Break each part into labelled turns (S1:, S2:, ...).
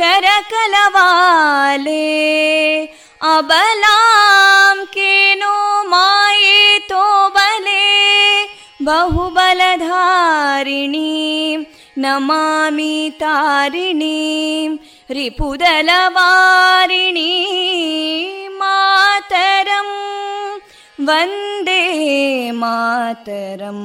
S1: करकलवाले अबलां केनो मायेतो बले बहुबलधारिणीं नमामि तारिणीं रिपुदलवारिणी मातरं वन्दे मातरम्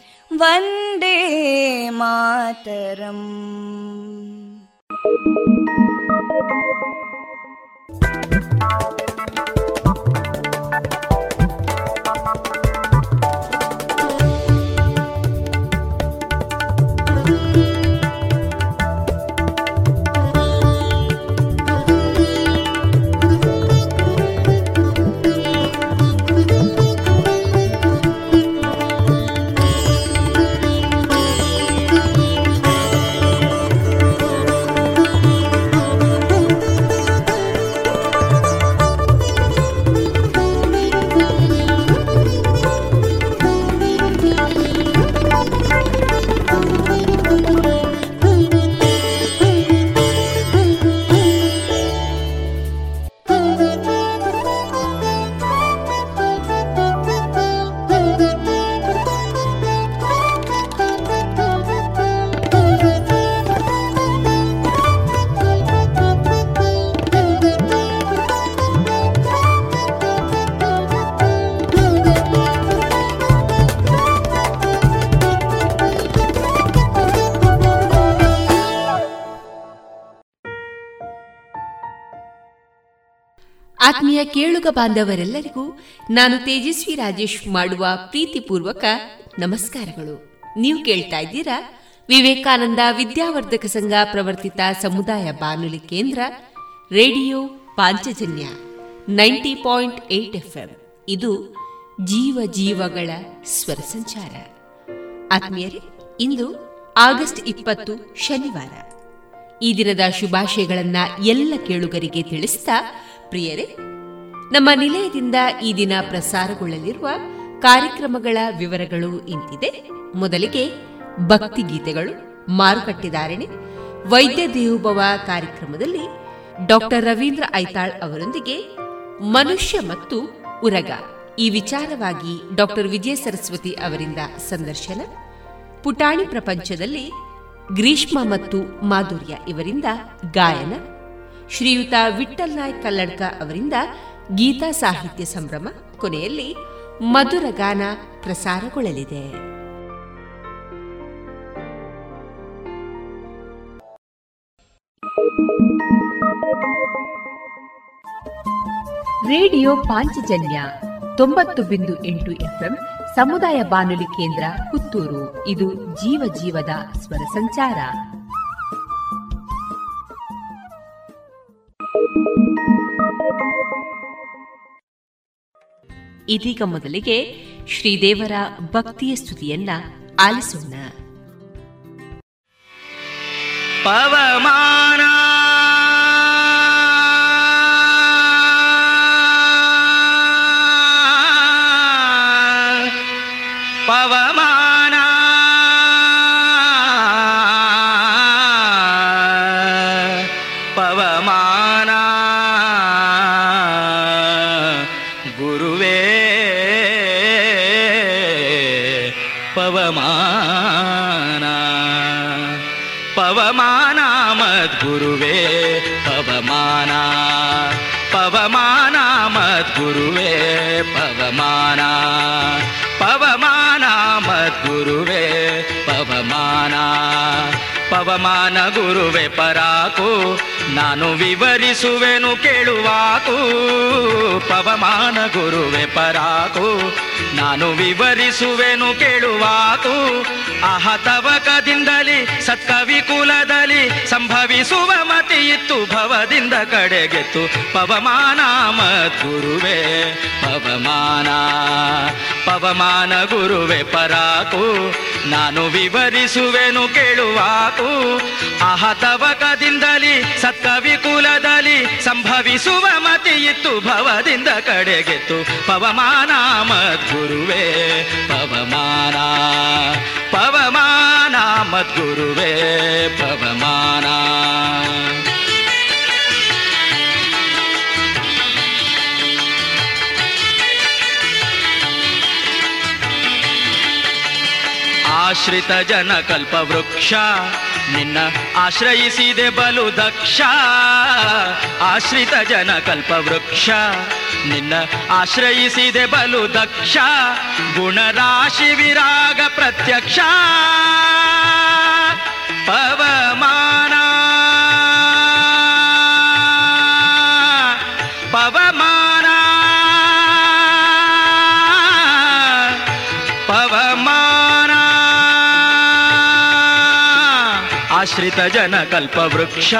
S1: वन्दे मातरम्
S2: ಆತ್ಮೀಯ ಕೇಳುಗ ಬಾಂಧವರೆಲ್ಲರಿಗೂ ನಾನು ತೇಜಸ್ವಿ ರಾಜೇಶ್ ಮಾಡುವ ಪ್ರೀತಿಪೂರ್ವಕ ನಮಸ್ಕಾರಗಳು. ನೀವು ಕೇಳ್ತಾ ಇದ್ದೀರಾ ವಿವೇಕಾನಂದ ವಿದ್ಯಾವರ್ಧಕ ಸಂಘ ಪ್ರವರ್ತಿತ ಸಮುದಾಯ ಬಾನುಲಿ ಕೇಂದ್ರ, radio Panchajanya ninety point eight FM. ಇದು ಜೀವ ಜೀವಗಳ ಸ್ವರ ಸಂಚಾರ. ಆತ್ಮೀಯರೇ, ಇಂದು ಆಗಸ್ಟ್ ಇಪ್ಪತ್ತು ಶನಿವಾರ. ಈ ದಿನದ ಶುಭಾಶಯಗಳನ್ನ ಎಲ್ಲ ಕೇಳುಗರಿಗೆ ತಿಳಿಸಿದ ಪ್ರಿಯರೇ, ನಮ್ಮ ನಿಲಯದಿಂದ ಈ ದಿನ ಪ್ರಸಾರಗೊಳ್ಳಲಿರುವ ಕಾರ್ಯಕ್ರಮಗಳ ವಿವರಗಳು ಇಂತಿದೆ. ಮೊದಲಿಗೆ ಭಕ್ತಿ ಗೀತೆಗಳು ಮಾರುಕಟ್ಟೆದಾರಣೆ, ವೈದ್ಯ ದೇವೋಭವ ಕಾರ್ಯಕ್ರಮದಲ್ಲಿ ಡಾಕ್ಟರ್ ರವೀಂದ್ರ ಐತಾಳ್ ಅವರೊಂದಿಗೆ ಮನುಷ್ಯ ಮತ್ತು ಉರಗ. ಈ ವಿಚಾರವಾಗಿ ಡಾಕ್ಟರ್ ವಿಜಯ ಸರಸ್ವತಿ ಅವರಿಂದ ಸಂದರ್ಶನ, ಪುಟಾಣಿ ಪ್ರಪಂಚದಲ್ಲಿ ಗ್ರೀಷ್ಮ ಮತ್ತು ಮಾಧುರ್ಯ ಇವರಿಂದ ಗಾಯನ ಶ್ರೀಯುತ ವಿಠಲ್ ನಾಯಕ್ ಕಲ್ಲಡ್ಕ ಅವರಿಂದ ಗೀತಾ ಸಾಹಿತ್ಯ ಸಂಭ್ರಮ ಕೊನೆಯಲ್ಲಿ ಮಧುರ ಗಾನ ಪ್ರಸಾರಗೊಳ್ಳಲಿದೆ. ರೇಡಿಯೋ ಪಾಂಚಜನ್ಯ ತೊಂಬತ್ತು ಬಿಂದು ಎಂಟು ಎಫ್ಎಂ ಸಮುದಾಯ ಬಾನುಲಿ ಕೇಂದ್ರ ಪುತ್ತೂರು. ಇದು ಜೀವ ಜೀವದ ಸ್ವರ ಸಂಚಾರ. ಇದೀಗ ಮೊದಲಿಗೆ ಶ್ರೀದೇವರ ಭಕ್ತಿಯ ಸ್ತುತಿಯನ್ನ ಆಲಿಸೋಣ.
S3: ಪವಮಾನ ವಿವರಿಸುವೆನು ಕೇಳುವಾಕು ಪವಮಾನ ಗುರುವೆ ಪರಾಕು ನಾನು ವಿವರಿಸುವೆನು ಕೇಳುವಾಕು ಅಹತವಕದಿಂದಲಿ ಸತ್ಕವಿ ಕುಲದಲ್ಲಿ ಸಂಭವಿಸುವ ಮತಿ ಇತ್ತು ಭವದಿಂದ ಕಡೆಗೆತ್ತು. ಪವಮಾನ ಮದ್ಗುರುವೆ, ಪವಮಾನ ಪವಮಾನ ಗುರುವೆ ಪರಾಕು, ನಾನು ವಿವರಿಸುವೆನು ಕೇಳುವಾಕು. ಅಹತವಕದಿಂದಲಿ ಸತ್ಕವಿ ಕುಲದಲ್ಲಿ ಸಂಭವಿಸುವ ಮತಿ ಇತ್ತು, ಭವದಿಂದ ಕಡೆಗೆತ್ತು. ಪವಮಾನ ಮದ್ಗುರುವೆ, ಪವಮಾನ ಪವಮಾನ ಮದ್ಗುರುವೆ, ಪವಮಾನ. ಆಶ್ರಿತ ಜನ ಕಲ್ಪ ವೃಕ್ಷ. ನಿನ್ನ ಆಶ್ರಯಿಸಿದೆ ಬಲು ದಕ್ಷ. ಆಶ್ರಿತ ಜನ ಕಲ್ಪ ವೃಕ್ಷ. ನಿನ್ನ ಆಶ್ರಯಿಸಿದೆ ಬಲು ದಕ್ಷ. ಗುಣರಾಶಿ ವಿರಾಗ ಪ್ರತ್ಯಕ್ಷ. ಪವಮಾನ ಆಶ್ರಿತ ಜನ ಕಲ್ಪವೃಕ್ಷ,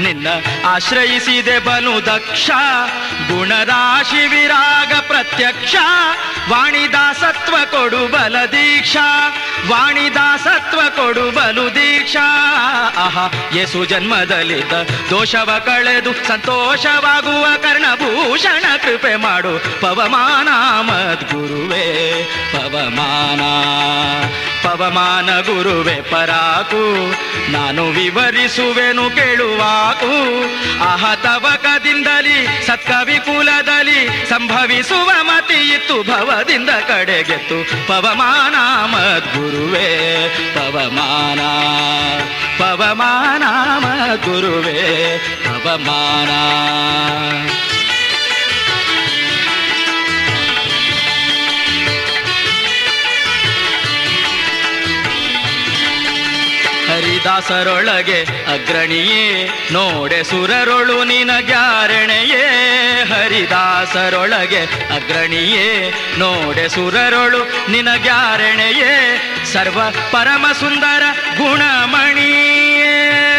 S3: ನಿನ್ನ ಆಶ್ರಯಿಸಿದೆ ಬಲು ದಕ್ಷ, ಗುಣರಾಶಿ ವಿರಾಗ ಪ್ರತ್ಯಕ್ಷ, ವಾಣಿದಾಸತ್ವ ಕೊಡು ಬಲ ದೀಕ್ಷಾ, ವಾಣಿದಾಸತ್ವ ಕೊಡು ಬಲು ದೀಕ್ಷಾ. ಆಹಾ, ಯೇಸು ಜನ್ಮದಲ್ಲಿದ್ದ ದೋಷವ ಕಳೆದು ಸಂತೋಷವಾಗುವ ಕರ್ಣಭೂಷಣ ಕೃಪೆ ಮಾಡು ಪವಮಾನ ಮದ್ಗುರುವೇ, ಪವಮಾನ. ಪವಮಾನ ಗುರುವೆ ಪರಾಕು, ನಾನು ವಿವರಿಸುವೆನು ಕೇಳುವಾಕು. ಆಹ ತವಕದಿಂದಲಿ, ಸತ್ಕವಿ ಕುಲದಲ್ಲಿ ಸಂಭವಿಸುವ ಮತಿ ಇತ್ತು ಭವದಿಂದ ಕಡೆಗೆತ್ತು. ಪವಮಾನ ಮದ್ಗುರುವೆ, ಪವಮಾನ ಪವಮಾನ ಮದ್ಗುರುವೆ, ಪವಮಾನ. ಹರಿದ ಹರಿದಾಸರೊಳಗೆ ಅಗ್ರಣಿಯೇ, ನೋಡೆ ಸುರರೊಳು ನಿನಗ್ಯಾರಣೆಯೇ. ಹರಿದಾಸರೊಳಗೆ ಅಗ್ರಣಿಯೇ, ನೋಡೆ ಸುರರೊಳು ನಿನಗ್ಯಾರಣೆಯೇ. ಸರ್ವ ಪರಮ ಸುಂದರ ಗುಣಮಣಿಯೇ.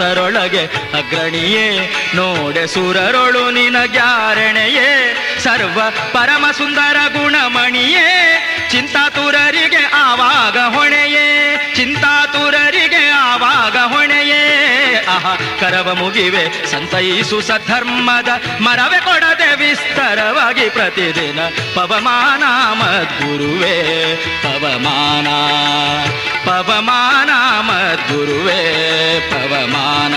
S3: ಹರಿದಾಸರೊಳಗೆ ಅಗ್ರಣಿಯೇ, ನೋಡೆ ಸುರರೊಳು ನಿನಗ್ಯಾರಣೆಯೇ ಸರ್ವ ಪರಮ ಸುಂದರ ಗುಣಮಣಿಯೇ, ಚಿಂತಾತುರರಿಗೆ ಆವಾಗ ಹೊಣೆಯೇ, ಚಿಂತಾತುರರಿಗೆ ಆವಾಗ ಹೊಣೆಯೇ. ಆಹಾ, ಕರವ ಮುಗಿವೆ, ಸಂತೈಸು ಸಧರ್ಮದ ಮರವೆ ಕೊಡದೆ ವಿಸ್ತರವಾಗಿ ಪ್ರತಿದಿನ ಪವಮಾನ ಮದ್ಗುರುವೇ ಪವಮಾನ ಪವಮಾನ ಮದ್ಗುರುವೇ ಪವಮಾನ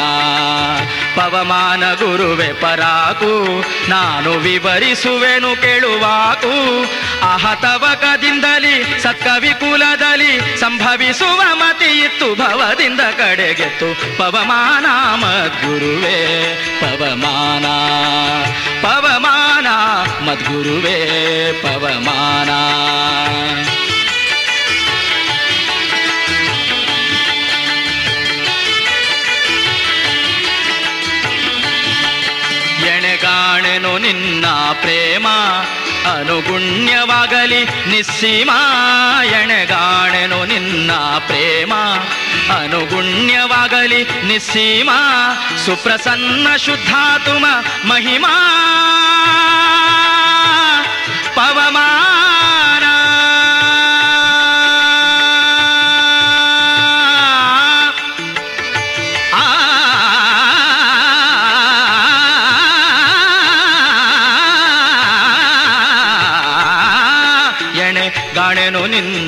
S3: ಪವಮಾನ ಗುರುವೆ ಪರಾಕು, ನಾನು ವಿವರಿಸುವೆನು ಕೇಳುವಾಕು. ಅಹತವಕದಿಂದಲಿ ಸತ್ಕವಿ ಕುಲದಲ್ಲಿ ಸಂಭವಿಸುವ ಮತಿ ಇತ್ತು, ಭವದಿಂದ ಕಡೆಗೆತ್ತು. ಪವಮಾನ ಮದ್ಗುರುವೇ, ಪವಮಾನ ಪವಮಾನ ಮದ್ಗುರುವೇ, ಪವಮಾನ. ನಿನ್ನ ಪ್ರೇಮ ಅನುಗುಣ್ಯವಾಗಲಿ ನಿಸ್ಸೀಮ ಎಣೆಗಾಣೆನು ನಿನ್ನ ಪ್ರೇಮ ಅನುಗುಣ್ಯವಾಗಲಿ ನಿಸ್ಸೀಮ ಸುಪ್ರಸನ್ನ ಶುದ್ಧಾತುಮ ಮಹಿಮಾ ಪವಮಾನ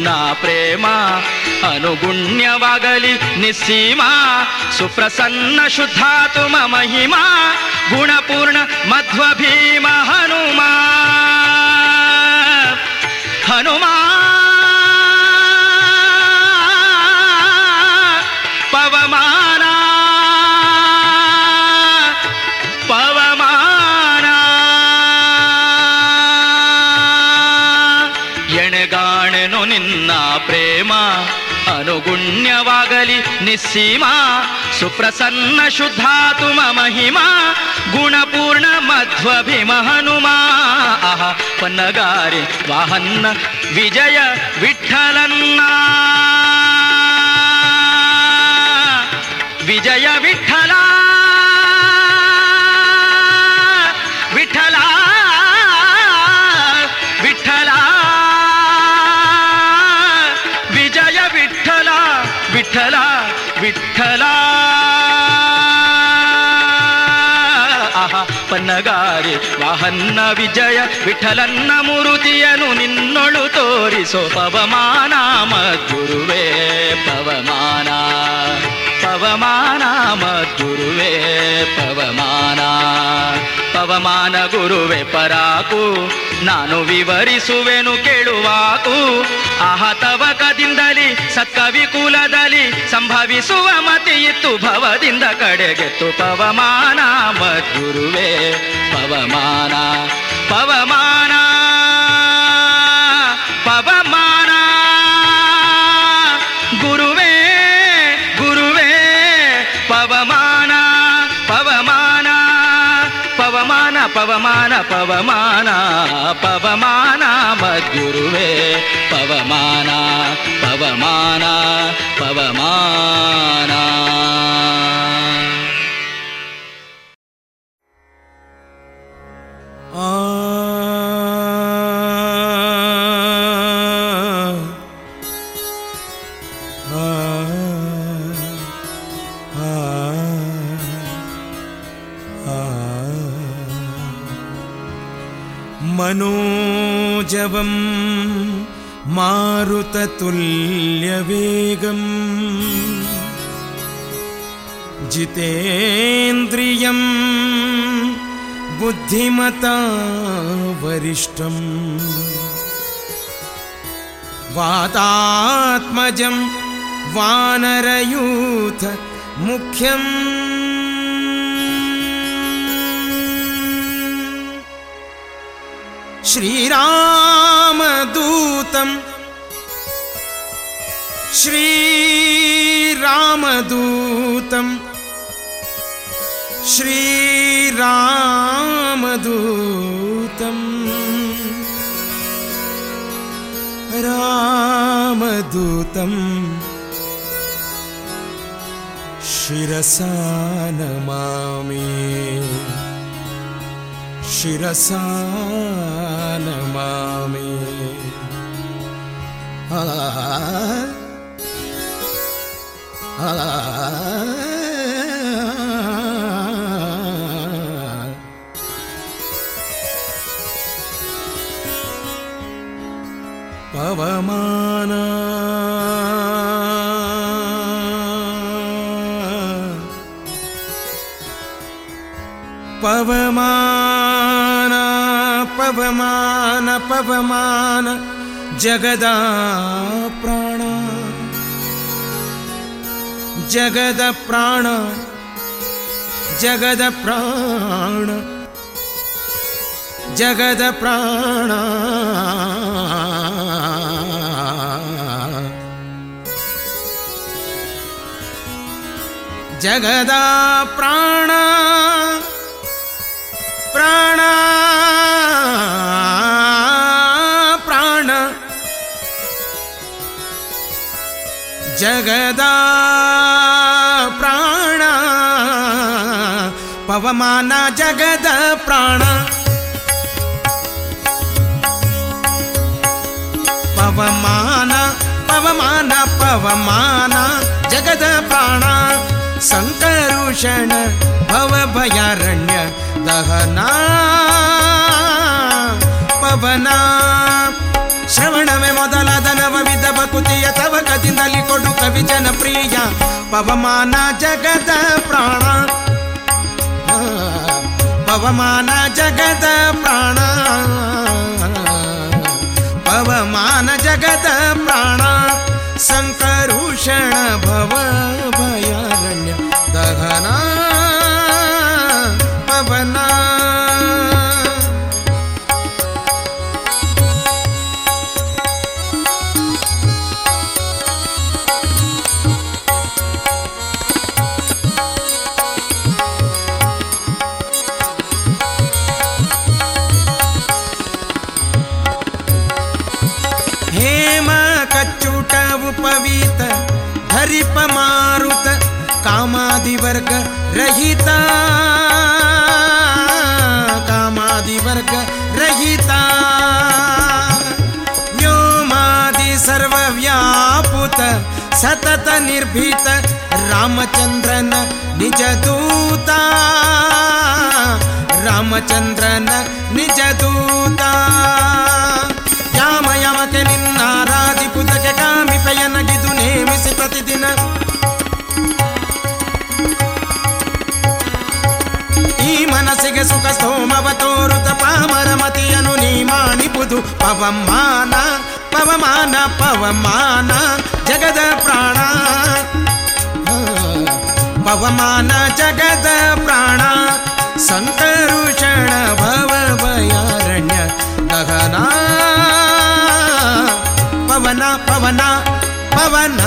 S3: ನಿನ್ನ ಪ್ರೇಮ ಅನುಗುಣ್ಯವಾಗಲಿ ನಿಸ್ಸೀಮ ಸುಪ್ರಸನ್ನ ಶುದ್ಧಾತುಮ ಮಹಿಮಾ ಗುಣಪೂರ್ಣ ಮಧ್ವ ಭೀಮ ಹನುಮ ಹನುಮ सीमा सुप्रसन्न शुद्धा तु महिमा गुणपूर्ण मध्वभिमहनुमाह नगारे वाहन्न विजय विठ्ठलन्ना। विजय विठ्ठ ಪನ್ನಗಾರಿ ವಾಹನ್ನ ವಿಜಯ ವಿಠಲನ್ನ ಮುರುತಿಯನು ನಿನ್ನೊಳು ತೋರಿಸೋ ಪವಮಾನ ಮದ್ಗುರುವೇ ಪವಮಾನ. ಪವಮಾನ ಮದ್ಗುರುವೇ ಪವಮಾನ. ಪವಮಾನ ಗುರುವೆ ಪರಾಕು, ನಾನು ವಿವರಿಸುವೆನು ಕೇಳುವಾಕು. ಆಹತವಕದಿಂದಲಿ ಸತ್ಕವಿ ಕುಲದಲ್ಲಿ ಸಂಭವಿಸುವ ಮತಿ ಇತ್ತು ಭವದಿಂದ ಕಡೆಗೆತ್ತು ಪವಮಾನ, ಮದ್ಗುರುವೆ, ಪವಮಾನ ಪವಮಾನ. పవమాన పవమాన
S4: పవమాన మద్గురువే పవమాన పవమాన पवमाना। मारुततुल्यवेगम् जितेन्द्रियं बुद्धिमता वरिष्ठम्। वातात्मजं वानरयूथ मुख्यम्। श्रीरामदूतं श्रीरामदूतं श्रीरामदूतम्। रामदूतम्। शिरसा नमामि शिरसा नमामि आ आ ಪವಮಾನ ಪವಮಾನ ಪವಮಾನ ಪವಮಾನ जगदप्राण जगदप्राण जगदप्राण जगदा प्राण। जगदप्राण प्राण। ಜಗದ ಪ್ರಾಣ ಪವಮಾನ ಜಗದ ಪ್ರಾಣ ಪವಮಾನ ಪವಮಾನ ಪವಮಾನ ಜಗದ ಪ್ರಾಣ ಸಂಕರುಷಣ ಭವ ಭಯಾರಣ್ಯ ದಹನ ಪವನ ಶ್ರವಣವೇ ಮೊದಲಾದ ನವವಿಧ ಬಕುತಿಯ ತವಕದಿಂದಲಿ ಕೊಡು ಕವಿ ಜನಪ್ರಿಯ. ಪವಮಾನ ಜಗದ ಪ್ರಾಣ. ಪವಮಾನ ಜಗದ ಪ್ರಾಣ. ಪವಮಾನ ಜಗದ ಪ್ರಾಣ. ಸಂಕರುಷಣ ಭವ. ಸತತ ನಿರ್ಭೀತ ರಾಮಚಂದ್ರನ ನಿಜ ದೂತ ರಾಮಚಂದ್ರನ ನಿಜ ದೂತ ಯಾಮ ಯಮಕೆ ನಿನ್ನಾರಾಧಿಪುತಕ್ಕೆ ಕಾಮಿಪೆಯನಗಿದು ನೇಮಿಸಿ ಪ್ರತಿದಿನ ಮನಸ್ಸಿಗೆ ಸುಖ ಸ್ತೋಮವ ತೋರುತ ಪಾಮರ ಮತಿಯನು ನೀ ಮಾಡಿಪುದು ಪವಮಾನ ಪವಮಾನ ಪವಮಾನ, ಜಗದ ಪ್ರಾಣ. ಪವಮಾನ, ಜಗದ ಪ್ರಾಣ. ಸಂಕರುಷಣ ಭವ ಭಯಾರಣ್ಯ ದಹನ ಪವನ ಪವನ ಪವನ.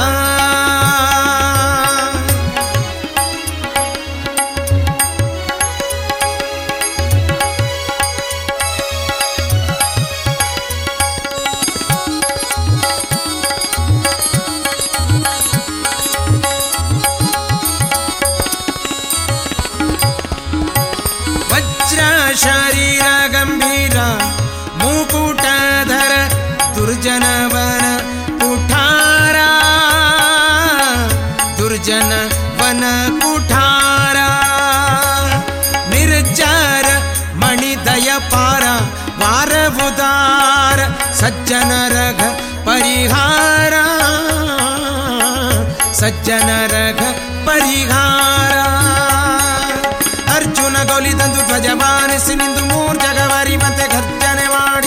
S4: सज्जन रघ परिहार, सज्जन रघ परिहार। अर्जुन गौली तंतु ध्वजान सिंधु मूर् जगवरी मत खर्जने वाड़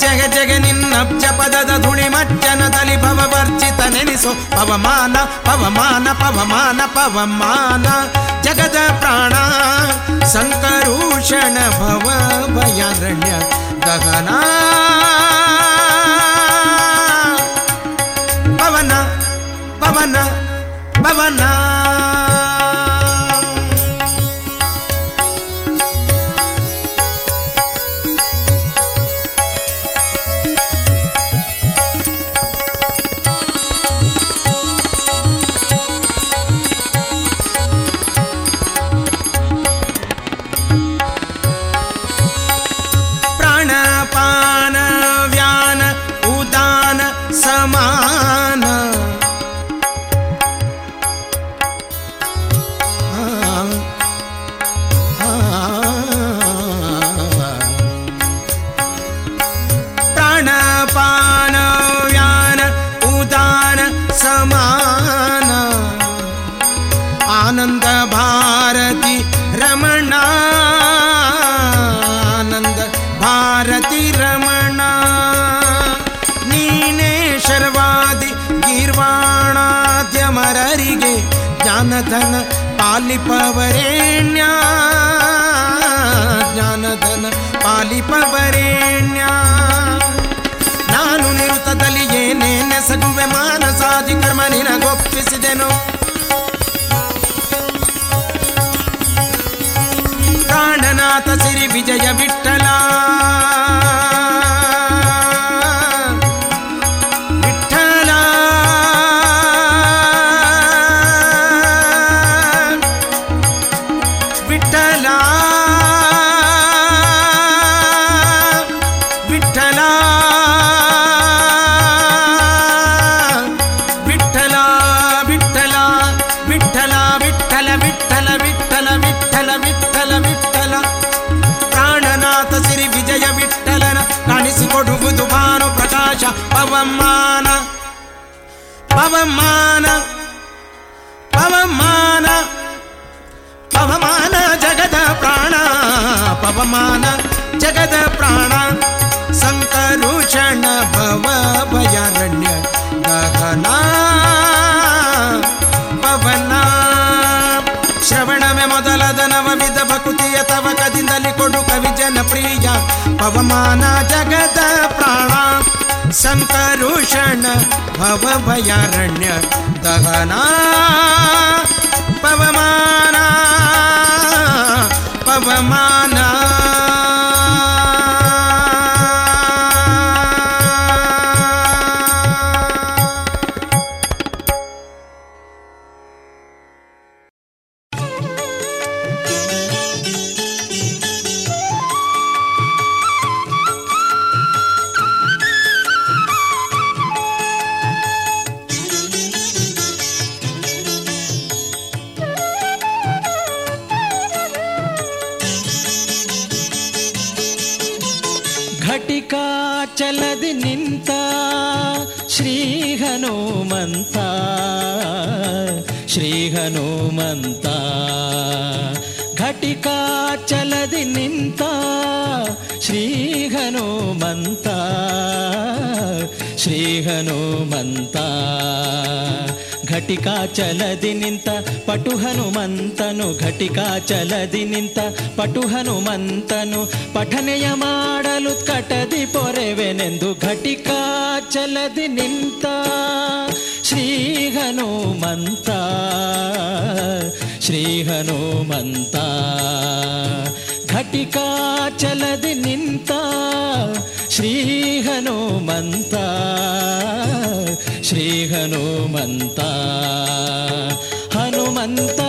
S4: जग जग निन्नज पद धुणि मज्जन तलि भवर्जित नेसो पवमान पवमान पवमान पवमान जगद प्राणा। शङ्करूषण भव भयारण्य दहना गगना। पवन पवन पवन पालिपवरेण्या ज्ञानधन पालिपवरेण्या ನಾನು ನಿರುತದಲ್ಲಿ ಏನೇ ನೆಸಗುವೆ ಮಾನಸಾದಿ ಕರ್ಮ ನಿನಗೊಪ್ಪಿಸಿದೆನು ಪ್ರಾಣನಾಥ ಸಿರಿ ವಿಜಯ ವಿಠ್ಠಲ ಪವಮಾನ ಜಗದ ಪ್ರಾಣ ಸಂಕರುಷಣ ಭವ ಭಯಾರಣ್ಯ ಗಗನ ಪವನ ಶ್ರವಣವೇ ಮೊದಲದ ನವವಿಧ ಭಕುತಿಯ ತವಕದಿಂದಲಿ ಕೊಡು ಕವಿ ಜನಪ್ರಿಯ ಪವಮಾನ ಜಗದ ಪ್ರಾಣ ಸಂಕರುಷಣ ಭವ ಭಯಾರಣ್ಯ ದಹನ ಪವಮಾನ ಪವಮಾನ
S5: ಹನುಮಂತ ಘಟಿಕಾಚಲದಿ ನಿಂತ ಪಟು ಹನುಮಂತನು ಘಟಿಕಾಚಲದಿ ನಿಂತ ಪಟು ಹನುಮಂತನು ಪಠನೆಯ ಮಾಡಲು ಕಟದಿ ಪೊರೆವೆನೆಂದು ಘಟಿಕಾಚಲದಿ ನಿಂತ ಶ್ರೀ ಹನುಮಂತ ಶ್ರೀ ಹನುಮಂತ ಘಟಿಕಾಚಲದಿ ನಿಂತ ಶ್ರೀ ಹನುಮಂತ ಶ್ರೀ ಹನುಮಂತ ಹನುಮಂತ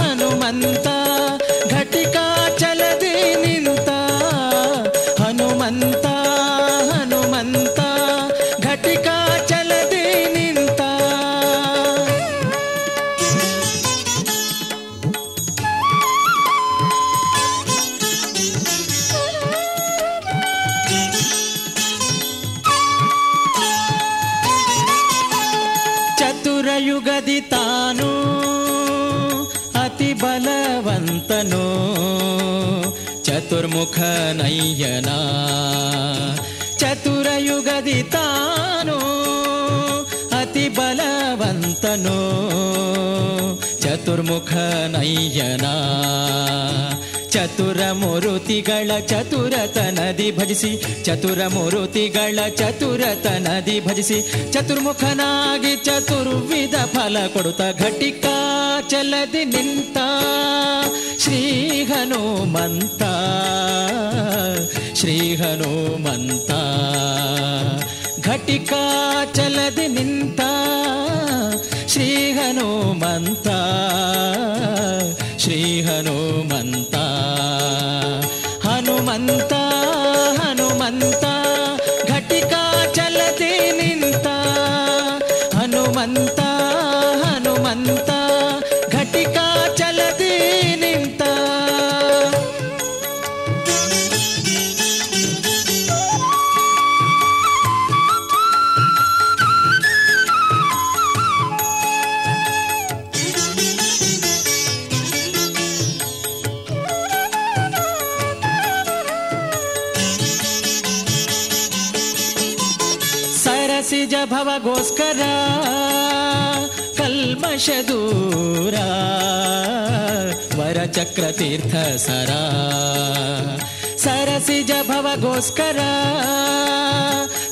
S5: ಹನುಮಂತ. ಚತುರ್ಮುಖ ನಯ್ಯನ ಚತುರಯುಗದಿ ತಾನು ಅತಿ ಬಲವಂತನು. ಚತುರ್ಮುಖ ನಯ್ಯನ ಚತುರ ಮುರುತಿಗಳ ಚತುರತನದಿ ಭಜಿಸಿ. ಚತುರ ಮುರುತಿಗಳ ಚತುರತನದಿ ಭಜಿಸಿ. ಚತುರ್ಮುಖನಾಗಿ ಚತುರ್ವಿಧ ಫಲ ಕೊಡುತ್ತ ಘಟಿಕಾ ಚಲದಿ ನಿಂತ. ಶ್ರೀ ಹನುಮಂತ ಶ್ರೀ ಹನುಮಂತ ಘಟಿಕ ಚಲದಿ ನಿಂತ ಶ್ರೀ ಹನುಮಂತ ಶ್ರೀ ಹನುಮಂತ ಹನುಮಂತ ಕಲ್ಮಶ ದೂರ ವರಚಕ್ರ ತೀರ್ಥ ಸರ. ಸರಸಿಜ ಭವಗೋಸ್ಕರ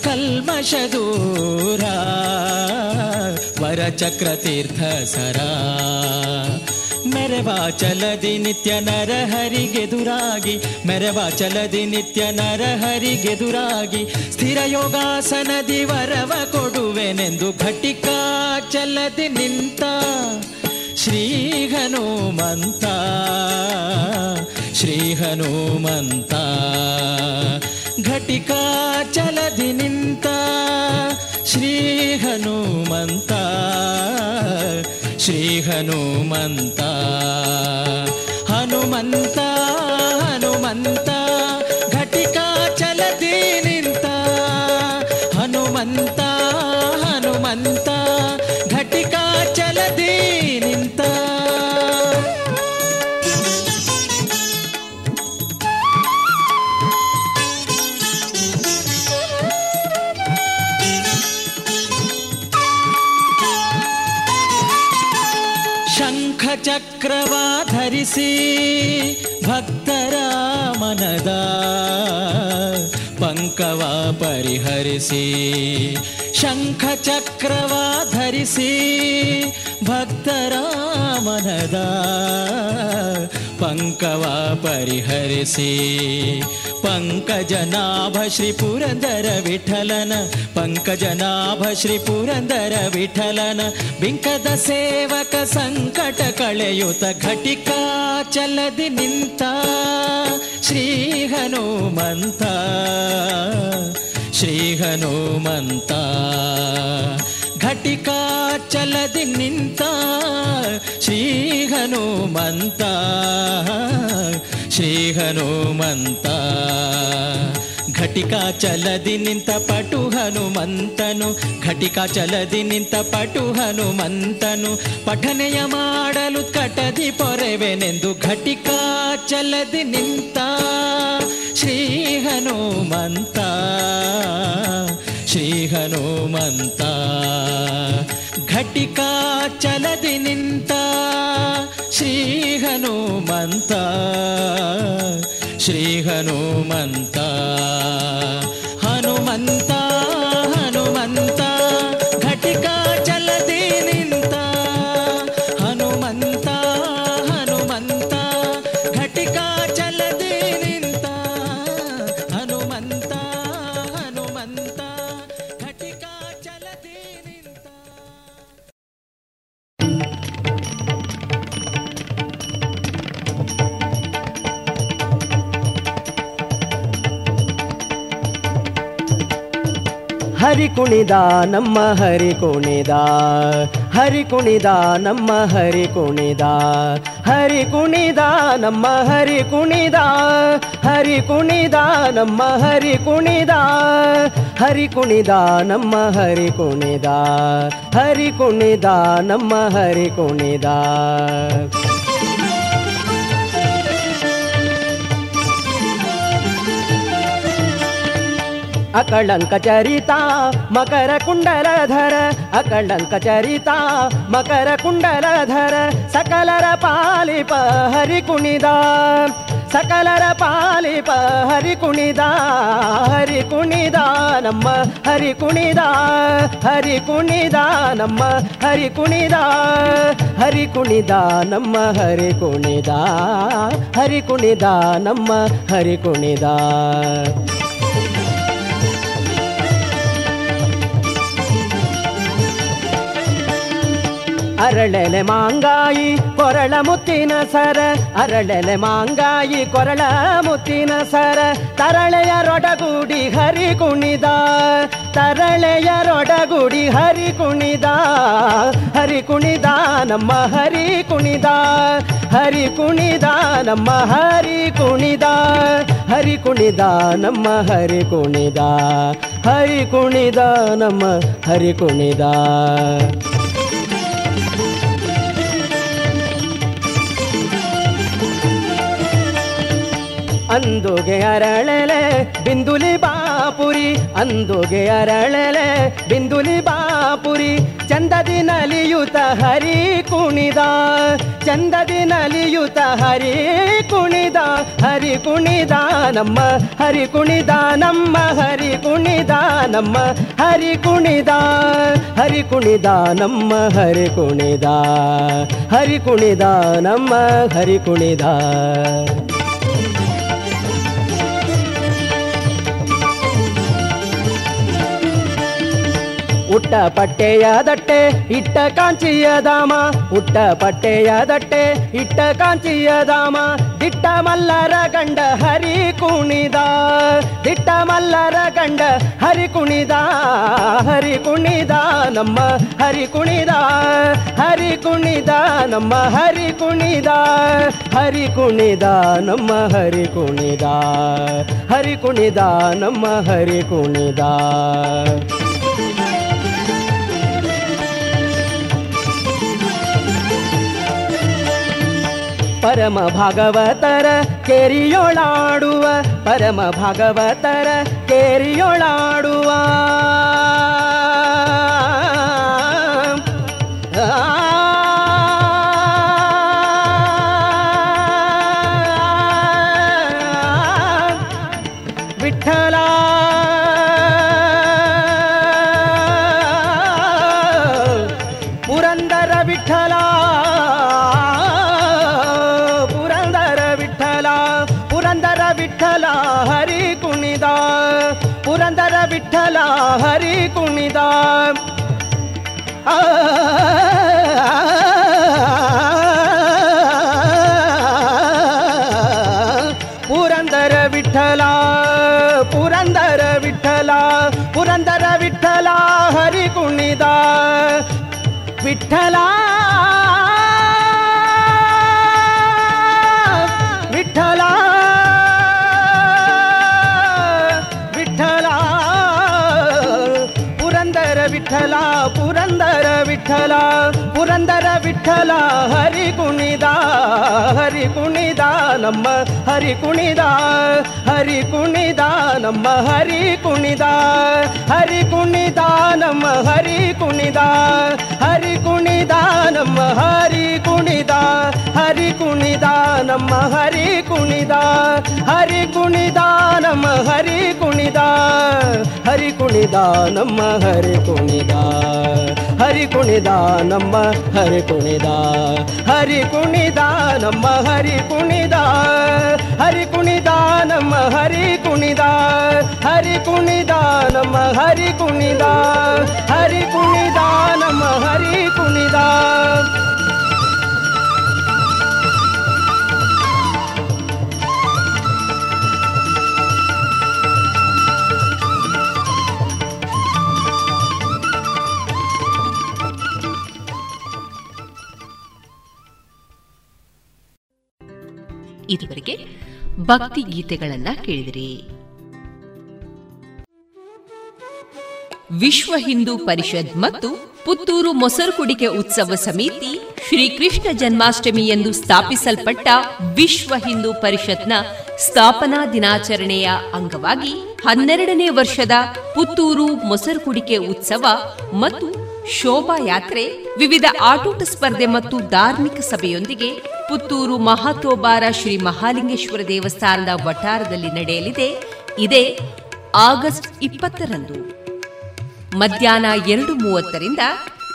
S5: ಕಲ್ಮಶ ದೂರ ವರಚಕ್ರ ತೀರ್ಥ ಸರ. ಚಲದಿ ನಿತ್ಯ ನರಹರಿಗೆದುರಾಗಿ ಮೆರವಾ ಚಲದಿ ನಿತ್ಯ ನರಹರಿಗೆದುರಾಗಿ ಸ್ಥಿರ ಯೋಗಾಸನದಿ ವರವ ಕೊಡುವೆನೆಂದು ಘಟಿಕಾ ಚಲದಿ ನಿಂತ ಶ್ರೀ ಹನುಮಂತ ಶ್ರೀ ಹನುಮಂತ ಘಟಿಕಾ ಚಲದಿ ನಿಂತ ಶ್ರೀ ಹನುಮಂತ ಶ್ರೀ ಹನುಮಂತ ಹನುಮಂತ ಹನುಮಂತ ಘಟಿಕ ಚಲದಿ ನಿಂತ ಹನುಮಂತ ಚಕ್ರವ ಧರಿಸಿ ಭಕ್ತರ ಮನದ ಪಂಕವ ಪರಿಹರಿಸಿ ಶಂಖ ಚಕ್ರವ ಧರಿಸಿ ಭಕ್ತರ ಮನದ ಪಂಕವ ಪರಿಹರಿಸಿ. ಪಂಕಜನಾಭ ಶ್ರೀ ಪುರಂದರ ವಿಠಲನ, ಪಂಕಜನಾಭ ಶ್ರೀ ಪುರಂದರ ವಿಠಲನ. ಬಿಂಕದ ಸೇವಕ ಸಂಕಟ ಕಳೆಯುತ ಘಟಿಕಾ ಚಲದಿ ನಿಂತ. ಶ್ರೀ ಹನುಮಂತ ಶ್ರೀ ಹನುಮಂತ. ಘಟಿಕ ಚಲದಿ ನಿಂತ ಶ್ರೀ ಹನುಮಂತ ಶ್ರೀ ಹನುಮಂತ ಘಟಿಕ ಚಲದಿ ನಿಂತ ಪಟು ಹನುಮಂತನು ಘಟಿಕ ಚಲದಿ ನಿಂತ ಪಟು ಹನುಮಂತನು ಪಠನೆಯ ಮಾಡಲು ಕಟದಿ ಪೊರೆವೆನೆಂದು ಘಟಿಕ ಚಲದಿ ನಿಂತ ಶ್ರೀ ಹನುಮಂತ ಶ್ರೀ ಹನುಮಂತ ಘಟಿಕಾ ಚಲದಿ ನಿಂತ. ಶ್ರೀ ಹನುಮಂತ ಶ್ರೀ ಹನುಮಂತ ಹನುಮಂತ
S6: ಕುಣಿದ, ನಮ್ಮ ಹರಿ ಕುಣಿದ. ಹರಿ ಕುಣಿದ, ನಮ್ಮ ಹರಿ ಕುಣಿದ. ಹರಿ ಕುಣಿದ, ನಮ್ಮ ಹರಿ ಕುಣಿದ. ಹರಿ ಕುಣಿದ, ನಮ್ಮ ಹರಿ ಕುಣಿದ. ಹರಿ ಕುಣಿದ, ನಮ್ಮ ಹರಿ ಕುಣಿದ. ಹರಿ ಕುಣಿದ, ನಮ್ಮ ಹರಿ ಕುಣಿದ. అకళంక చరిత మకర కుండలధర అకళంక చరిత మకర కుండలధర సకలర పాలిప హరి కుణిదా సకలర పాలిప హరి కుణిదా. హరి కుణిదా నమ్మ హరి కుణిదా. హరి కుణిదా నమ్మ హరి కుణిదా. హరి కుణిదా నమ్మ హరి కుణిదా. హరి కుణిదా నమ్మ హరి కుణిదా. ಅರಳೆಲೆ ಮಾಂಗಾಯಿ, ಕೊರಳ ಮುತ್ತಿನ ಸರ. ಅರಳೆಲೆ ಮಾಂಗಾಯಿ, ಕೊರಳ ಮುತ್ತಿನ ಸರ. ತರಳೆಯ ರೊಡಗುಡಿ ಹರಿ ಕುಣಿದ. ತರಳೆಯ ರೊಡಗುಡಿ ಹರಿ ಕುಣಿದ. ಹರಿ ಕುಣಿದ ನಮ್ಮ ಹರಿ ಕುಣಿದ. ಹರಿ ಕುಣಿದ ನಮ್ಮ ಹರಿ ಕುಣಿದ. ಹರಿ ಕುಣಿದ ನಮ್ಮ ಹರಿ ಕುಣಿದ. ಹರಿ ಕುಣಿದ ನಮ್ಮ ಹರಿ ಕುಣಿದ. ಅಂದುಗೆ ಅರಳೆಲೆ, ಬಿಂದುಲಿ ಬಾಪುರಿ, ಅಂದುಗೆ ಅರಳೆಲೆ, ಬಿಂದುಲಿ ಬಾಪುರಿ ಚಂದದಿ ನಲಿಯುತ ಹರಿ ಕುಣಿದ ಚಂದದಿ ನಲಿಯುತ ಹರಿ ಕುಣಿದ ಹರಿ ಕುಣಿದ ನಮ್ಮ, ಹರಿ ಕುಣಿದ ನಮ್ಮ, ಹರಿ ಕುಣಿದ ನಮ್ಮ, ಹರಿ ಕುಣಿದ ಹರಿ ಕುಣಿದ ನಮ್ಮ, ಹರಿ ಕುಣಿದ ಹರಿ ಕುಣಿದ ನಮ್ಮ, ಹರಿ ಕುಣಿದ. ಉಟ್ಟ ಪಟ್ಟೆಯ ದಟ್ಟೆ ಇಟ್ಟ ಕಾಂಚಿಯ ಧಾಮ ಉಟ್ಟ ಪಟ್ಟೆಯ ದಟ್ಟೆ ಇಟ್ಟ ಕಾಂಚಿಯ ಧಾಮ ದಿಟ್ಟ ಮಲ್ಲರ ಗಂಡ ಹರಿ ಕುಣಿದ ದಿಟ್ಟ ಮಲ್ಲರ ಗಂಡ ಹರಿ ಕುಣಿದ ಹರಿ ಕುಣಿದ ನಮ್ಮ ಹರಿ ಕುಣಿದ ಹರಿ ಕುಣಿದ ನಮ್ಮ ಹರಿ ಕುಣಿದ ಹರಿ ಕುಣಿದ ನಮ್ಮ ಹರಿ ಕುಣಿದ ಹರಿ ಕುಣಿದ ನಮ್ಮ ಹರಿ ಕುಣಿದ ಪರಮ ಭಾಗವತರ ಕೇರಿಯೊಳಾಡುವ ಪರಮ ಭಾಗವತರ ಕೇರಿಯೊಳಾಡುವ ಪುರಂದರ ವಿಠಲ ಹರಿ ಕುಣಿದ ಹರಿ ಕುಣಿದ ನಮ್ಮ ಹರಿ ಕುಣಿದ ಹರಿ ಕುಣಿದ ನಮ್ಮ ಹರಿ ಕುಣಿದ ಹರಿ ಕುಣಿದ ನಮ್ಮ ಹರಿ ಕುಣಿದ ಹರಿ ಕುಣಿದ ನಮ್ಮ ಹರಿ ಕುಣಿದ ಹರಿ ಕುಣಿದ ನಮ್ಮ ಹರಿ ಕುಣಿದ ಹರಿ ಕುಣಿದ ನಮ್ಮ ಹರಿ ಕುಣಿದ ಹರಿ ಕುಣಿದ ನಮ್ಮ ಹರಿ ಕುಣಿದ ಹರಿ ಕುಣಿದ ನಮ್ಮ ಹರಿ ಕುಣಿದ ಹರಿ ಕುಣಿದ ನಮ್ಮ ಹರಿ ಕುಣಿದ ಹರಿ ಕುಣಿದ ನಮ್ಮ ಹರಿ ಕುಣಿದ ಹರಿ ಕುಣಿದ ನಮ್ಮ ಹರಿ ಕುಣಿದ ಹರಿ ಕುಣಿದ ನಮ್ಮ ಹರಿ ಕುಣಿದ
S2: ಭಕ್ತಿ ಗೀತೆಗಳನ್ನ ಕೇಳಿದಿರಿ. ವಿಶ್ವ ಹಿಂದೂ ಪರಿಷತ್ ಮತ್ತು ಪುತ್ತೂರು ಮೊಸರು ಕುಡಿಕೆ ಉತ್ಸವ ಸಮಿತಿ ಶ್ರೀಕೃಷ್ಣ ಜನ್ಮಾಷ್ಟಮಿ ಎಂದು ಸ್ಥಾಪಿಸಲ್ಪಟ್ಟ ವಿಶ್ವ ಹಿಂದೂ ಪರಿಷತ್ನ ಸ್ಥಾಪನಾ ದಿನಾಚರಣೆಯ ಅಂಗವಾಗಿ ಹನ್ನೆರಡನೇ ವರ್ಷದ ಪುತ್ತೂರು ಮೊಸರು ಕುಡಿಕೆ ಉತ್ಸವ ಮತ್ತು ಶೋಭಾಯಾತ್ರೆ, ವಿವಿಧ ಆಟೋಟ ಸ್ಪರ್ಧೆ ಮತ್ತು ಧಾರ್ಮಿಕ ಸಭೆಯೊಂದಿಗೆ ಪುತ್ತೂರು ಮಹಾತೋಬಾರ ಶ್ರೀ ಮಹಾಲಿಂಗೇಶ್ವರ ದೇವಸ್ಥಾನದ ವಠಾರದಲ್ಲಿ ನಡೆಯಲಿದೆ. ಇದೇ ಆಗಸ್ಟ್ ಇಪ್ಪತ್ತರಂದು. ಮಧ್ಯಾಹ್ನ ಎರಡು ಮೂವತ್ತರಿಂದ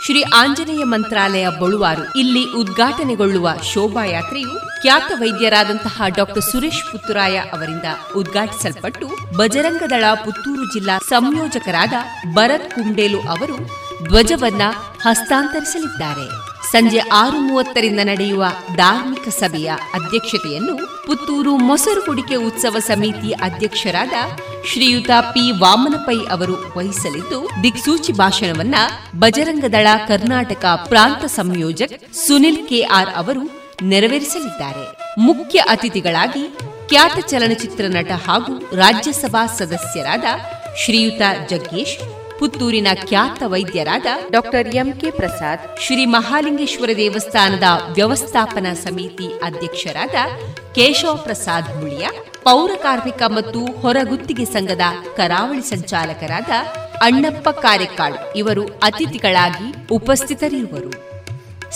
S2: ಶ್ರೀ ಆಂಜನೇಯ ಮಂತ್ರಾಲಯ ಬಳುವಾರು. ಇಲ್ಲಿ ಉದ್ಘಾಟನೆಗೊಳ್ಳುವ ಶೋಭಾಯಾತ್ರೆಯು ಖ್ಯಾತ ವೈದ್ಯರಾದಂತಹ ಡಾಕ್ಟರ್ ಸುರೇಶ್ ಪುತ್ತುರಾಯ ಅವರಿಂದ ಉದ್ಘಾಟಿಸಲ್ಪಟ್ಟು ಬಜರಂಗದಳ ಪುತ್ತೂರು ಜಿಲ್ಲಾ ಸಂಯೋಜಕರಾದ ಭರತ್ ಕುಂಡೇಲು ಅವರು ಧ್ವಜವನ್ನ ಹಸ್ತಾಂತರಿಸಲಿದ್ದಾರೆ. ಸಂಜೆ ಆರು ಮೂವತ್ತರಿಂದ ನಡೆಯುವ ಧಾರ್ಮಿಕ ಸಭೆಯ ಅಧ್ಯಕ್ಷತೆಯನ್ನು ಪುತ್ತೂರು ಮೊಸರು ಕುಡಿಕೆ ಉತ್ಸವ ಸಮಿತಿ ಅಧ್ಯಕ್ಷರಾದ ಶ್ರೀಯುತ ಪಿ ವಾಮನಪೈ ಅವರು ವಹಿಸಲಿದ್ದು, ದಿಕ್ಸೂಚಿ ಭಾಷಣವನ್ನ ಬಜರಂಗದಳ ಕರ್ನಾಟಕ ಪ್ರಾಂತ ಸಂಯೋಜಕ್ ಸುನಿಲ್ ಕೆಆರ್ ಅವರು ನೆರವೇರಿಸಲಿದ್ದಾರೆ. ಮುಖ್ಯ ಅತಿಥಿಗಳಾಗಿ ಖ್ಯಾತ ಚಲನಚಿತ್ರ ನಟ ಹಾಗೂ ರಾಜ್ಯಸಭಾ ಸದಸ್ಯರಾದ ಶ್ರೀಯುತ ಜಗ್ಗೇಶ್ ಪುತ್ತೂರಿನ ಖ್ಯಾತ ವೈದ್ಯರಾದ ಡಾಕ್ಟರ್ ಎಂಕೆ ಪ್ರಸಾದ್, ಶ್ರೀ ಮಹಾಲಿಂಗೇಶ್ವರ ದೇವಸ್ಥಾನದ ವ್ಯವಸ್ಥಾಪನಾ ಸಮಿತಿ ಅಧ್ಯಕ್ಷರಾದ ಕೇಶವ ಪ್ರಸಾದ್ ಮುಳಿಯ, ಪೌರ ಕಾರ್ಮಿಕ ಮತ್ತು ಹೊರಗುತ್ತಿಗೆ ಸಂಘದ ಕರಾವಳಿ ಸಂಚಾಲಕರಾದ ಅಣ್ಣಪ್ಪ ಕಾರೆಕಾಳ್ ಇವರು ಅತಿಥಿಗಳಾಗಿ ಉಪಸ್ಥಿತರಿರುವರು.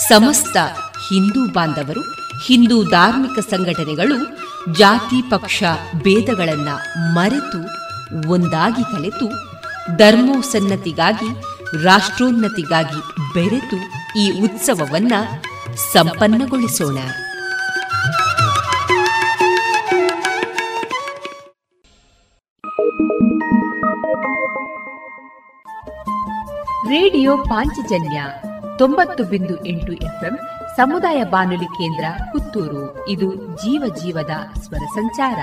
S2: ಸಮಸ್ತ ಹಿಂದೂ ಬಾಂಧವರು, ಹಿಂದೂ ಧಾರ್ಮಿಕ ಸಂಘಟನೆಗಳು, ಜಾತಿ ಪಕ್ಷ ಭೇದಗಳನ್ನು ಮರೆತು ಒಂದಾಗಿ ಕಲೆತು ಧರ್ಮೋಸನ್ನತಿಗಾಗಿ, ರಾಷ್ಟ್ರೋನ್ನತಿಗಾಗಿ ಬೆರೆತು ಈ ಉತ್ಸವವನ್ನ ಸಂಪನ್ನಗೊಳಿಸೋಣ. ರೇಡಿಯೋ ಪಾಂಚಜನ್ಯ ತೊಂಬತ್ತು ಬಿಂದು ಎಂಟು ಎಫ್ಎಂ ಸಮುದಾಯ ಬಾನುಲಿ ಕೇಂದ್ರ ಪುತ್ತೂರು. ಇದು ಜೀವ ಜೀವದ ಸ್ವರ ಸಂಚಾರ.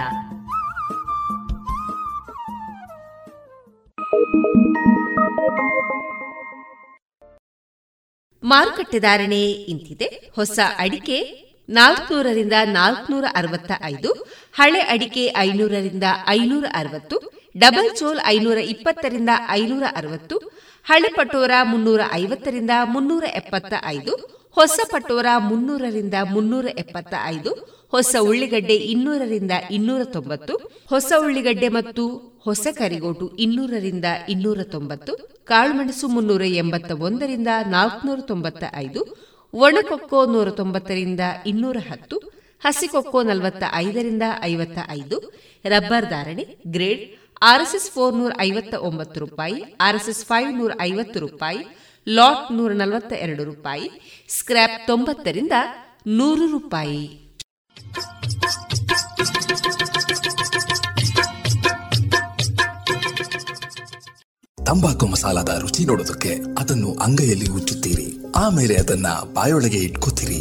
S2: ಮಾರುಕಟ್ಟೆ ಧಾರಣೆ ಇಂತಿದೆ. ಹೊಸ ಅಡಿಕೆ ನಾಲ್ಕನೂರರಿಂದ ನಾಲ್ಕನೂರ ಅರವತ್ತ ಐದು ಹಳೆ ಅಡಿಕೆ ಐನೂರರಿಂದ ಐನೂರ ಅರವತ್ತು ಡಬಲ್ ಚೋಲ್ ಐನೂರ ಇಪ್ಪತ್ತರಿಂದ ಐನೂರ ಅರವತ್ತು ಹಳೆ ಪಟೋರ ಮುನ್ನೂರ ಐವತ್ತರಿಂದ ಮುನ್ನೂರ ಎಪ್ಪತ್ತ ಐದು ಹೊಸ ಪಟೋರ ಮುನ್ನೂರರಿಂದ ಮುನ್ನೂರ ಎಪ್ಪತ್ತ ಐದು ಹೊಸ ಉಳ್ಳಿಗಡ್ಡೆ ಇನ್ನೂರರಿಂದ ಇನ್ನೂರ ತೊಂಬತ್ತು ಹೊಸ ಉಳ್ಳಿಗಡ್ಡೆ ಮತ್ತು ಹೊಸ ಕರಿಗೋಟು ಇನ್ನೂರರಿಂದ ಇನ್ನೂರ ತೊಂಬತ್ತು ಕಾಳುಮೆಣಸು ಮುನ್ನೂರ ಎಂಬತ್ತ ಒಂದರಿಂದ ನಾಲ್ಕುನೂರ ತೊಂಬತ್ತ ಐದು ಒಣಕೊಕ್ಕೋ ನೂರ ತೊಂಬತ್ತರಿಂದ ಇನ್ನೂರ ಹತ್ತು ಹಸಿಕೊಕ್ಕೋ ನಲವತ್ತ ಐದರಿಂದ ಐವತ್ತ ಐದು ರಬ್ಬರ್ ಧಾರಣೆ ಗ್ರೇಡ್, ಆರ್ಎಸ್ಎಸ್ ಫೋರ್ ನೂರ ಐವತ್ತ ಒಂಬತ್ತು ರೂಪಾಯಿ, ಆರ್ಎಸ್ಎಸ್ ಫೈವ್ ನೂರ ಐವತ್ತು ರೂಪಾಯಿ, ಲಾಟ್ ನೂರ ನಲವತ್ತ ಎರಡು ರೂಪಾಯಿ, ಸ್ಕ್ರ್ಯಾಪ್ ತೊಂಬತ್ತರಿಂದ ನೂರು ರೂಪಾಯಿ.
S7: ತಂಬಾಕು ಮಸಾಲದ ರುಚಿ ನೋಡೋದಕ್ಕೆ ಅದನ್ನು ಅಂಗೈಯಲ್ಲಿ ಉಚ್ಚುತ್ತೀರಿ ಆಮೇಲೆ ಅದನ್ನ ಬಾಯೊಳಗೆ ಇಟ್ಕೋತೀರಿ.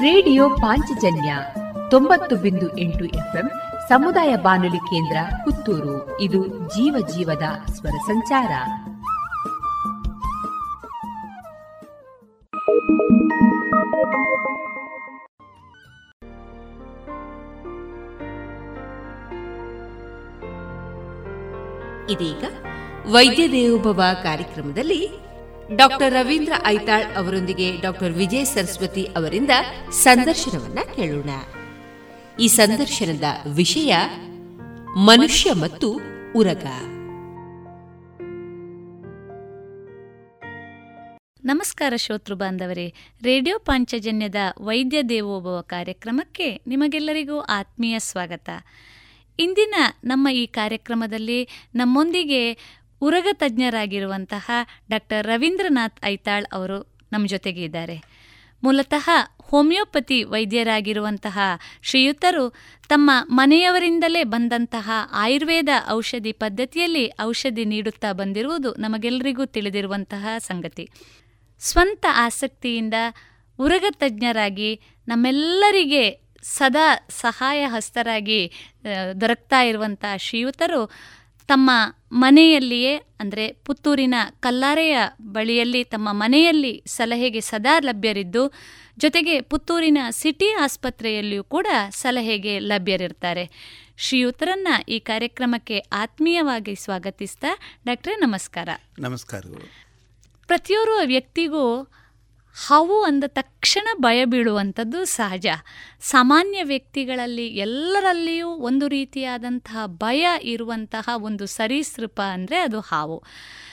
S2: ರೇಡಿಯೋ ಪಾಂಚಜನ್ಯ ತೊಂಬತ್ತು ಬಿಂದು ಎಂಟು ಎಫ್ಎಂ ಸಮುದಾಯ ಬಾನುಲಿ ಕೇಂದ್ರ ಪುತ್ತೂರು. ಇದು ಜೀವ ಜೀವದ ಸ್ವರ ಸಂಚಾರ. ಇದೀಗ ವೈದ್ಯ ದೇವೋಭವ ಕಾರ್ಯಕ್ರಮದಲ್ಲಿ ಡಾಕ್ಟರ್ ರವೀಂದ್ರ ಐತಾಳ್ ಅವರೊಂದಿಗೆ ಡಾಕ್ಟರ್ ವಿಜಯ ಸರಸ್ವತಿ ಅವರಿಂದ ಸಂದರ್ಶನವನ್ನ ಕೇಳೋಣ. ಈ ಸಂದರ್ಶನದ ವಿಷಯ ಮನುಷ್ಯ ಮತ್ತು ಉರಗ.
S8: ನಮಸ್ಕಾರ ಶ್ರೋತೃ ಬಾಂಧವರೇ, ರೇಡಿಯೋ ಪಾಂಚಜನ್ಯದ ವೈದ್ಯ ದೇವೋಭವ ಕಾರ್ಯಕ್ರಮಕ್ಕೆ ನಿಮಗೆಲ್ಲರಿಗೂ ಆತ್ಮೀಯ ಸ್ವಾಗತ. ಇಂದಿನ ನಮ್ಮ ಈ ಕಾರ್ಯಕ್ರಮದಲ್ಲಿ ನಮ್ಮೊಂದಿಗೆ ಉರಗ ತಜ್ಞರಾಗಿರುವಂತಹ ಡಾಕ್ಟರ್ ರವೀಂದ್ರನಾಥ್ ಐತಾಳ್ ಅವರು ನಮ್ಮ ಜೊತೆಗೆ ಇದ್ದಾರೆ. ಮೂಲತಃ ಹೋಮಿಯೋಪತಿ ವೈದ್ಯರಾಗಿರುವಂತಹ ಶ್ರೀಯುತರು ತಮ್ಮ ಮನೆಯವರಿಂದಲೇ ಬಂದಂತಹ ಆಯುರ್ವೇದ ಔಷಧಿ ಪದ್ಧತಿಯಲ್ಲಿ ಔಷಧಿ ನೀಡುತ್ತಾ ಬಂದಿರುವುದು ನಮಗೆಲ್ಲರಿಗೂ ತಿಳಿದಿರುವಂತಹ ಸಂಗತಿ. ಸ್ವಂತ ಆಸಕ್ತಿಯಿಂದ ಉರಗ ತಜ್ಞರಾಗಿ ನಮ್ಮೆಲ್ಲರಿಗೆ ಸದಾ ಸಹಾಯ ಹಸ್ತರಾಗಿ ದೊರಕ್ತಾ ಇರುವಂಥ ಶ್ರೀಯುತರು ತಮ್ಮ ಮನೆಯಲ್ಲಿಯೇ ಅಂದರೆ ಪುತ್ತೂರಿನ ಕಲ್ಲಾರೆಯ ಬಳಿಯಲ್ಲಿ ತಮ್ಮ ಮನೆಯಲ್ಲಿ ಸಲಹೆಗೆ ಸದಾ ಲಭ್ಯರಿದ್ದು ಜೊತೆಗೆ ಪುತ್ತೂರಿನ ಸಿಟಿ ಆಸ್ಪತ್ರೆಯಲ್ಲಿಯೂ ಕೂಡ ಸಲಹೆಗೆ ಲಭ್ಯರಿರ್ತಾರೆ. ಶ್ರೀಯುತರನ್ನ ಈ ಕಾರ್ಯಕ್ರಮಕ್ಕೆ ಆತ್ಮೀಯವಾಗಿ ಸ್ವಾಗತಿಸ್ತಾ ಡಾಕ್ಟ್ರೇ ನಮಸ್ಕಾರ.
S9: ನಮಸ್ಕಾರಗಳು.
S8: ಪ್ರತಿಯೊಬ್ಬ ವ್ಯಕ್ತಿಗೂ ಹಾವು ಅಂದ ತಕ್ಷಣ ಭಯ ಬೀಳುವಂಥದ್ದು ಸಹಜ. ಸಾಮಾನ್ಯ ವ್ಯಕ್ತಿಗಳಲ್ಲಿ ಎಲ್ಲರಲ್ಲಿಯೂ ಒಂದು ರೀತಿಯಾದಂತಹ ಭಯ ಇರುವಂತಹ ಒಂದು ಸರೀಸೃಪ ಅಂದರೆ ಅದು ಹಾವು.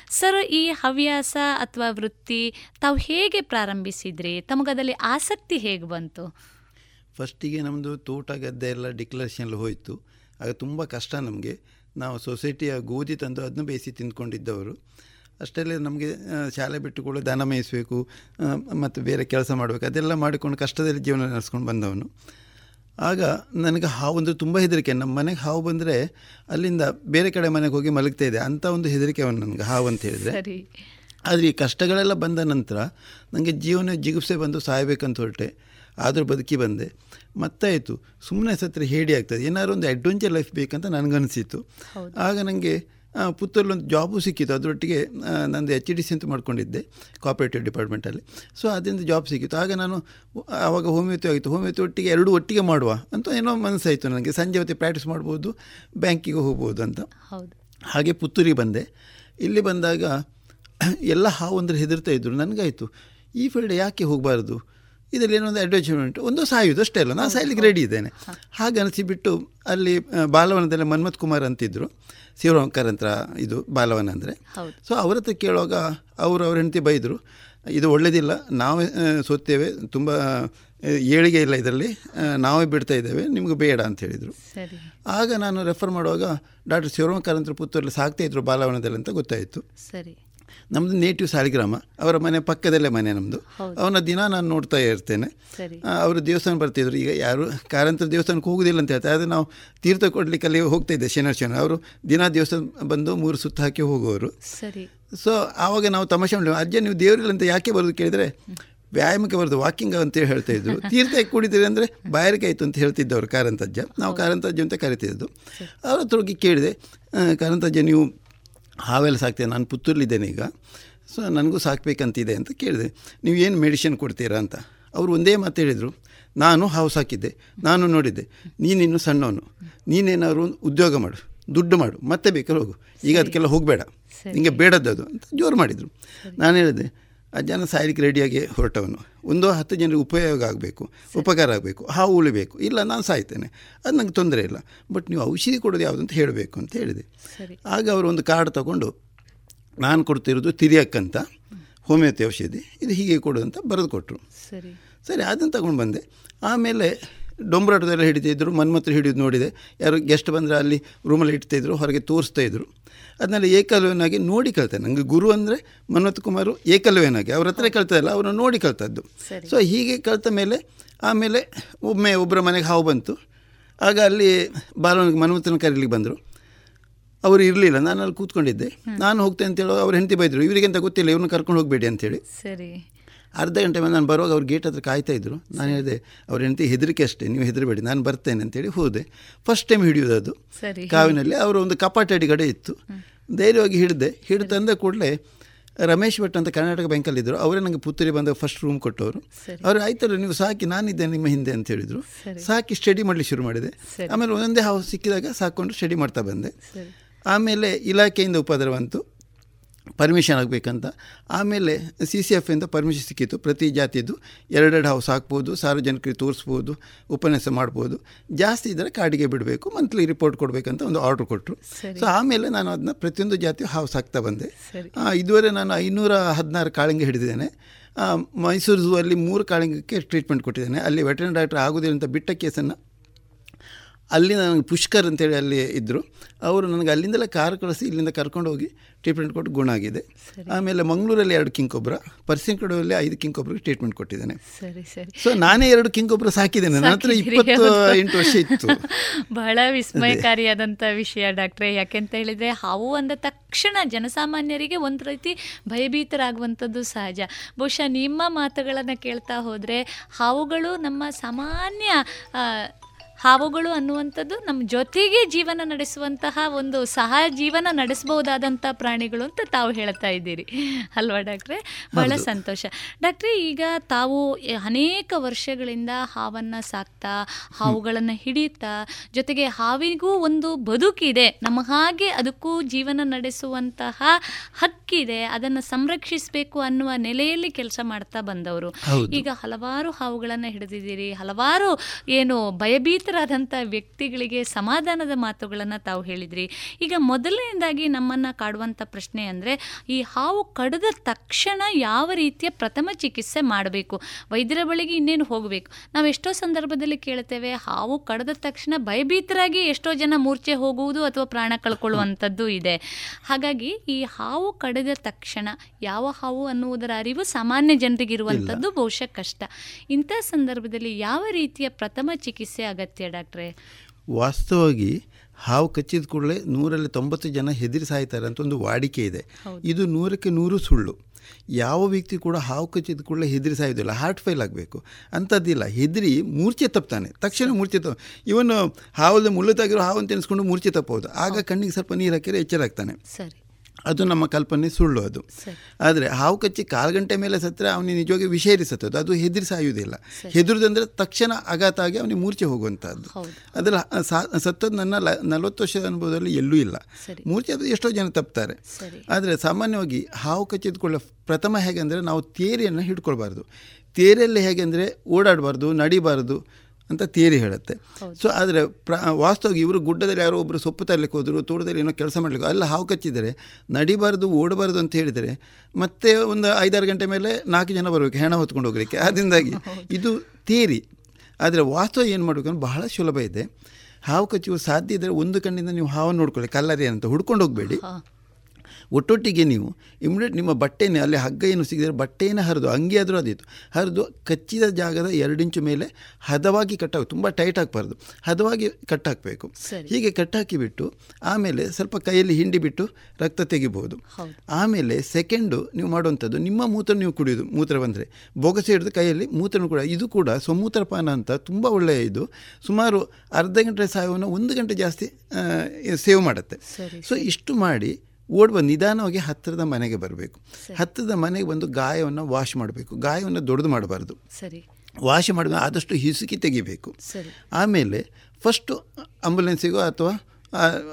S8: ಸರ್, ಈ ಹವ್ಯಾಸ ಅಥವಾ ವೃತ್ತಿ ತಾವು ಹೇಗೆ ಪ್ರಾರಂಭಿಸಿದ್ರಿ? ತಮಗದಲ್ಲಿ ಆಸಕ್ತಿ ಹೇಗೆ ಬಂತು?
S9: ಫಸ್ಟಿಗೆ ನಮ್ಮದು ತೋಟ ಗದ್ದೆ ಎಲ್ಲ ಡಿಕ್ಲರೇಷನ್ ಎಲ್ಲ ಹೋಯಿತು. ಆಗ ತುಂಬ ಕಷ್ಟ ನಮಗೆ. ನಾವು ಸೊಸೈಟಿಯ ಗೋಧಿ ತಂದು ಅದನ್ನು ಬೇಯಿಸಿ ತಿಂದ್ಕೊಂಡಿದ್ದವರು. ಅಷ್ಟೆಲ್ಲ ನಮಗೆ ಶಾಲೆ ಬಿಟ್ಟುಕೊಳ್ಳೋ ದನ ಮೇಯಿಸಬೇಕು ಮತ್ತು ಬೇರೆ ಕೆಲಸ ಮಾಡಬೇಕು ಅದೆಲ್ಲ ಮಾಡಿಕೊಂಡು ಕಷ್ಟದಲ್ಲಿ ಜೀವನ ನಡೆಸ್ಕೊಂಡು ಬಂದವನು. ಆಗ ನನಗೆ ಹಾವು ಅಂದರೆ ತುಂಬ ಹೆದರಿಕೆ. ನಮ್ಮ ಮನೆಗೆ ಹಾವು ಬಂದರೆ ಅಲ್ಲಿಂದ ಬೇರೆ ಕಡೆ ಮನೆಗೆ ಹೋಗಿ ಮಲಗ್ತಾ ಇದೆ. ಅಂಥ ಒಂದು ಹೆದರಿಕೆ ಅವನು ನನಗೆ ಹಾವು ಅಂತ ಹೇಳಿದರೆ. ಆದರೆ ಈ ಕಷ್ಟಗಳೆಲ್ಲ ಬಂದ ನಂತರ ನನಗೆ ಜೀವನ ಜಿಗುಪ್ಸೆ ಬಂದು ಸಾಯಬೇಕಂತ ಹೊರಟೆ. ಆದರೂ ಬದುಕಿ ಬಂದೆ. ಮತ್ತಾಯಿತು ಸುಮ್ಮನೆ ಸತ್ರ ಹೇಡಿ ಆಗ್ತದೆ. ಏನಾದ್ರು ಒಂದು ಅಡ್ವೆಂಚರ್ ಲೈಫ್ ಬೇಕಂತ ನನಗನ್ನಿಸಿತ್ತು ಆಗ ನನಗೆ ಪುತ್ತೂರಲ್ಲಿ ಒಂದು ಜಾಬು ಸಿಕ್ಕಿತ್ತು. ಅದರೊಟ್ಟಿಗೆ ನಂದು ಎಚ್ ಡಿ ಸಿ ಅಂತ ಮಾಡ್ಕೊಂಡಿದ್ದೆ ಕೋಆಪ್ರೇಟಿವ್ ಡಿಪಾರ್ಟ್ಮೆಂಟಲ್ಲಿ ಸೊ ಅದರಿಂದ ಜಾಬ್ ಸಿಕ್ಕಿತ್ತು. ಆಗ ನಾನು ಆವಾಗ ಹೋಮಿಯೋತಿ ಆಗಿತ್ತು. ಹೋಮಿಯೋತಿ ಒಟ್ಟಿಗೆ ಎರಡು ಒಟ್ಟಿಗೆ ಮಾಡುವ ಅಂತ ಏನೋ ಮನಸ್ಸಾಯಿತು ನನಗೆ. ಸಂಜೆ ಹೊತ್ತಿಗೆ ಪ್ರಾಕ್ಟೀಸ್ ಮಾಡ್ಬೋದು ಬ್ಯಾಂಕಿಗೆ ಹೋಗ್ಬೋದು ಅಂತ. ಹಾಗೆ ಪುತ್ತೂರಿಗೆ ಬಂದೆ. ಇಲ್ಲಿ ಬಂದಾಗ ಎಲ್ಲ ಹಾವು ಅಂದರೆ ಹೆದರ್ತಾ ಇದ್ದರು ನನಗಾಯಿತು ಈ ಫೀಲ್ಡ್ ಯಾಕೆ ಹೋಗಬಾರ್ದು? ಇದರಲ್ಲಿ ಏನೋ ಒಂದು ಅಡ್ವರ್ಟೈಸ್ಮೆಂಟ್ ಒಂದು ಸಾಯುವುದು ಅಷ್ಟೇ ಅಲ್ಲ. ನಾನು ಸಾಯ್ಲಿಕ್ಕೆ ರೆಡಿ ಇದ್ದೇನೆ. ಹಾಗೆ ಅನಿಸಿಬಿಟ್ಟು ಅಲ್ಲಿ ಬಾಲವನದಲ್ಲಿ ಮನ್ಮಥ್ ಕುಮಾರ್ ಅಂತಿದ್ದರು ಶಿವರಾಂಕರ್ ಅಂತ ಇದು ಬಾಲವನ ಅಂದರೆ. ಸೊ ಅವ್ರ ಹತ್ರ ಕೇಳುವಾಗ ಅವರು ಅವ್ರ ಹೆಂಡತಿ ಬೈದರು ಇದು ಒಳ್ಳೆಯದಿಲ್ಲ ನಾವೇ ಸೋತೇವೆ ಸೋತ್ತೇವೆ ತುಂಬ ಏಳಿಗೆ ಇಲ್ಲ ಇದರಲ್ಲಿ ನಾವೇ ಬಿಡ್ತಾ ಇದ್ದೇವೆ ನಿಮಗೆ ಬೇಡ ಅಂತ ಹೇಳಿದರು. ಆಗ ನಾನು ರೆಫರ್ ಮಾಡುವಾಗ ಡಾಕ್ಟರ್ ಶಿವರಾಮಕರ್ ಅಂತ ಪುತ್ತೂರಲ್ಲಿ ಸಾಕ್ತಾ ಇದ್ರು ಬಾಲವನದಲ್ಲಿ ಅಂತ ಗೊತ್ತಾಯಿತು.
S8: ಸರಿ.
S9: ನಮ್ಮದು ನೇಟಿವ್ ಸಾಲಿಗ್ರಾಮ ಅವರ ಮನೆ ಪಕ್ಕದಲ್ಲೇ ಮನೆ ನಮ್ಮದು ಅವನ ದಿನ ನಾನು ನೋಡ್ತಾ ಇರ್ತೇನೆ. ಅವರು ದೇವಸ್ಥಾನ ಬರ್ತಿದ್ರು. ಈಗ ಯಾರು ಕಾರಂತರ ದೇವಸ್ಥಾನಕ್ಕೆ ಹೋಗುದಿಲ್ಲ ಅಂತ ಹೇಳ್ತಾರೆ. ಆದರೆ ನಾವು ತೀರ್ಥ ಕೊಡ್ಲಿಕ್ಕೆ ಅಲ್ಲಿ ಹೋಗ್ತಾ ಇದ್ದೆ ಶನಿವಾರ ಶನಿವಾರ. ಅವರು ದಿನ ದೇವಸ್ಥಾನ ಬಂದು ಮೂರು ಸುತ್ತ ಹಾಕಿ ಹೋಗುವವರು.
S8: ಸರಿ.
S9: ಸೊ ಆವಾಗ ನಾವು ತಮಾಷೆ ಮಾಡಿ ಅಜ್ಜ ನೀವು ದೇವರಿಲ್ಲ ಅಂತ ಯಾಕೆ ಬರೋದು ಕೇಳಿದರೆ ವ್ಯಾಯಾಮಕ್ಕೆ ಬರೋದು ವಾಕಿಂಗ್ ಅಂತ ಹೇಳ್ತಾ ಇದ್ರು. ತೀರ್ಥ ಯಾಕೆ ಕುಡಿತೀರಿ ಅಂದರೆ ಬಾಯಾರಿಕೆ ಆಯಿತು ಅಂತ ಹೇಳ್ತಿದ್ದವರು ಕಾರಂತಜ್ಜ. ನಾವು ಕಾರಂತಜ್ಜ ಅಂತ ಕರಿತಿದ್ದು. ಅವ್ರ ಹತ್ರ ಹೋಗಿ ಕೇಳಿದೆ "ಆ, ಕಾರಂತಜ್ಜ ನೀವು ಹಾವೆಲ್ಲ ಸಾಕ್ತೇನೆ ನಾನು ಪುತ್ತೂರಲ್ಲಿದ್ದೇನೆ ಈಗ. ಸೊ ನನಗೂ ಸಾಕಬೇಕಂತಿದೆ ಅಂತ ಕೇಳಿದೆ. ನೀವು ಏನು ಮೆಡಿಷನ್ ಕೊಡ್ತೀರಾ ಅಂತ. ಅವರು ಒಂದೇ ಮಾತು ಹೇಳಿದರು ನಾನು ಹಾವು ಸಾಕಿದ್ದೆ ನಾನು ನೋಡಿದ್ದೆ ನೀನಿನ್ನು ಸಣ್ಣವನು ನೀನೇನಾದ್ರು ಉದ್ಯೋಗ ಮಾಡು ದುಡ್ಡು ಮಾಡು ಮತ್ತೆ ಬೇಕಾದ್ರೆ ಹೋಗು. ಈಗ ಅದಕ್ಕೆಲ್ಲ ಹೋಗಬೇಡ ನಿಮಗೆ ಅದು ಅಂತ ಜೋರು ಮಾಡಿದರು. ನಾನು ಹೇಳಿದೆ ಅಜ್ಜನ ಸಾಯಲಿಕ್ಕೆ ರೆಡಿಯಾಗಿ ಹೊರಟವನು. ಒಂದು ಹತ್ತು ಜನರಿಗೆ ಉಪಯೋಗ ಆಗಬೇಕು ಉಪಕಾರ ಆಗಬೇಕು ಹಾವು ಉಳಿಬೇಕು. ಇಲ್ಲ ನಾನು ಸಾಯ್ತೇನೆ. ಅದು ನಂಗೆ ತೊಂದರೆ ಇಲ್ಲ. ಬಟ್ ನೀವು ಔಷಧಿ ಕೊಡೋದು ಯಾವುದು ಅಂತ ಹೇಳಬೇಕು ಅಂತ ಹೇಳಿದೆ. ಆಗ ಅವರು ಒಂದು ಕಾರ್ಡ್ ತಗೊಂಡು ನಾನು ಕೊಡ್ತಿರೋದು ತಿರಿಯಕ್ಕಂತ ಹೋಮಿಯೋತಿ ಔಷಧಿ ಇದು ಹೀಗೆ ಕೊಡು ಅಂತ ಬರೆದು ಕೊಟ್ಟರು
S8: ಸರಿ.
S9: ಸರಿ ಅದನ್ನು ತಗೊಂಡು ಬಂದೆ. ಆಮೇಲೆ ಡೊಂಬರಾಟದೆಲ್ಲ ಹಿಡಿತಿದ್ರು ಮನ್ಮತ್ರ ಹಿಡಿದು ನೋಡಿದೆ. ಯಾರು ಗೆಸ್ಟ್ ಬಂದರೆ ಅಲ್ಲಿ ರೂಮಲ್ಲಿ ಇಡ್ತಾಯಿದ್ರು ಹೊರಗೆ ತೋರಿಸ್ತಾ ಇದ್ರು. ಅದನ್ನೆಲ್ಲ ಏಕಲವ್ಯನಾಗಿ ನೋಡಿ ಕಲ್ತಾರೆ ನನಗೆ ಗುರು ಅಂದರೆ ಮನೋತ್ ಕುಮಾರು ಏಕಲವ್ಯನಾಗಿ. ಅವ್ರ ಹತ್ರ ಕಲ್ತಾಯಿಲ್ಲ ಅವ್ರನ್ನ ನೋಡಿ ಕಲ್ತದ್ದು. ಸೊ ಹೀಗೆ ಕಲ್ತ ಮೇಲೆ ಆಮೇಲೆ ಒಮ್ಮೆ ಒಬ್ಬರ ಮನೆಗೆ ಹಾವು ಬಂತು. ಆಗ ಅಲ್ಲಿ ಬಾಲವನಿಗೆ ಮನ್ಮಥನ ಕರೀಲಿಕ್ಕೆ ಬಂದರು. ಅವರು ಇರಲಿಲ್ಲ ನಾನು ಅಲ್ಲಿ ಕೂತ್ಕೊಂಡಿದ್ದೆ ನಾನು ಹೋಗ್ತೇನೆ ಅಂತ ಹೇಳೋ ಅವ್ರ ಹೆಂಡತಿ ಬೈದರು. ಇವರಿಗೆಂತ ಗೊತ್ತಿಲ್ಲ ಇವ್ರನ್ನ ಕರ್ಕೊಂಡು ಹೋಗಬೇಡಿ ಅಂತೇಳಿ
S8: ಸರಿ.
S9: ಅರ್ಧ ಗಂಟೆ ಮೇಲೆ ನಾನು ಬರುವಾಗ ಅವ್ರು ಗೇಟ್ ಹತ್ರ ಕಾಯ್ತಾ ಇದ್ದರು ನಾನು ಹೇಳಿದೆ ಅವ್ರ ಹೆಂಡತಿ ಹೆದರಿಕೆ ಅಷ್ಟೇ ನೀವು ಹೆದರಬೇಡಿ ನಾನು ಬರ್ತೇನೆ ಅಂತೇಳಿ ಹೋದೆ. ಫಸ್ಟ್ ಟೈಮ್ ಹಿಡಿಯೋದು ಅದು. ಕಾವಿನಲ್ಲಿ ಅವರು ಒಂದು ಕಪಾಟಡಿ ಕಡೆ ಇತ್ತು. ಧೈರ್ಯವಾಗಿ ಹಿಡಿದೆ. ಹಿಡಿದು ತಂದ ಕೂಡಲೇ ರಮೇಶ್ ಭಟ್ ಅಂತ ಕರ್ನಾಟಕ ಬ್ಯಾಂಕಲ್ಲಿದ್ದರು ಅವರೇ ನನಗೆ ಪುತ್ತೂರಿ ಬಂದ ಫಸ್ಟ್ ರೂಮ್ ಕೊಟ್ಟವರು. ಅವರು ಆಯ್ತಲ್ಲ ನೀವು ಸಾಕಿ ನಾನಿದ್ದೆ ನಿಮ್ಮ ಹಿಂದೆ ಅಂತ ಹೇಳಿದರು. ಸಾಕಿ ಸ್ಟಡಿ ಮಾಡಲಿ ಶುರು ಮಾಡಿದೆ. ಆಮೇಲೆ ಒಂದೊಂದೇ ಹೌಸ್ ಸಿಕ್ಕಿದಾಗ ಸಾಕೊಂಡು ಸ್ಟಡಿ ಮಾಡ್ತಾ ಬಂದೆ. ಆಮೇಲೆ ಇಲಾಖೆಯಿಂದ ಉಪದ್ರ ಬಂತು. ಪರ್ಮಿಷನ್ ಆಗಬೇಕಂತ. ಆಮೇಲೆ ಸಿ ಸಿ ಎಫ್ ಇಂದ ಪರ್ಮಿಷನ್ ಸಿಕ್ಕಿತ್ತು. ಪ್ರತಿ ಜಾತಿಯದ್ದು ಎರಡೆರಡು ಹೌಸ್ ಹಾಕ್ಬೋದು ಸಾರ್ವಜನಿಕರಿಗೆ ತೋರಿಸ್ಬೋದು ಉಪನ್ಯಾಸ ಮಾಡ್ಬೋದು. ಜಾಸ್ತಿ ಇದ್ದರೆ ಕಾಡಿಗೆ ಬಿಡಬೇಕು ಮಂತ್ಲಿ ರಿಪೋರ್ಟ್ ಕೊಡಬೇಕಂತ ಒಂದು ಆರ್ಡ್ರ್ ಕೊಟ್ಟರು. ಸೊ ಆಮೇಲೆ ನಾನು ಅದನ್ನ ಪ್ರತಿಯೊಂದು ಜಾತಿ ಹೌಸ್ ಹಾಕ್ತಾ ಬಂದೆ. ಇದುವರೆ ನಾನು ಐನೂರ ಹದಿನಾರು ಕಾಳಿಂಗ ಹಿಡಿದಿದ್ದೇನೆ. ಮೈಸೂರು ಝೂ ಅಲ್ಲಿ ಮೂರು ಕಾಳಿಂಗಕ್ಕೆ ಟ್ರೀಟ್ಮೆಂಟ್ ಕೊಟ್ಟಿದ್ದೇನೆ. ಅಲ್ಲಿ ವೆಟರ್ನರಿ ಡಾಕ್ಟರ್ ಆಗೋದಿಲ್ಲ ಅಂತ ಬಿಟ್ಟ ಕೇಸನ್ನು ಅಲ್ಲಿ ನನಗೆ ಪುಷ್ಕರ್ ಅಂತೇಳಿ ಅಲ್ಲಿ ಇದ್ದರು ಅವರು ನನಗೆ ಅಲ್ಲಿಂದಲೇ ಕಾರ್ ಕಳಿಸಿ ಇಲ್ಲಿಂದ ಕರ್ಕೊಂಡು ಹೋಗಿ ಟ್ರೀಟ್ಮೆಂಟ್ ಕೊಟ್ಟು ಗುಣ ಆಗಿದೆ. ಆಮೇಲೆ ಮಂಗಳೂರಲ್ಲಿ ಎರಡು ಕಿಂಕೊಬ್ರ ಪರ್ಸಿಂಕಡಲ್ಲಿ ಐದು ಕಿಂಕೊಬ್ಬರಿಗೆ ಟ್ರೀಟ್ಮೆಂಟ್ ಕೊಟ್ಟಿದ್ದೇನೆ.
S8: ಸರಿ ಸರಿ.
S9: ಸೊ ನಾನೇ ಎರಡು ಕಿಂಕೊಬ್ಬರ ಸಾಕಿದ್ದೇನೆ. ನನ್ನ ಹತ್ರ ಇಪ್ಪತ್ತು ಎಂಟು ವರ್ಷ ಇತ್ತು.
S8: ಬಹಳ ವಿಸ್ಮಯಕಾರಿಯಾದಂಥ ವಿಷಯ ಡಾಕ್ಟ್ರೆ. ಯಾಕೆಂತ ಹೇಳಿದ್ರೆ ಹಾವು ಅಂದ ತಕ್ಷಣ ಜನಸಾಮಾನ್ಯರಿಗೆ ಒಂದು ರೀತಿ ಭಯಭೀತರಾಗುವಂಥದ್ದು ಸಹಜ. ಬಹುಶಃ ನಿಮ್ಮ ಮಾತುಗಳನ್ನು ಕೇಳ್ತಾ ಹೋದರೆ ಹಾವುಗಳು ನಮ್ಮ ಸಾಮಾನ್ಯ ಹಾವುಗಳು ಅನ್ನುವಂಥದ್ದು ನಮ್ಮ ಜೊತೆಗೆ ಜೀವನ ನಡೆಸುವಂತಹ ಒಂದು ಸಹ ಜೀವನ ನಡೆಸಬಹುದಾದಂಥ ಪ್ರಾಣಿಗಳು ಅಂತ ತಾವು ಹೇಳ್ತಾ ಇದ್ದೀರಿ. ಅಲ್ವಾ ಡಾಕ್ಟ್ರೆ? ಬಹಳ ಸಂತೋಷ. ಡಾಕ್ಟ್ರೆ ಈಗ ತಾವು ಅನೇಕ ವರ್ಷಗಳಿಂದ ಹಾವನ್ನು ಸಾಕ್ತಾ ಹಾವುಗಳನ್ನು ಹಿಡಿಯುತ್ತಾ ಜೊತೆಗೆ ಹಾವಿಗೂ ಒಂದು ಬದುಕಿದೆ. ನಮ್ಮ ಹಾಗೆ ಅದಕ್ಕೂ ಜೀವನ ನಡೆಸುವಂತಹ ಹಕ್ಕಿದೆ. ಅದನ್ನು ಸಂರಕ್ಷಿಸಬೇಕು ಅನ್ನುವ ನೆಲೆಯಲ್ಲಿ ಕೆಲಸ ಮಾಡ್ತಾ ಬಂದವರು. ಈಗ ಹಲವಾರು ಹಾವುಗಳನ್ನು ಹಿಡಿದಿದ್ದೀರಿ. ಹಲವಾರು ಏನು ಭಯಭೀತರಾದಂಥ ವ್ಯಕ್ತಿಗಳಿಗೆ ಸಮಾಧಾನದ ಮಾತುಗಳನ್ನು ತಾವು ಹೇಳಿದ್ರಿ. ಈಗ ಮೊದಲನೇದಾಗಿ ನಮ್ಮನ್ನು ಕಾಡುವಂಥ ಪ್ರಶ್ನೆ ಅಂದರೆ ಈ ಹಾವು ಕಡಿದ ತಕ್ಷಣ ಯಾವ ರೀತಿಯ ಪ್ರಥಮ ಚಿಕಿತ್ಸೆ ಮಾಡಬೇಕು? ವೈದ್ಯರ ಬಳಿಗೆ ಇನ್ನೇನು ಹೋಗಬೇಕು? ನಾವು ಎಷ್ಟೋ ಸಂದರ್ಭದಲ್ಲಿ ಕೇಳ್ತೇವೆ ಹಾವು ಕಡಿದ ತಕ್ಷಣ ಭಯಭೀತರಾಗಿ ಎಷ್ಟೋ ಜನ ಮೂರ್ಛೆ ಹೋಗುವುದು ಅಥವಾ ಪ್ರಾಣ ಕಳ್ಕೊಳ್ಳುವಂಥದ್ದು ಇದೆ. ಹಾಗಾಗಿ ಈ ಹಾವು ಕಡಿದ ತಕ್ಷಣ ಯಾವ ಹಾವು ಅನ್ನುವುದರ ಅರಿವು ಸಾಮಾನ್ಯ ಜನರಿಗೆ ಇರುವಂಥದ್ದು ಬಹುಶಃ ಕಷ್ಟ. ಇಂಥ ಸಂದರ್ಭದಲ್ಲಿ ಯಾವ ರೀತಿಯ ಪ್ರಥಮ ಚಿಕಿತ್ಸೆ ಅಗತ್ಯ? ಡಾಕ್ಟ್ರೆ?
S9: ವಾಸ್ತವವಾಗಿ ಹಾವು ಕಚ್ಚಿದ ಕೂಡಲೇ ನೂರಲ್ಲಿ ತೊಂಬತ್ತು ಜನ ಹೆದರಿ ಸಾಯ್ತಾರೆ ಅಂತ ಒಂದು ವಾಡಿಕೆ ಇದೆ. ಇದು ನೂರಕ್ಕೆ ನೂರು ಸುಳ್ಳು. ಯಾವ ವ್ಯಕ್ತಿ ಕೂಡ ಹಾವು ಕಚ್ಚಿದ ಕೂಡಲೇ ಹೆದರಿ ಸಾಯೋದಿಲ್ಲ ಹಾರ್ಟ್ ಫೈಲ್ ಆಗಬೇಕು. ಅಂಥದ್ದಿಲ್ಲ. ಹೆದರಿ ಮೂರ್ಛೆ ತಪ್ತಾನೆ. ತಕ್ಷಣ ಮೂರ್ಛೆ ತಪ್ಪ ಇವನು ಹಾವಲ್ಲಿ ಮುಳ್ಳುತ್ತಾಗಿರೋ ಹಾವು ಅಂತ ಎನಿಸ್ಕೊಂಡು ಮೂರ್ಛೆ ತಪ್ಪಬಹುದು ಆಗ ಕಣ್ಣಿಗೆ ಸ್ವಲ್ಪ ನೀರು ಹಾಕಿದ್ರೆ ಎಚ್ಚರಾಗ್ತಾನೆ
S8: ಸರಿ.
S9: ಅದು ನಮ್ಮ ಕಲ್ಪನೆ ಸುಳ್ಳು ಅದು ಆದರೆ ಹಾವು ಕಚ್ಚಿ ಕಾಲು ಗಂಟೆ ಮೇಲೆ ಸತ್ತರೆ ಅವನಿಗೆ ನಿಜವಾಗಿ ವಿಷೇರಿಸುತ್ತದೆ ಅದು ಹೆದರಿ ಸಾಯುವುದಿಲ್ಲ.
S8: ಸರಿ.
S9: ತಕ್ಷಣ ಆಘಾತ ಆಗಿ ಅವನಿಗೆ ಮೂರ್ಛೆ ಹೋಗುವಂಥದ್ದು.
S8: ಅದ್ರಲ್ಲಿ
S9: ಅದರ ಸತ್ತದ್ದು ನನ್ನ ಲ ನಲವತ್ತು ವರ್ಷದ ಅನುಭವದಲ್ಲಿ ಎಲ್ಲೂ ಇಲ್ಲ. ಮೂರ್ಛೆ ಅದು ಎಷ್ಟೋ ಜನ ತಪ್ತಾರೆ. ಆದರೆ ಸಾಮಾನ್ಯವಾಗಿ ಹಾವು ಕಚ್ಚಿದ ಕೂಡಲೇ ಪ್ರಥಮ ಹೇಗೆ ಅಂದರೆ ನಾವು ತೇರಿಯನ್ನು ಹಿಡ್ಕೊಳ್ಬಾರ್ದು. ತೇರಿಯಲ್ಲಿ ಹೇಗೆ ಅಂದರೆ ಓಡಾಡಬಾರ್ದು ನಡಿಬಾರ್ದು ಅಂತ ತೇರಿ ಹೇಳುತ್ತೆ. ಸೊ ಆದರೆ ಪ್ರ ವಾಸ್ತವವಾಗಿ ಇವರು ಗುಡ್ಡದಲ್ಲಿ ಯಾರೋ ಒಬ್ಬರು ಸೊಪ್ಪು ತರಲಿಕ್ಕೆ ಹೋದರು ತೋಟದಲ್ಲಿ ಏನೋ ಕೆಲಸ ಮಾಡಲಿಕ್ಕೆ ಅಲ್ಲ ಹಾವು ಕಚ್ಚಿದರೆ ನಡಿಬಾರ್ದು ಓಡಬಾರ್ದು ಅಂತ ಹೇಳಿದರೆ ಮತ್ತೆ ಒಂದು ಐದಾರು ಗಂಟೆ ಮೇಲೆ ನಾಲ್ಕು ಜನ ಬರಬೇಕು ಹೆಣ ಹೊತ್ಕೊಂಡು ಹೋಗಲಿಕ್ಕೆ. ಅದರಿಂದಾಗಿ ಇದು ತೇರಿ ಆದರೆ ವಾಸ್ತವ ಏನು ಮಾಡಬೇಕು ಅಂದ್ರೆ ಬಹಳ ಸುಲಭ ಇದೆ. ಹಾವು ಕಚ್ಚುವ ಸಾಧ್ಯ ಇದ್ದರೆ ಒಂದು ಕಣ್ಣಿಂದ ನೀವು ಹಾವನ್ನು ನೋಡ್ಕೊಳ್ಳಿ ಕಲ್ಲರಿ ಅಂತ. ಹುಡ್ಕೊಂಡು ಹೋಗಬೇಡಿ. ಒಟ್ಟೊಟ್ಟಿಗೆ ನೀವು ಇಮ್ಮಿಡಿಯೇಟ್ ನಿಮ್ಮ ಬಟ್ಟೆನೇ ಅಲ್ಲಿ ಹಗ್ಗ ಏನು ಸಿಗಿದ್ರೆ ಬಟ್ಟೆನೇ ಹರಿದು ಅಂಗಿ ಆದರೂ ಅದಿತ್ತು ಹರಿದು ಕಚ್ಚಿದ ಜಾಗದ ಎರಡು ಇಂಚು ಮೇಲೆ ಹದವಾಗಿ ಕಟ್ಟಾಗ ತುಂಬ ಟೈಟ್ ಆಗಬಾರ್ದು. ಹದವಾಗಿ ಕಟ್ ಹಾಕಬೇಕು. ಹೀಗೆ ಕಟ್ ಹಾಕಿಬಿಟ್ಟು ಆಮೇಲೆ ಸ್ವಲ್ಪ ಕೈಯಲ್ಲಿ ಹಿಂಡಿ ಬಿಟ್ಟು ರಕ್ತ ತೆಗಿಬಹುದು.
S8: ಹೌದು.
S9: ಆಮೇಲೆ ಸೆಕೆಂಡು ನೀವು ಮಾಡುವಂಥದ್ದು ನಿಮ್ಮ ಮೂತ್ರ ನೀವು ಕುಡಿಯೋದು ಮೂತ್ರ ಬಂದರೆ. ಬೊಗಸೆ ಹಿಡಿದು ಕೈಯಲ್ಲಿ ಮೂತ್ರನೂ ಕೂಡ ಇದು ಕೂಡ ಸ್ವಮೂತ್ರಪಾನ ಅಂತ ತುಂಬ ಒಳ್ಳೆಯ ಇದು. ಸುಮಾರು ಅರ್ಧ ಗಂಟೆ ಸಾಯವನ್ನು ಒಂದು ಗಂಟೆ ಜಾಸ್ತಿ ಸೇವ್ ಮಾಡುತ್ತೆ. ಸೊ ಇಷ್ಟು ಮಾಡಿ ಓಡುವ ನಿಧಾನವಾಗಿ ಹತ್ತಿರದ ಮನೆಗೆ ಬರಬೇಕು. ಹತ್ತಿರದ ಮನೆಗೆ ಬಂದು ಗಾಯವನ್ನು ವಾಶ್ ಮಾಡಬೇಕು. ಗಾಯವನ್ನು ದೊಡ್ಡದು ಮಾಡಬಾರ್ದು.
S8: ಸರಿ.
S9: ವಾಶ್ ಮಾಡಿದ ಆದಷ್ಟು ಹಿಸುಕಿ ತೆಗಿಬೇಕು. ಆಮೇಲೆ ಫಸ್ಟು ಆಂಬುಲೆನ್ಸಿಗೋ ಅಥವಾ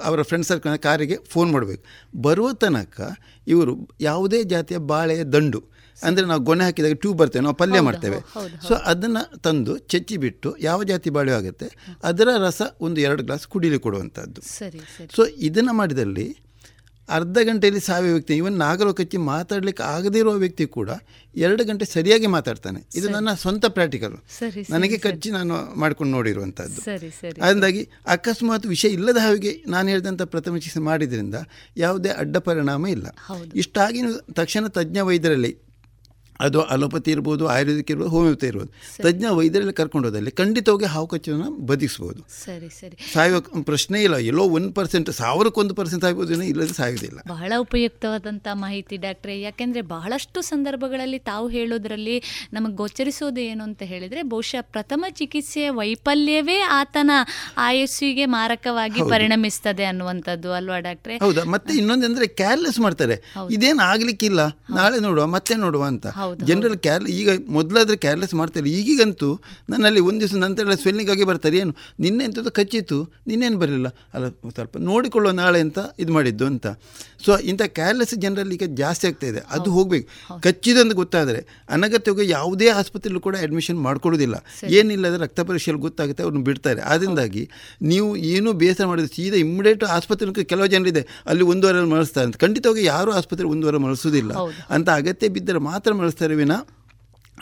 S9: ಅವರ ಫ್ರೆಂಡ್ ಸರ್ಕಲ್ನ ಕಾರಿಗೆ ಫೋನ್ ಮಾಡಬೇಕು. ಬರುವ ತನಕ ಇವರು ಯಾವುದೇ ಜಾತಿಯ ಬಾಳೆಯ ದಂಡು ಅಂದರೆ ನಾವು ಗೊನೆ ಹಾಕಿದಾಗ ಟ್ಯೂಬ್ ಬರ್ತೇವೆ ನಾವು ಪಲ್ಯ ಮಾಡ್ತೇವೆ. ಸೊ ಅದನ್ನು ತಂದು ಚಚ್ಚಿಬಿಟ್ಟು ಯಾವ ಜಾತಿ ಬಾಳೆ ಆಗುತ್ತೆ ಅದರ ರಸ ಒಂದು ಎರಡು ಗ್ಲಾಸ್ ಕುಡಿಲಿ ಕೊಡುವಂಥದ್ದು ಸೊ ಇದನ್ನು ಮಾಡಿದಲ್ಲಿ ಅರ್ಧ ಗಂಟೆಯಲ್ಲಿ ಸಾವಿ ವ್ಯಕ್ತಿ ಇವನ್ ನಾಗರೋ ಮಾತಾಡಲಿಕ್ಕೆ ಆಗದೇ ಇರುವ ವ್ಯಕ್ತಿ ಕೂಡ ಎರಡು ಗಂಟೆ ಸರಿಯಾಗಿ ಮಾತಾಡ್ತಾನೆ. ಇದು ನನ್ನ ಸ್ವಂತ ಪ್ರಾಕ್ಟಿಕಲ್ ನನಗೆ. ಕಚ್ಚಿ ನಾನು ಮಾಡ್ಕೊಂಡು ನೋಡಿರುವಂಥದ್ದು ಅದರಿಂದಾಗಿ ಅಕಸ್ಮಾತ್ ವಿಷಯ ಇಲ್ಲದ ಹಾಗೆ ನಾನು ಹೇಳಿದಂಥ ಪ್ರಥಮ ಚಿಕಿತ್ಸೆ ಮಾಡಿದ್ರಿಂದ ಯಾವುದೇ ಅಡ್ಡ ಪರಿಣಾಮ ಇಲ್ಲ. ಇಷ್ಟಾಗಿ ತಕ್ಷಣ ತಜ್ಞ ವೈದ್ಯರಲ್ಲಿ ಅದು ಅಲೋಪತಿ ಇರ್ಬೋದು ಆಯುರ್ವೇದಿಕ್ ಇರ್ಬೋದು ಹೋಮಿಯೋಪತಿ ಇರ್ಬೋದು. ತಜ್ಞ ವೈದ್ಯರಲ್ಲಿ ಕರ್ಕೊಂಡು ಹೋದಲ್ಲಿ ಖಂಡಿತವಾಗಿ ಹಾವು ಕಚ್ಚನ್ನು ಬದುಕಿಸ್ಬೋದು
S8: ಸರಿ ಸರಿ.
S9: ಸಾಯುವ ಪ್ರಶ್ನೆ ಇಲ್ಲ ಎಲ್ಲೋ ಒಂದು ಪರ್ಸೆಂಟ್ ಸಾವಿರಕ್ಕೊಂದು ಪರ್ಸೆಂಟ್ ಆಗ್ಬೋದು ಇಲ್ಲದೆ ಸಾಯುವುದಿಲ್ಲ.
S8: ಬಹಳ ಉಪಯುಕ್ತವಾದಂಥ ಮಾಹಿತಿ ಡಾಕ್ಟ್ರೆ. ಯಾಕೆಂದರೆ ಬಹಳಷ್ಟು ಸಂದರ್ಭಗಳಲ್ಲಿ ತಾವು ಹೇಳೋದ್ರಲ್ಲಿ ನಮಗೆ ಗೋಚರಿಸೋದು ಏನು ಅಂತ ಹೇಳಿದರೆ ಬಹುಶಃ ಪ್ರಥಮ ಚಿಕಿತ್ಸೆಯ ವೈಫಲ್ಯವೇ ಆತನ ಆಯಸ್ಸಿಗೆ ಮಾರಕವಾಗಿ. ಪರಿಣಮಿಸ್ತದೆ ಅನ್ನುವಂಥದ್ದು ಅಲ್ವಾ ಡಾಕ್ಟ್ರೆ?
S9: ಹೌದಾ? ಮತ್ತೆ ಇನ್ನೊಂದಂದ್ರೆ ಕೇರ್ಲೆಸ್ ಮಾಡ್ತಾರೆ. ಇದೇನು ಆಗ್ಲಿಕ್ಕಿಲ್ಲ? ನಾಳೆ ನೋಡುವ ಮತ್ತೆ ನೋಡುವ ಅಂತ. ಜನರಲ್ ಕ್ಯಾರ್ ಈಗ ಮೊದಲಾದ್ರೆ ಕೇರ್ಲೆಸ್ ಮಾಡ್ತಾರೆ. ಈಗೀಗಂತೂ ನನ್ನಲ್ಲಿ ಒಂದು ದಿವಸ ನಂತರ ಸ್ವೆಲ್ಲಿಂಗ್ ಆಗಿ ಬರ್ತಾರೆ. ಏನು? ನಿನ್ನೆ ಎಂಥದ್ದು ಕಚ್ಚಿತ್ತು ನಿನ್ನೇನು ಬರಲಿಲ್ಲ. ಅಲ್ಲ ಸ್ವಲ್ಪ ನೋಡಿಕೊಳ್ಳೋ ನಾಳೆ ಅಂತ ಇದು ಮಾಡಿದ್ದು ಅಂತ. ಸೊ ಇಂಥ ಕೇರ್ಲೆಸ್ ಜನರಲ್ಲಿ ಈಗ ಜಾಸ್ತಿ ಆಗ್ತಾ ಇದೆ. ಅದು ಹೋಗ್ಬೇಕು. ಕಚ್ಚಿದಂತ ಗೊತ್ತಾದರೆ ಅನಗತ್ಯವಾಗಿ ಯಾವುದೇ ಆಸ್ಪತ್ರೆಯಲ್ಲೂ ಕೂಡ ಅಡ್ಮಿಷನ್ ಮಾಡ್ಕೊಳ್ಳೋದಿಲ್ಲ. ಅಂದರೆ ರಕ್ತ ಪರೀಕ್ಷೆಯಲ್ಲಿ ಗೊತ್ತಾಗುತ್ತೆ ಅವ್ರನ್ನ ಬಿಡ್ತಾರೆ. ಆದ್ದರಿಂದಾಗಿ ನೀವು ಏನೂ ಬೇಸರ ಮಾಡಿದ್ರೆ ಸೀದಾ ಇಮ್ಮಿಡಿಯೇಟ್ ಆಸ್ಪತ್ರೆ ಕೆಲವು ಜನರಿದೆ ಅಲ್ಲಿ ಒಂದು ವಾರ ಮರಳಿಸ್ತಾರೆ ಅಂತ. ಖಂಡಿತವಾಗಿ ಯಾರು ಆಸ್ಪತ್ರೆ ಒಂದು ವಾರ ಮಳಿಸೋದಿಲ್ಲ ಅಂತ ಅಗತ್ಯ ಬಿದ್ದರೆ ಮಾತ್ರ ಮಳಿಸ್ತಾರೆ ವಿನ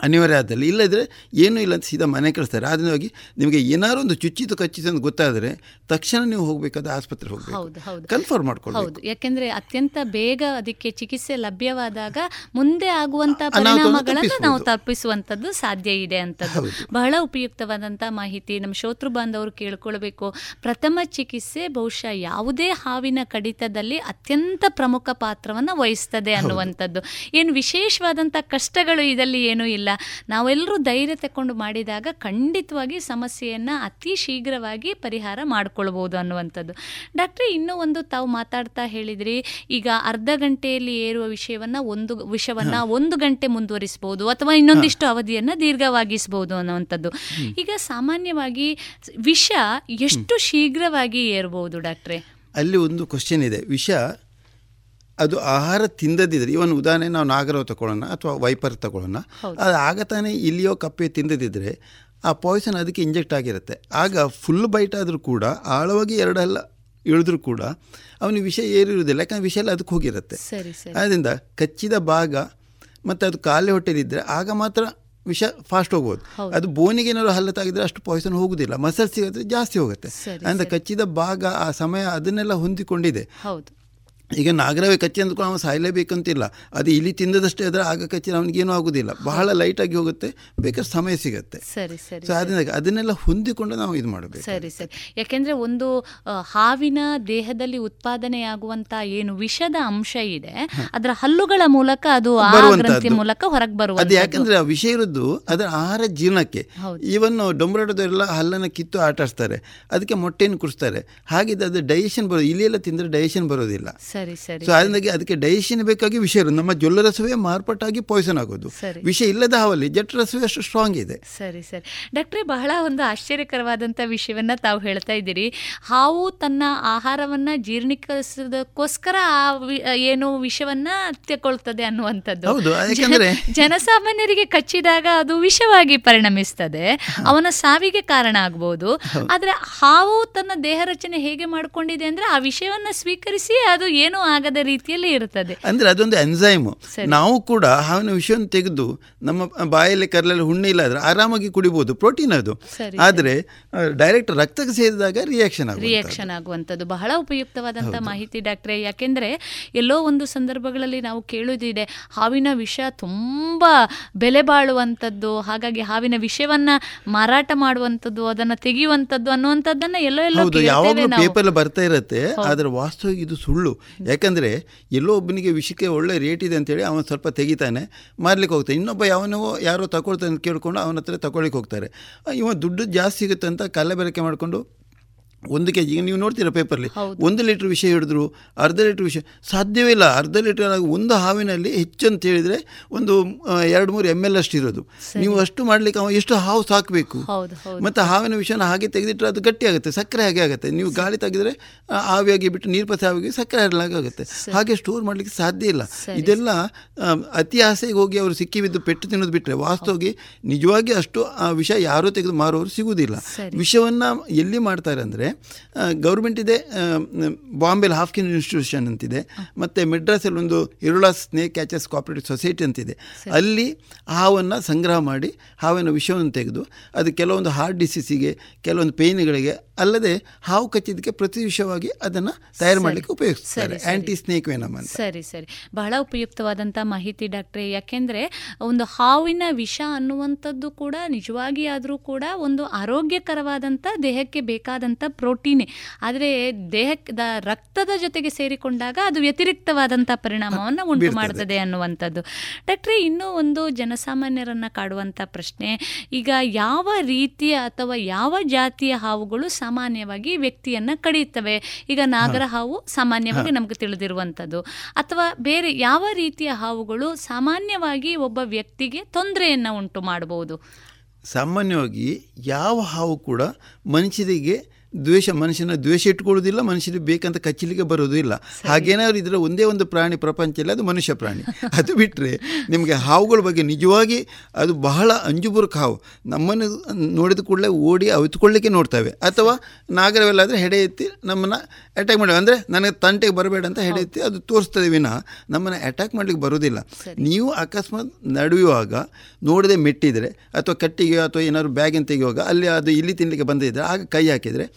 S9: ಅನಿವಾರ್ಯ ಆದಲ್ಲಿ. ಇಲ್ಲದ್ರೆ ಏನೂ ಇಲ್ಲ ಅಂತ ಸೀದಾ ಮನೆ ಕಳಿಸ್ತಾರೆ. ಹೋಗಿ ನಿಮಗೆ ಏನಾದ್ರು ಒಂದು ಚುಚ್ಚಿತು ಕಚ್ಚಿತು ಅಂತ ಗೊತ್ತಾದರೆ ತಕ್ಷಣ ನೀವು ಹೋಗಬೇಕಾದ ಆಸ್ಪತ್ರೆ ಹೋಗಬೇಕು.
S8: ಹೌದು
S9: ಕನ್ಫರ್ಮ್ ಮಾಡ್ಕೊಳ್ಬೇಕು.
S8: ಹೌದು. ಯಾಕೆಂದ್ರೆ ಅತ್ಯಂತ ಬೇಗ ಅದಕ್ಕೆ ಚಿಕಿತ್ಸೆ ಲಭ್ಯವಾದಾಗ ಮುಂದೆ ಆಗುವಂತ ಪರಿಣಾಮಗಳನ್ನು ನಾವು
S9: ತಪ್ಪಿಸುವಂತದ್ದು
S8: ತಪ್ಪಿಸುವಂಥದ್ದು ಸಾಧ್ಯ ಇದೆ ಅಂತದ್ದು. ಬಹಳ ಉಪಯುಕ್ತವಾದಂಥ ಮಾಹಿತಿ ನಮ್ಮ ಶೋತೃ ಬಾಂಧವರು ಕೇಳ್ಕೊಳ್ಬೇಕು. ಪ್ರಥಮ ಚಿಕಿತ್ಸೆ ಬಹುಶಃ ಯಾವುದೇ ಹಾವಿನ ಕಡಿತದಲ್ಲಿ ಅತ್ಯಂತ ಪ್ರಮುಖ ಪಾತ್ರವನ್ನು ವಹಿಸ್ತದೆ ಅನ್ನುವಂಥದ್ದು. ಏನು ವಿಶೇಷವಾದಂಥ ಕಷ್ಟಗಳು ಇದರಲ್ಲಿ ಏನೂ ಇಲ್ಲ. ನಾವೆಲ್ಲರೂ ಧೈರ್ಯ ತಕೊಂಡು ಮಾಡಿದಾಗ ಖಂಡಿತವಾಗಿ ಸಮಸ್ಯೆಯನ್ನು ಅತಿ ಶೀಘ್ರವಾಗಿ ಪರಿಹಾರ ಮಾಡಿಕೊಳ್ಬೋದು ಅನ್ನುವಂಥದ್ದು. ಡಾಕ್ಟ್ರೆ ಇನ್ನೂ ಒಂದು ತಾವು ಮಾತಾಡ್ತಾ ಹೇಳಿದ್ರಿ ಈಗ ಅರ್ಧ ಗಂಟೆಯಲ್ಲಿ ಏರುವ ವಿಷಯವನ್ನು ಒಂದು ವಿಷವನ್ನು ಒಂದು ಗಂಟೆ ಮುಂದುವರಿಸಬಹುದು ಅಥವಾ ಇನ್ನೊಂದಿಷ್ಟು ಅವಧಿಯನ್ನು ದೀರ್ಘವಾಗಿಸಬಹುದು ಅನ್ನುವಂಥದ್ದು. ಈಗ ಸಾಮಾನ್ಯವಾಗಿ ವಿಷ ಎಷ್ಟು ಶೀಘ್ರವಾಗಿ ಏರ್ಬೋದು ಡಾಕ್ಟ್ರೆ?
S9: ಅಲ್ಲಿ ಒಂದು ಕ್ವಶನ್ ಇದೆ. ವಿಷ ಅದು ಆಹಾರ ತಿಂದದಿದ್ರೆ ಇವನ್ ಉದಾಹರಣೆ ನಾವು ನಾಗರವ ತಗೊಳ್ಳೋಣ ಅಥವಾ ವೈಪರ್ ತಗೊಳ್ಳೋಣ ಅದು ಆಗ ತಾನೇ ಇಲ್ಲಿಯೋ ಕಪ್ಪೆ ತಿಂದದಿದ್ರೆ ಆ ಪಾಯ್ಸನ್ ಅದಕ್ಕೆ ಇಂಜೆಕ್ಟ್ ಆಗಿರುತ್ತೆ. ಆಗ ಫುಲ್ ಬೈಟ್ ಆದರೂ ಕೂಡ ಆಳವಾಗಿ ಎರಡೆಲ್ಲ ಇಳಿದ್ರೂ ಕೂಡ ಅವನಿಗೆ ವಿಷಯ ಏರಿರುವುದಿಲ್ಲ ಯಾಕಂದ್ರೆ ವಿಷಯ ಎಲ್ಲ ಅದಕ್ಕೆ ಹೋಗಿರುತ್ತೆ. ಆದ್ದರಿಂದ ಕಚ್ಚಿದ ಭಾಗ ಮತ್ತು ಅದು ಖಾಲಿ ಹೊಟ್ಟೆಲಿದ್ದರೆ ಆಗ ಮಾತ್ರ ವಿಷ ಫಾಸ್ಟ್ ಹೋಗ್ಬೋದು. ಅದು ಬೋನಿಗೆ ಏನಾದ್ರು ಹಲ್ಲ ತಾಗಿದ್ರೆ ಅಷ್ಟು ಪಾಯ್ಸನ್ ಹೋಗುದಿಲ್ಲ ಮಸಲ್ ಸಿಗೋದ್ರೆ ಜಾಸ್ತಿ ಹೋಗುತ್ತೆ. ಅಂದ್ರೆ ಕಚ್ಚಿದ ಭಾಗ ಆ ಸಮಯ ಅದನ್ನೆಲ್ಲ ಹೊಂದಿಕೊಂಡಿದೆ.
S8: ಹೌದು.
S9: ಈಗ ನಾಗರವೇ ಕಚ್ಚಿ ಅಂದ್ಕೊಂಡು ಅವನು ಸಾಯಲೇಬೇಕಂತಿಲ್ಲ. ಅದು ಇಲ್ಲಿ ತಿಂದದಷ್ಟೇ ಆದರೆ ಆಗ ಕಚ್ಚಿ ಅವನಿಗೇನು ಆಗೋದಿಲ್ಲ. ಬಹಳ ಲೈಟಾಗಿ ಹೋಗುತ್ತೆ ಬೇಕಾದ್ರೆ ಸಮಯ ಸಿಗುತ್ತೆ.
S8: ಸರಿ ಸರಿ
S9: ಸೊ ಅದರಿಂದ ಅದನ್ನೆಲ್ಲ ಹೊಂದಿಕೊಂಡು ನಾವು ಇದು ಮಾಡಬೇಕು.
S8: ಸರಿ ಸರಿ. ಯಾಕೆಂದ್ರೆ ಒಂದು ಹಾವಿನ ದೇಹದಲ್ಲಿ ಉತ್ಪಾದನೆಯಾಗುವಂತ ಏನು ವಿಷದ ಅಂಶ ಇದೆ ಅದರ ಹಲ್ಲುಗಳ ಮೂಲಕ ಅದು ಮೂಲಕ ಹೊರಗೆ
S9: ಅದು ಯಾಕಂದರೆ ಆ ವಿಷಯ ಇರೋದು ಅದರ ಆಹಾರ ಜೀವನಕ್ಕೆ
S8: ಇವನ್ನು
S9: ಈವನ್ ಡೊಂಬರಾಟದವರೆಲ್ಲ ಹಲ್ಲನ್ನು ಕಿತ್ತು ಆಟಾಡ್ತಾರೆ ಅದಕ್ಕೆ ಮೊಟ್ಟೆಯನ್ನು ಕುಡಿಸ್ತಾರೆ. ಹಾಗಿದ್ರೆ ಅದು ಡೈಜೆಷನ್ ಬರೋದು ಇಲ್ಲಿ ಎಲ್ಲ ತಿಂದ್ರೆ ಡೈಜೆಷನ್ ಬರೋದಿಲ್ಲ.
S8: ಸರಿ ಸರಿ
S9: ಸೊ ಅದರಿಂದಾಗಿ ಅದಕ್ಕೆ ಡೈಜೆಷನ್ ಬೇಕಾಗಿ ವಿಷ ಇರೋದು ನಮ್ಮ ಜೊಲ್ಲರಸವೇ ಮಾರ್ಪಾಟಾಗಿ ಪಾಯ್ಸನ್ ಆಗೋದು. ವಿಷ ಇಲ್ಲದ ಹಾವಲ್ಲಿ ಜಠರಸವೇ ಅಷ್ಟು ಸ್ಟ್ರಾಂಗ್ ಇದೆ.
S8: ಸರಿ ಸರಿ. ಡಾಕ್ಟ್ರೆ ಬಹಳ ಒಂದು ಆಶ್ಚರ್ಯಕರವಾದಂಥ ವಿಷಯವನ್ನ ತಾವು ಹೇಳ್ತಾ ಇದ್ದೀರಿ. ಹಾವು ತನ್ನ ಆಹಾರವನ್ನ ಜೀರ್ಣೀಕರಿಸೋದಕ್ಕೋಸ್ಕರ ಆ ಏನು ವಿಷವನ್ನ ತೆಕ್ಕೊಳ್ತದೆ ಅನ್ನುವಂಥದ್ದು.
S9: ಹೌದು, ಯಾಕಂದ್ರೆ-
S8: ಜನಸಾಮಾನ್ಯರಿಗೆ ಕಚ್ಚಿದಾಗ ಅದು ವಿಷವಾಗಿ ಪರಿಣಮಿಸ್ತದೆ. ಅವನ ಸಾವಿಗೆ ಕಾರಣ ಆಗ್ಬೋದು. ಆದ್ರೆ ಹಾವು ತನ್ನ ದೇಹ ರಚನೆ ಹೇಗೆ ಮಾಡಿಕೊಂಡಿದೆ ಅಂದ್ರೆ ಆ ವಿಷಯವನ್ನ ಸ್ವೀಕರಿಸಿ ಅದು ಏನೂ ಆಗದ ರೀತಿಯಲ್ಲಿ ಇರ್ತದೆ
S9: ಅಂದ್ರೆ ಅದೊಂದು ಎನ್ಸೈಮು. ನಾವು ಕೂಡ ಹಾವಿನ ವಿಷವನ್ನು ತೆಗೆದು ನಮ್ಮ ಬಾಯಲ್ಲಿ ಕರಲಲ್ಲಿ ಹುಣ್ಣೆ ಇಲ್ಲ ಆದರೆ ಆರಾಮಾಗಿ ಕುಡಿಬೋದು ಪ್ರೋಟೀನ್ ಅದು. ಆದ್ರೆ ಡೈರೆಕ್ಟ್ ರಕ್ತಕ್ಕೆ ಸೇರಿದಾಗ ರಿಯಾಕ್ಷನ್
S8: ರಿಯಾಕ್ಷನ್ ಆಗುವಂತದ್ದು ಬಹಳ ಉಪಯುಕ್ತವಾದಂತಹ ಮಾಹಿತಿ ಡಾಕ್ಟ್ರೆ. ಯಾಕೆಂದ್ರೆ ಎಲ್ಲೋ ಒಂದು ಸಂದರ್ಭಗಳಲ್ಲಿ ನಾವು ಕೇಳುವುದಿದೆ ಹಾವಿನ ವಿಷ ತುಂಬಾ ಬೆಲೆ ಬಾಳುವಂತದ್ದು ಹಾಗಾಗಿ ಹಾವಿನ ವಿಷಯವನ್ನ ಮಾರಾಟ ಮಾಡುವಂತದ್ದು ಅದನ್ನ ತೆಗೆಯುವಂತದ್ದು ಅನ್ನುವಂಥದ್ದನ್ನ ಎಲ್ಲೋ ಎಲ್ಲೋ
S9: ಯಾವಾಗಲೂ ಪೇಪರ್ ಬರ್ತಾ ಇರುತ್ತೆ ಆದರೆ ವಾಸ್ತವ ಇದು ಸುಳ್ಳು. ಯಾಕಂದ್ರೆ ಎಲ್ಲೋ ಒಬ್ಬನಿಗೆ ವಿಷಯಕ್ಕೆ ಒಳ್ಳೆ ರೇಟ್ ಇದೆ ಅಂತೇಳಿ ಅವನು ಸ್ವಲ್ಪ ತೆಗಿತಾನೆ, ಮಾರ್ಲಿಕ್ಕೆ ಹೋಗ್ತಾನೆ. ಇನ್ನೊಬ್ಬ ಯಾವನೋ ಯಾರೋ ತಗೊಳ್ತಾನೆ ಕೇಳಿಕೊಂಡು ಅವನ ಹತ್ರ ತಗೊಳ್ಳಿಕ್ಕೆ ಹೋಗ್ತಾರೆ. ಇವ ದುಡ್ಡು ಜಾಸ್ತಿ ಸಿಗುತ್ತೆ ಅಂತ ಕಲ್ಲಬೆರಕೆ ಮಾಡಿಕೊಂಡು ಒಂದು ಕೆ ಜಿಗೆ ನೀವು ನೋಡ್ತೀರಾ ಪೇಪರ್ಲಿ ಒಂದು ಲೀಟ್ರ್ ವಿಷಯ ಹಿಡಿದ್ರು ಅರ್ಧ ಲೀಟ್ರ್ ವಿಷಯ ಸಾಧ್ಯವೇ ಇಲ್ಲ. ಅರ್ಧ ಲೀಟರ್ ಒಂದು ಹಾವಿನಲ್ಲಿ ಹೆಚ್ಚು ಅಂತ ಹೇಳಿದರೆ ಒಂದು ಎರಡು ಮೂರು ಎಂ ಎಲ್ ಅಷ್ಟು ಇರೋದು. ನೀವು ಅಷ್ಟು ಮಾಡಲಿಕ್ಕೆ ಅವ ಎಷ್ಟು ಹಾವು ಸಾಕಬೇಕು? ಮತ್ತು ಹಾವಿನ ವಿಷಯನ ಹಾಗೆ ತೆಗೆದಿಟ್ಟರೆ ಅದು ಗಟ್ಟಿ ಆಗುತ್ತೆ ಸಕ್ಕರೆ ಹಾಗೆ ಆಗುತ್ತೆ. ನೀವು ಗಾಳಿ ತೆಗೆದ್ರೆ ಹಾವಿಯಾಗಿ ಆವಿಯಾಗಿ ಬಿಟ್ಟು ನೀರು ಪಸೆ ಆಗಿ ಸಕ್ಕರೆ ಹರಲಾಗಿ ಆಗುತ್ತೆ. ಹಾಗೆ ಸ್ಟೋರ್ ಮಾಡಲಿಕ್ಕೆ ಸಾಧ್ಯ ಇಲ್ಲ. ಇದೆಲ್ಲ ಅತಿ ಆಸೆಗೆ ಹೋಗಿ ಅವರು ಸಿಕ್ಕಿ ಬಿದ್ದು ಪೆಟ್ಟು ತಿನ್ನೋದು ಬಿಟ್ಟರೆ ವಾಸ್ತವಾಗಿ ನಿಜವಾಗಿ ಅಷ್ಟು ಆ ವಿಷ ಯಾರೂ ತೆಗೆದು ಮಾರೋರು ಸಿಗುವುದಿಲ್ಲ. ವಿಷವನ್ನು ಎಲ್ಲಿ ಮಾಡ್ತಾರೆ ಅಂದರೆ ಗೌರ್ಮೆಂಟ್ ಇದೆ ಬಾಂಬೆಲ್ ಹಾಫ್ಕಿನ್ ಇನ್ಸ್ಟಿಟ್ಯೂಷನ್ ಅಂತಿದೆ ಮತ್ತು ಮೆಡ್ರಾಸಲ್ಲಿ ಒಂದು Irula snake catchers cooperative society ಅಂತಿದೆ. ಅಲ್ಲಿ ಹಾವನ್ನು ಸಂಗ್ರಹ ಮಾಡಿ ಹಾವಿನ ವಿಷವನ್ನು ತೆಗೆದು ಅದು ಕೆಲವೊಂದು ಹಾರ್ಟ್ ಡಿಸೀಸಿಗೆ ಕೆಲವೊಂದು ಪೇಯ್ನ್ಗಳಿಗೆ ಅಲ್ಲದೆ ಹಾವು ಕಚ್ಚಿದ್ದಕ್ಕೆ ಪ್ರತಿ ವಿಷಯವಾಗಿ ಅದನ್ನು ತಯಾರು ಮಾಡಲಿಕ್ಕೆ ಉಪಯೋಗಿಸ್ತಾರೆ. ಆ್ಯಂಟಿ ಸ್ನೇಕ್ ವೆನಮ್ ಅಂತ.
S8: ಸರಿ ಸರಿ. ಬಹಳ ಉಪಯುಕ್ತವಾದಂಥ ಮಾಹಿತಿ ಡಾಕ್ಟ್ರೆ ಯಾಕೆಂದರೆ ಒಂದು ಹಾವಿನ ವಿಷ ಅನ್ನುವಂಥದ್ದು ಕೂಡ ನಿಜವಾಗಿ ಆದರೂ ಕೂಡ ಒಂದು ಆರೋಗ್ಯಕರವಾದಂಥ ದೇಹಕ್ಕೆ ಬೇಕಾದಂಥ ಪ್ರೋಟೀನೇ. ಆದರೆ ದೇಹಕ್ಕೆ ರಕ್ತದ ಜೊತೆಗೆ ಸೇರಿಕೊಂಡಾಗ ಅದು ವ್ಯತಿರಿಕ್ತವಾದಂಥ ಪರಿಣಾಮವನ್ನು ಉಂಟು ಮಾಡುತ್ತದೆ ಅನ್ನುವಂಥದ್ದು. ಡಾಕ್ಟ್ರೆ ಇನ್ನೂ ಒಂದು ಜನಸಾಮಾನ್ಯರನ್ನು ಕಾಡುವಂಥ ಪ್ರಶ್ನೆ ಈಗ ಯಾವ ರೀತಿಯ ಅಥವಾ ಯಾವ ಜಾತಿಯ ಹಾವುಗಳು ಸಾಮಾನ್ಯವಾಗಿ ವ್ಯಕ್ತಿಯನ್ನು ಕಡಿಯುತ್ತವೆ? ಈಗ ನಾಗರ ಹಾವು ಸಾಮಾನ್ಯವಾಗಿ ನಮಗೆ ತಿಳಿದಿರುವಂಥದ್ದು. ಅಥವಾ ಬೇರೆ ಯಾವ ರೀತಿಯ ಹಾವುಗಳು ಸಾಮಾನ್ಯವಾಗಿ ಒಬ್ಬ ವ್ಯಕ್ತಿಗೆ ತೊಂದರೆಯನ್ನು ಉಂಟು ಮಾಡಬಹುದು?
S9: ಸಾಮಾನ್ಯವಾಗಿ ಯಾವ ಹಾವು ಕೂಡ ಮನುಷ್ಯರಿಗೆ ದ್ವೇಷ ಮನುಷ್ಯನ ದ್ವೇಷ ಇಟ್ಕೊಳ್ಳೋದಿಲ್ಲ ಮನುಷ್ಯನಿಗೆ ಬೇಕಂತ ಕಚ್ಚಲಿಕ್ಕೆ ಬರೋದು ಇಲ್ಲ. ಹಾಗೇನಾದ್ರು ಇದರ ಒಂದೇ ಒಂದು ಪ್ರಾಣಿ ಪ್ರಪಂಚ ಇಲ್ಲ ಅದು ಮನುಷ್ಯ ಪ್ರಾಣಿ. ಅದು ಬಿಟ್ಟರೆ ನಿಮಗೆ ಹಾವುಗಳ ಬಗ್ಗೆ ನಿಜವಾಗಿ ಅದು ಬಹಳ ಅಂಜುಬುರುಕ ಹಾವು. ನಮ್ಮನ್ನು ನೋಡಿದ ಕೂಡಲೇ ಓಡಿ ಅವಿತುಕೊಳ್ಳಿಕ್ಕೆ ನೋಡ್ತವೆ. ಅಥವಾ ನಾಗರವೆಲ್ಲಾದರೆ ಹೆಡೆ ಎತ್ತಿ ನಮ್ಮನ್ನು ಅಟ್ಯಾಕ್ ಮಾಡಿ ಅಂದರೆ ನನಗೆ ತಂಟೆಗೆ ಬರಬೇಡ ಅಂತ ಹೆಡೆ ಎತ್ತಿ ಅದು ತೋರಿಸ್ತದೆ ವಿನಃ ನಮ್ಮನ್ನು ಅಟ್ಯಾಕ್ ಮಾಡಲಿಕ್ಕೆ ಬರೋದಿಲ್ಲ. ನೀವು ಅಕಸ್ಮಾತ್ ನಡೆಯುವಾಗ ನೋಡದೆ ಮೆಟ್ಟಿದರೆ ಅಥವಾ ಕಟ್ಟಿಗೆ ಅಥವಾ ಏನಾದ್ರು ಬ್ಯಾಗಿನ ತೆಗೆಯುವಾಗ ಅಲ್ಲಿ ಅದು ಇಲ್ಲಿ ತಿನ್ನಲಿಕ್ಕೆ ಬಂದಿದ್ದರೆ ಆಗ ಕೈ ಹಾಕಿದರೆ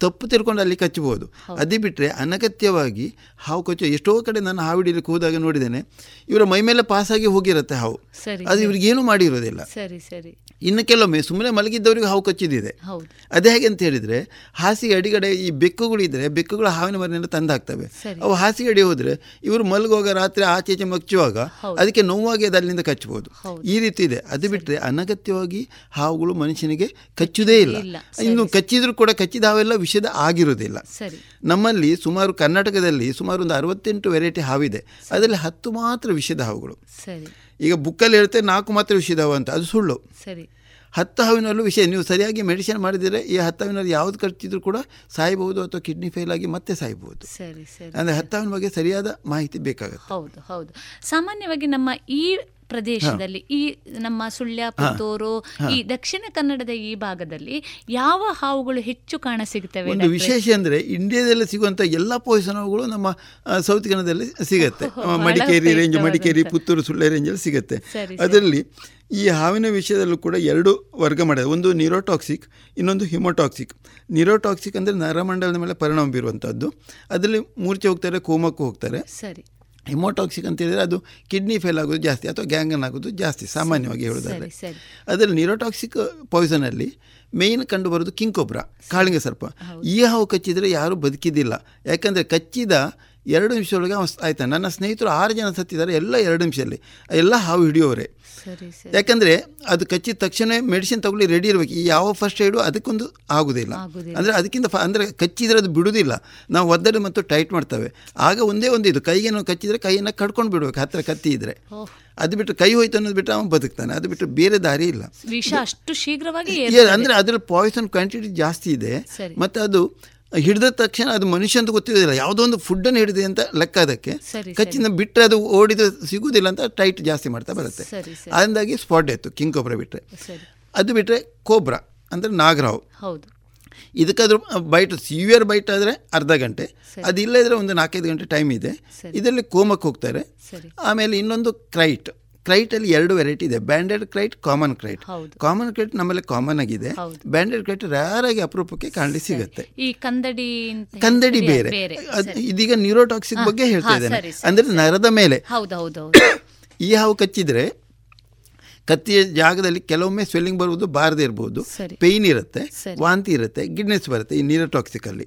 S9: ತಪ್ಪು ತಿಳ್ಕೊಂಡು ಅಲ್ಲಿ ಕಚ್ಚಬಹುದು. ಅದೇ ಬಿಟ್ಟರೆ ಅನಗತ್ಯವಾಗಿ ಹಾವು ಕಚ್ಚ ಎಷ್ಟೋ ಕಡೆ ನಾನು ಹಾವು ಹಿಡಿಲಿಕ್ಕೆ ಹೋದಾಗ ನೋಡಿದ್ದೇನೆ ಇವರ ಮೈ ಮೇಲೆ ಪಾಸಾಗಿ ಹೋಗಿರುತ್ತೆ ಹಾವು. ಅದು ಇವ್ರಿಗೇನು ಮಾಡಿರೋದಿಲ್ಲ.
S8: ಸರಿ ಸರಿ.
S9: ಇನ್ನು ಕೆಲವೊಮ್ಮೆ ಸುಮ್ಮನೆ ಮಲಗಿದ್ದವರಿಗೆ ಹಾವು ಕಚ್ಚಿದಿದೆ
S8: ಹೌದು.
S9: ಅದೇ ಹೇಗೆ ಅಂತ ಹೇಳಿದರೆ ಹಾಸಿಗೆ ಅಡಿಗಡೆ ಈ ಬೆಕ್ಕುಗಳಿದ್ರೆ ಬೆಕ್ಕುಗಳು ಹಾವಿನ ಮರಿಯನ್ನು
S8: ತಂದಾಗ್ತವೆ.
S9: ಅವು ಹಾಸಿಗೆ ಅಡಿ ಹೋದರೆ ಇವರು ಮಲಗುವಾಗ ರಾತ್ರಿ ಆಚೆ ಈಚೆ ಮಚ್ಚುವಾಗ ಅದಕ್ಕೆ ನೋವಾಗಿ ಅದು ಅಲ್ಲಿಂದ ಕಚ್ಚಬಹುದು. ಈ ರೀತಿ ಇದೆ. ಅದು ಬಿಟ್ಟರೆ ಅನಗತ್ಯವಾಗಿ ಹಾವುಗಳು ಮನುಷ್ಯನಿಗೆ ಕಚ್ಚುವುದೇ ಇಲ್ಲ.
S8: ಇಲ್ಲ.
S9: ಇನ್ನು ಕಚ್ಚಿದ್ರು ಕೂಡ ಕಚ್ಚಿದ ಹಾವೆಲ್ಲ ವಿಷದ ಆಗಿರುವುದಿಲ್ಲ. ನಮ್ಮಲ್ಲಿ ಸುಮಾರು ಕರ್ನಾಟಕದಲ್ಲಿ ಸುಮಾರು ಒಂದು ಅರವತ್ತೆಂಟು ವೆರೈಟಿ ಹಾವಿದೆ ಅದರಲ್ಲಿ ಹತ್ತು ಮಾತ್ರ ವಿಷಯದ ಹಾವುಗಳು. ಈಗ ಬುಕ್ಕಲ್ಲಿ ಹೇಳ್ತೆ ನಾಲ್ಕು ಮಾತ್ರ ವಿಷಯದ ಹಾವು ಅಂತ ಅದು ಸುಳ್ಳು.
S8: ಸರಿ.
S9: ಹತ್ತು ಹಾವಿನಲ್ಲೂ ವಿಷಯ ನೀವು ಸರಿಯಾಗಿ ಮೆಡಿಸಿನ್ ಮಾಡಿದರೆ ಈ ಹತ್ತು ಹಾವಿನಲ್ಲಿ ಯಾವ್ದು ಖರ್ಚಿದ್ರು ಕೂಡ ಸಾಯಬಹುದು ಅಥವಾ ಕಿಡ್ನಿ ಫೇಲ್ ಆಗಿ ಮತ್ತೆ ಸಾಯಬಹುದು.
S8: ಸರಿ ಸರಿ
S9: ಅಂದರೆ ಹತ್ತು ಹಾವಿನ ಬಗ್ಗೆ ಸರಿಯಾದ ಮಾಹಿತಿ ಬೇಕಾಗುತ್ತೆ.
S8: ಹೌದು ಹೌದು. ಸಾಮಾನ್ಯವಾಗಿ ನಮ್ಮ ಈ ಪ್ರದೇಶದಲ್ಲಿ. ಈ ನಮ್ಮ ಸುಳ್ಯ ಪುತ್ತೂರು ಈ ದಕ್ಷಿಣ ಕನ್ನಡದ ಈ ಭಾಗದಲ್ಲಿ ಯಾವ ಹಾವುಗಳು ಹೆಚ್ಚು ಕಾಣ ಸಿಗುತ್ತವೆ
S9: ಒಂದು ವಿಶೇಷ ಅಂದರೆ ಇಂಡಿಯಾದಲ್ಲಿ ಸಿಗುವಂಥ ಎಲ್ಲ ಪಾಯ್ಸನ್ ಹಾವುಗಳು ನಮ್ಮ ಸೌತ್ ಕನ್ನಡದಲ್ಲಿ ಸಿಗುತ್ತೆ. ಮಡಿಕೇರಿ ರೇಂಜ್ ಮಡಿಕೇರಿ ಪುತ್ತೂರು ಸುಳ್ಯ ರೇಂಜಲ್ಲಿ ಸಿಗುತ್ತೆ. ಅದರಲ್ಲಿ ಈ ಹಾವಿನ ವಿಷಯದಲ್ಲೂ ಕೂಡ ಎರಡು ವರ್ಗ ಮಾಡಿದೆ ಒಂದು ನಿರೋಟಾಕ್ಸಿಕ್ ಇನ್ನೊಂದು ಹಿಮೋಟಾಕ್ಸಿಕ್. ನಿರೋಟಾಕ್ಸಿಕ್ ಅಂದರೆ ನರಮಂಡಲದ ಮೇಲೆ ಪರಿಣಾಮ ಬೀರುವಂಥದ್ದು. ಅದರಲ್ಲಿ ಮೂರ್ಛೆ ಹೋಗ್ತಾರೆ ಕೋಮಕ್ಕೂ ಹೋಗ್ತಾರೆ.
S8: ಸರಿ.
S9: ಹಿಮೋಟಾಕ್ಸಿಕ್ ಅಂತ ಹೇಳಿದರೆ ಅದು ಕಿಡ್ನಿ ಫೇಲ್ ಆಗೋದು ಜಾಸ್ತಿ ಅಥವಾ ಗ್ಯಾಂಗನ್ ಆಗೋದು ಜಾಸ್ತಿ ಸಾಮಾನ್ಯವಾಗಿ ಹೇಳೋದಾದರೆ. ಅದರಲ್ಲಿ ನ್ಯೂರೋಟಾಕ್ಸಿಕ್ ಪಾಯ್ಸನಲ್ಲಿ ಮೇಯ್ನ್ ಕಂಡು ಬರೋದು ಕಿಂಕೊಬ್ರ ಕಾಳಿಂಗ ಸರ್ಪ. ಈ ಹಾವು ಕಚ್ಚಿದರೆ ಯಾರೂ ಬದುಕಿದ್ದಿಲ್ಲ ಯಾಕಂದರೆ ಕಚ್ಚಿದ ಎರಡು ನಿಮಿಷದೊಳಗೆ ಅವ ಆಯ್ತಾನೆ. ನನ್ನ ಸ್ನೇಹಿತರು ಆರು ಜನ ಸತ್ತಿದ್ದಾರೆ ಎಲ್ಲ ಎರಡು ನಿಮಿಷದಲ್ಲಿ. ಎಲ್ಲ ಹಾವು ಹಿಡಿಯೋರೆ ಯಾಕಂದರೆ ಅದು ಕಚ್ಚಿದ ತಕ್ಷಣ ಮೆಡಿಸಿನ್ ತಗೊಳ್ಳಿ ರೆಡಿ ಇರಬೇಕು. ಈ ಯಾವ ಫಸ್ಟ್ ಏಡು ಅದಕ್ಕೊಂದು
S8: ಆಗೋದಿಲ್ಲ.
S9: ಅಂದರೆ ಅದಕ್ಕಿಂತ ಫ ಅಂದರೆ ಕಚ್ಚಿದ್ರೆ ಅದು ಬಿಡುವುದಿಲ್ಲ ನಾವು ಒದ್ದಡೆ ಮತ್ತು ಟೈಟ್ ಮಾಡ್ತವೆ. ಆಗ ಒಂದೇ ಒಂದು ಇದು. ಕೈಗೆ ನಾವು ಕಚ್ಚಿದರೆ ಕೈಯನ್ನು ಕಡ್ಕೊಂಡು ಬಿಡಬೇಕು ಹತ್ತಿರ ಕತ್ತಿ ಇದ್ದರೆ. ಅದು ಬಿಟ್ಟು ಕೈ ಹೋಯ್ತು ಅನ್ನೋದು ಬಿಟ್ಟು ಅವನು ಬದುಕ್ತಾನೆ. ಅದು ಬಿಟ್ಟು ಬೇರೆ ದಾರಿ ಇಲ್ಲ.
S8: ವಿಷ ಅಷ್ಟು ಶೀಘ್ರವಾಗಿ.
S9: ಅಂದ್ರೆ ಅದರ ಪಾಯ್ಸನ್ ಕ್ವಾಂಟಿಟಿ ಜಾಸ್ತಿ ಇದೆ. ಮತ್ತು ಅದು ಹಿಡಿದ ತಕ್ಷಣ ಅದು ಮನುಷ್ಯ ಅಂತ ಗೊತ್ತಿರೋದಿಲ್ಲ. ಯಾವುದೋ ಒಂದು ಫುಡ್ಡನ್ನು ಹಿಡಿದೆ ಅಂತ ಲೆಕ್ಕ ಅದಕ್ಕೆ. ಕಚ್ಚಿನ ಬಿಟ್ಟರೆ ಅದು ಓಡಿದ ಸಿಗುವುದಿಲ್ಲ ಅಂತ ಟೈಟ್ ಜಾಸ್ತಿ ಮಾಡ್ತಾ ಬರುತ್ತೆ. ಅದರಿಂದಾಗಿ ಸ್ಪಾಟ್ ಆಯಿತು ಕಿಂಗ್ ಕೋಬ್ರಾ ಬಿಟ್ಟರೆ ಅದು ಬಿಟ್ಟರೆ ಕೋಬ್ರಾ ಅಂದರೆ ನಾಗರಾವ್.
S8: ಹೌದು.
S9: ಇದಕ್ಕಾದ್ರೂ ಬೈಟ್ ಸಿವಿಯರ್ ಬೈಟ್ ಆದರೆ ಅರ್ಧ ಗಂಟೆ. ಅದಿಲ್ಲ ಇದ್ರೆ ಒಂದು ನಾಲ್ಕೈದು ಗಂಟೆ ಟೈಮ್ ಇದೆ. ಇದರಲ್ಲಿ ಕೋಮಕ್ಕೆ ಹೋಗ್ತಾರೆ. ಆಮೇಲೆ ಇನ್ನೊಂದು ಕ್ರೈಟ್ ಕ್ರೈಟಲ್ಲಿ ಎರಡು ವೆರೈಟಿ ಇದೆ. Banded krait common
S8: krait
S9: common krait ನಮ್ಮಲ್ಲಿ ಕಾಮನ್ ಆಗಿದೆ. ಬ್ಯಾಂಡೆಡ್ ಕ್ರೈಟ್ ರಾರಾಗಿ ಅಪರೂಪಕ್ಕೆ ಕಾಣಲಿ ಸಿಗುತ್ತೆ.
S8: ಈ ಕಂದಡಿ
S9: ಕಂದಡಿ ಬೇರೆ. ಇದೀಗ ನ್ಯೂರೋಟಾಕ್ಸಿಕ್ ಬಗ್ಗೆ ಹೇಳ್ತಾ ಇದ್ದೇನೆ. ಅಂದರೆ ನರದ ಮೇಲೆ. ಈ ಹಾವು ಕಚ್ಚಿದ್ರೆ ಕತ್ತಿಯ ಜಾಗದಲ್ಲಿ ಕೆಲವೊಮ್ಮೆ ಸ್ವೆಲ್ಲಿಂಗ್ ಬರುವುದು ಬಾರದೇ ಇರಬಹುದು. ಪೇಯ್ನ್ ಇರುತ್ತೆ ವಾಂತಿ ಇರುತ್ತೆ ಗಿಡ್ನೆಸ್ ಬರುತ್ತೆ ಈ ನ್ಯೂರೋಟಾಕ್ಸಿಕ್ ಅಲ್ಲಿ.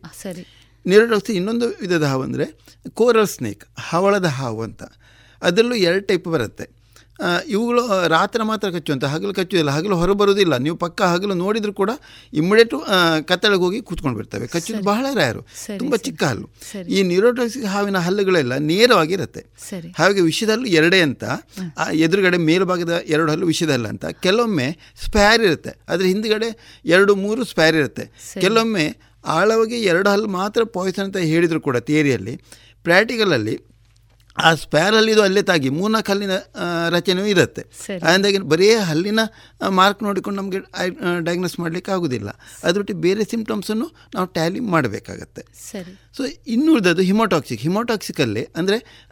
S9: ನ್ಯೂರೋಟಾಕ್ಸಿಕ್ ಇನ್ನೊಂದು ವಿಧದ ಹಾವು ಅಂದರೆ ಕೋರಲ್ ಸ್ನೇಕ್ ಹವಳದ ಹಾವು ಅಂತ. ಅದರಲ್ಲೂ ಎರಡು ಟೈಪ್ ಬರುತ್ತೆ. ಇವುಗಳು ರಾತ್ರಿ ಮಾತ್ರ ಕಚ್ಚುವಂಥ ಹಗಲು ಕಚ್ಚುವುದಿಲ್ಲ ಹಗಲು ಹೊರಬರುವುದಿಲ್ಲ. ನೀವು ಪಕ್ಕ ಹಗಲು ನೋಡಿದರೂ ಕೂಡ ಇಮ್ಮಿಡಿಯೇಟು ಕತ್ತಳಗೆ ಹೋಗಿ ಕೂತ್ಕೊಂಡು ಬಿಡ್ತವೆ. ಕಚ್ಚೋದು ಬಹಳ ರಾಯರು ತುಂಬ ಚಿಕ್ಕ ಹಲ್ಲು. ಈ ನ್ಯೂರೋಟಾಕ್ಸಿಕ್ ಹಾವಿನ ಹಲ್ಲುಗಳೆಲ್ಲ ನೇರವಾಗಿರುತ್ತೆ ಹಾಗೆ ವಿಷದಲ್ಲೂ ಎರಡೇ ಅಂತ ಆ ಎದುರುಗಡೆ ಮೇಲ್ಭಾಗದ ಎರಡು ಹಲ್ಲು ವಿಷದಲ್ಲ ಅಂತ. ಕೆಲವೊಮ್ಮೆ ಸ್ಪ್ಯಾರ್ ಇರುತ್ತೆ. ಅದರ ಹಿಂದುಗಡೆ ಎರಡು ಮೂರು ಸ್ಪ್ಯಾರ್ ಇರುತ್ತೆ. ಕೆಲವೊಮ್ಮೆ ಆಳವಾಗಿ ಎರಡು ಹಲ್ಲು ಮಾತ್ರ ಪಾಯ್ಸನ್ ಅಂತ ಹೇಳಿದರು ಕೂಡ ಥಿಯರಿಯಲ್ಲಿ ಪ್ರಾಕ್ಟಿಕಲಲ್ಲಿ ಆ ಸ್ಪ್ಯಾರಲ್ಲಿ ಇದು ಅಲ್ಲೇ ತಾಗಿ ಮೂರ್ನಾಲ್ಕು ಹಲ್ಲಿನ ರಚನೆಯೂ ಇರುತ್ತೆ. ಅಂದಾಗಿ ಬರೀ ಹಲ್ಲಿನ ಮಾರ್ಕ್ ನೋಡಿಕೊಂಡು ನಮಗೆ ಡಯಾಗ್ನೋಸ್ ಮಾಡಲಿಕ್ಕೆ ಆಗೋದಿಲ್ಲ. ಅದು ಬಿಟ್ಟು ಬೇರೆ ಸಿಂಪ್ಟಮ್ಸನ್ನು ನಾವು ಟ್ಯಾಲಿ ಮಾಡಬೇಕಾಗತ್ತೆ.
S8: ಸರಿ.
S9: ಸೊ ಇನ್ನುಳಿದದ್ದು ಹಿಮೋಟಾಕ್ಸಿಕ್ ಹಿಮೋಟಾಕ್ಸಿಕಲ್ಲಿ ಅಂದರೆ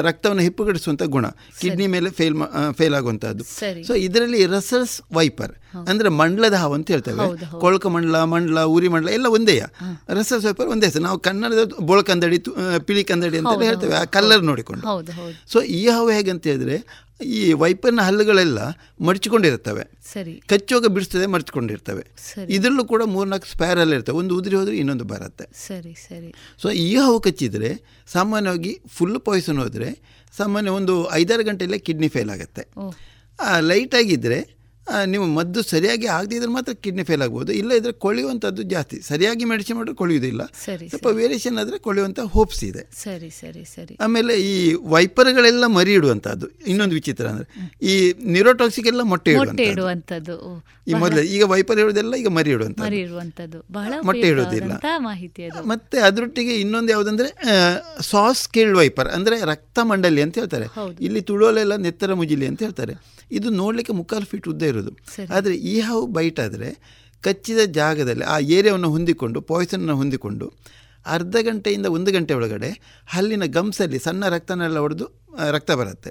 S9: ರಕ್ತವನ್ನು ಹಿಪ್ಪುಗಡಿಸುವಂಥ ಗುಣ. ಕಿಡ್ನಿ ಮೇಲೆ ಫೇಲ್ ಫೇಲ್ ಆಗುವಂಥದ್ದು
S8: ಸರಿ.
S9: ಸೊ ಇದರಲ್ಲಿ ರಸಸ್ ವೈಪರ್ ಅಂದರೆ ಮಂಡಲದ ಹಾವು ಅಂತ ಹೇಳ್ತೇವೆ. ಕೊಳಕ ಮಂಡಲ ಮಂಡಲ ಉರಿ ಮಂಡಲ ಎಲ್ಲ ಒಂದೇಯ ರಸಸ್ ವೈಪರ್ ಒಂದೇ. ಹೆಸರು ನಾವು ಕನ್ನಡದ ಬೋಳಕಂದಡಿ ತು- ಆ, ಪಿಳಿ ಕಂದಡಿ ಅಂತ ಹೇಳ್ತೇವೆ. ಆ ಕಲ್ಲರ್ ನೋಡಿಕೊಂಡು. ಸೊ ಈ ಹಾವು ಹೇಗೆ ಅಂತ ಹೇಳಿದ್ರೆ ಈ ವೈಪರ್ನ ಹಲ್ಲುಗಳೆಲ್ಲ ಮಡಚಿಕೊಂಡಿರ್ತವೆ
S8: ಸರಿ.
S9: ಕಚ್ಚೋಗ ಬಿಡಿಸ್ತದೆ
S8: ಮಡಚಿಕೊಂಡಿರ್ತವೆ.
S9: ಇದರಲ್ಲೂ ಕೂಡ ಮೂರ್ನಾಲ್ಕು ಸ್ಪೈರಲ್ ಇರ್ತವೆ. ಒಂದು ಉದುರಿ ಹೋದರೆ ಇನ್ನೊಂದು ಬರುತ್ತೆ.
S8: ಸರಿ ಸರಿ.
S9: ಸೊ ಈ ಹಾವು ಕಚ್ಚಿದರೆ ಸಾಮಾನ್ಯವಾಗಿ ಫುಲ್ ಪಾಯ್ಸನ್ ಹೋದರೆ ಸಾಮಾನ್ಯ ಒಂದು ಐದಾರು ಗಂಟೆಯಲ್ಲೇ ಕಿಡ್ನಿ ಫೇಲ್ ಆಗುತ್ತೆ. ಲೈಟಾಗಿದ್ದರೆ ನೀವು ಮದ್ದು ಸರಿಯಾಗಿ ಆಗದಿದ್ರೆ ಮಾತ್ರ ಕಿಡ್ನಿ ಫೇಲ್ ಆಗ್ಬೋದು. ಇಲ್ಲ ಇದ್ರೆ ಕೊಳೆಯುವಂಥದ್ದು ಜಾಸ್ತಿ. ಸರಿಯಾಗಿ ಮೆಡಿಸಿನ್ ಮಾಡಿದ್ರೆ ಕೊಳೆಯುವುದಿಲ್ಲ. ಸ್ವಲ್ಪ ವೇರಿಯೇಷನ್ ಆದರೆ ಕೊಳೆಯುವಂಥ ಹೋಪ್ಸ್ ಇದೆ.
S8: ಸರಿ ಸರಿ ಸರಿ.
S9: ಆಮೇಲೆ ಈ ವೈಪರ್ಗಳೆಲ್ಲ ಮರಿ ಇಡುವಂಥದ್ದು. ಇನ್ನೊಂದು ವಿಚಿತ್ರ ಅಂದರೆ ಈ ನಿರೋಟಾಕ್ಸಿಕ್ ಎಲ್ಲ ಮೊಟ್ಟೆ ಇಡುವಂಥದ್ದು. ಈ ಮೊದಲು ಈಗ ವೈಪರ್ ಇಡುವುದೆಲ್ಲ ಈಗ ಮರಿ ಇಡುವಂಥದ್ದು. ಮೊಟ್ಟೆ ಇಡುವುದಿಲ್ಲ. ಮತ್ತೆ ಅದರೊಟ್ಟಿಗೆ ಇನ್ನೊಂದು ಯಾವುದಂದ್ರೆ ಸಾಸ್ ಕೇಳ್ ವೈಪರ್ ಅಂದರೆ ರಕ್ತ ಮಂಡಲಿ ಅಂತ ಹೇಳ್ತಾರೆ. ಇಲ್ಲಿ ತುಳುವಲೆಲ್ಲ ನೆತ್ತರ ಮುಜಿಲಿ ಅಂತ ಹೇಳ್ತಾರೆ. ಇದು ನೋಡಲಿಕ್ಕೆ ಮುಕ್ಕಾಲು ಫೀಟ್ ಉದ್ದ ಇರೋದು. ಆದರೆ ಈ ಹಾವು ಬೈಟ್ ಆದರೆ ಕಚ್ಚಿದ ಜಾಗದಲ್ಲಿ ಆ ಏರಿಯಾವನ್ನು ಹೊಂದಿಕೊಂಡು ಪಾಯ್ಸನ್ನು ಹೊಂದಿಕೊಂಡು ಅರ್ಧ ಗಂಟೆಯಿಂದ ಒಂದು ಗಂಟೆ ಒಳಗಡೆ ಹಲ್ಲಿನ ಗಮ್ಸಲ್ಲಿ ಸಣ್ಣ ರಕ್ತನೆಲ್ಲ ಹೊಡೆದು ರಕ್ತ ಬರುತ್ತೆ.